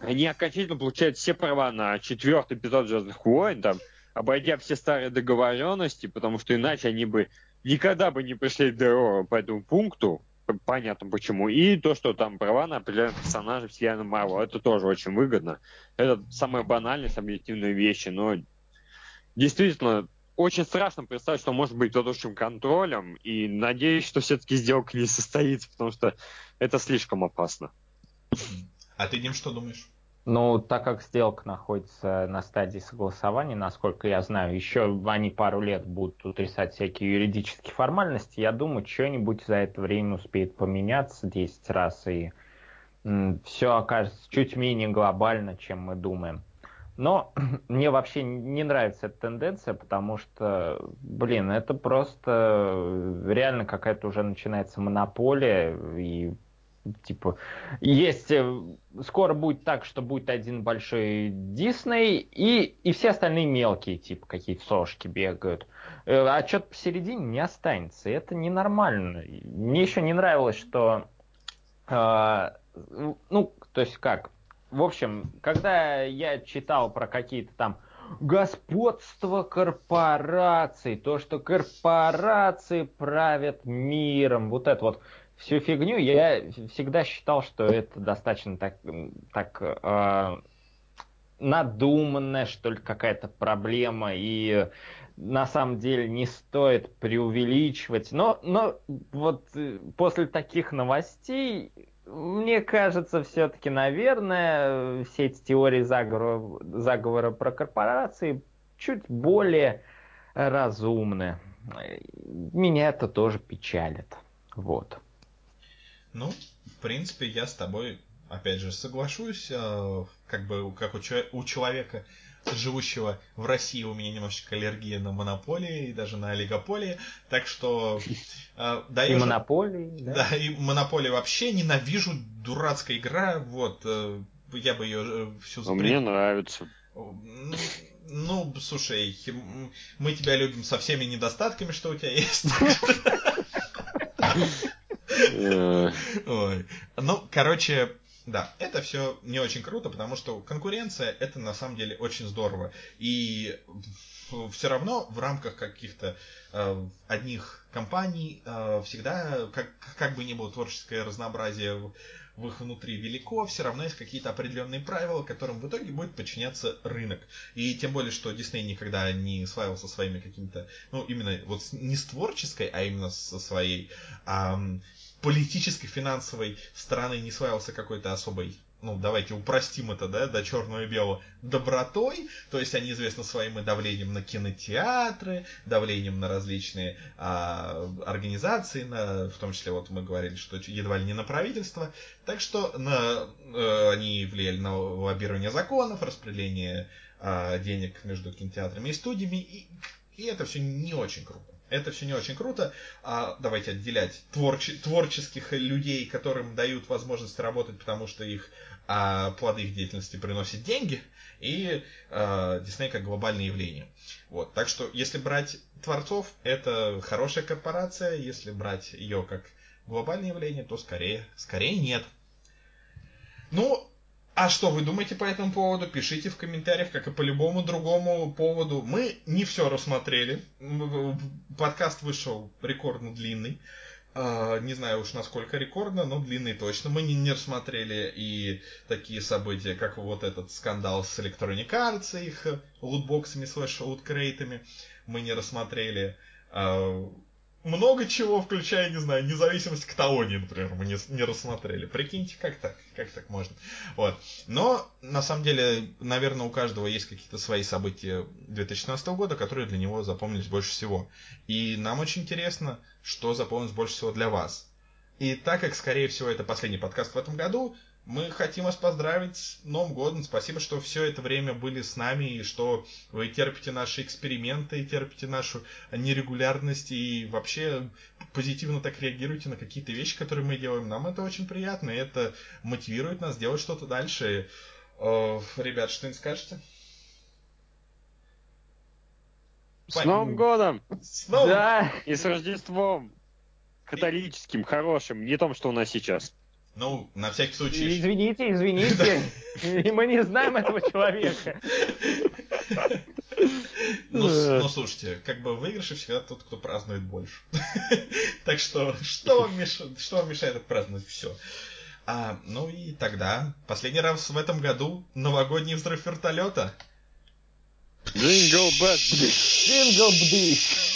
они окончательно получают все права на четвертый эпизод Звездных войн, там, обойдя все старые договоренности, потому что иначе они бы никогда бы не пришли до по этому пункту, понятно почему. И то, что там права на определенных персонажей вселенной Марвел, это тоже очень выгодно. Это самые банальные, самые объективные вещи, но действительно очень страшно представить, что может быть под контролем, и надеюсь, что все-таки сделка не состоится, потому что это слишком опасно. А ты, Дим, что думаешь? Ну, так как сделка находится на стадии согласования, насколько я знаю, еще они пару лет будут утрясать всякие юридические формальности, я думаю, что-нибудь за это время успеет поменяться 10 раз, и все окажется чуть менее глобально, чем мы думаем. Но *clears throat* мне вообще не нравится эта тенденция, потому что, блин, это просто реально какая-то уже начинается монополия, и типа есть э, скоро будет так, что будет один большой Дисней и, и все остальные мелкие, типа какие-то сошки бегают. Э, А что-то посередине не останется. И это ненормально. Мне еще не нравилось, что э, ну, то есть как? В общем, когда я читал про какие-то там господство корпораций, то, что корпорации правят миром, вот это вот всю фигню, я всегда считал, что это достаточно так, так э, надуманная, что ли, какая-то проблема, и на самом деле не стоит преувеличивать. Но, но вот э, после таких новостей, мне кажется, все-таки, наверное, все эти теории заговора, заговора про корпорации чуть более разумны. Меня это тоже печалит. Вот. Ну, в принципе, я с тобой, опять же, соглашусь. э, Как бы, как у, у человека, живущего в России, у меня немножечко аллергия на монополии и даже на олигополии. Так что э, И даю... же- монополии, да? Да, и монополию вообще ненавижу. Дурацкая игра. Вот. э, Я бы ее всю Но мне нравится. Ну, Ну, слушай, м, мы тебя любим со всеми недостатками, что у тебя есть. Э, Ой. Ну, короче, да, это все не очень круто, потому что конкуренция это на самом деле очень здорово. И все равно в рамках каких-то э, одних компаний э, всегда, как, как бы ни было творческое разнообразие в, в их внутри велико, все равно есть какие-то определенные правила, которым в итоге будет подчиняться рынок. И тем более, что Дисней никогда не славился своими какими-то, ну, именно вот не с творческой, а именно со своей ам, политической, финансовой стороны не славился какой-то особой, ну, давайте упростим это, да, до черного и белого, добротой, то есть они известны своим и давлением на кинотеатры, давлением на различные а, организации, на, в том числе, вот мы говорили, что едва ли не на правительство, так что на, э, они влияли на лоббирование законов, распределение а, денег между кинотеатрами и студиями, и, и это все не очень круто. Это все не очень круто. А, давайте отделять творче- творческих людей, которым дают возможность работать, потому что их а, плоды их деятельности приносят деньги, и а, Дисней как глобальное явление. Вот. Так что, если брать творцов, это хорошая корпорация. Если брать ее как глобальное явление, то скорее, скорее нет. Ну, а что вы думаете по этому поводу? Пишите в комментариях, как и по любому другому поводу. Мы не все рассмотрели. Подкаст вышел рекордно длинный. А, Не знаю уж насколько рекордно, но длинный точно. Мы не, не рассмотрели и такие события, как вот этот скандал с Electronic Arts их лутбоксами слэш луткрейтами. Мы не рассмотрели а, много чего, включая, не знаю, независимость Каталонии, например, мы не, не рассмотрели. Прикиньте, как так? Как так можно? Вот. Но, на самом деле, наверное, у каждого есть какие-то свои события 2016 года, которые для него запомнились больше всего. И нам очень интересно, что запомнилось больше всего для вас. И так как, скорее всего, это последний подкаст в этом году, мы хотим вас поздравить с Новым годом. Спасибо, что все это время были с нами, и что вы терпите наши эксперименты, терпите нашу нерегулярность, и вообще позитивно так реагируете на какие-то вещи, которые мы делаем. Нам это очень приятно, и это мотивирует нас делать что-то дальше. Э, Ребят, что-нибудь скажете? С Новым годом! С Новым! Да, И с Рождеством! Католическим, хорошим, не том, что у нас сейчас. Ну, на всякий случай. извините, извините. И мы не знаем этого человека. Ну, ну, слушайте, как бы в выигрыше всегда тот, кто празднует больше. Так что, что вам мешает, что вам мешает отпраздновать все? А, ну и тогда, последний раз в этом году, новогодний взрыв вертолета. Jingle Bell. Джингл бдыщ.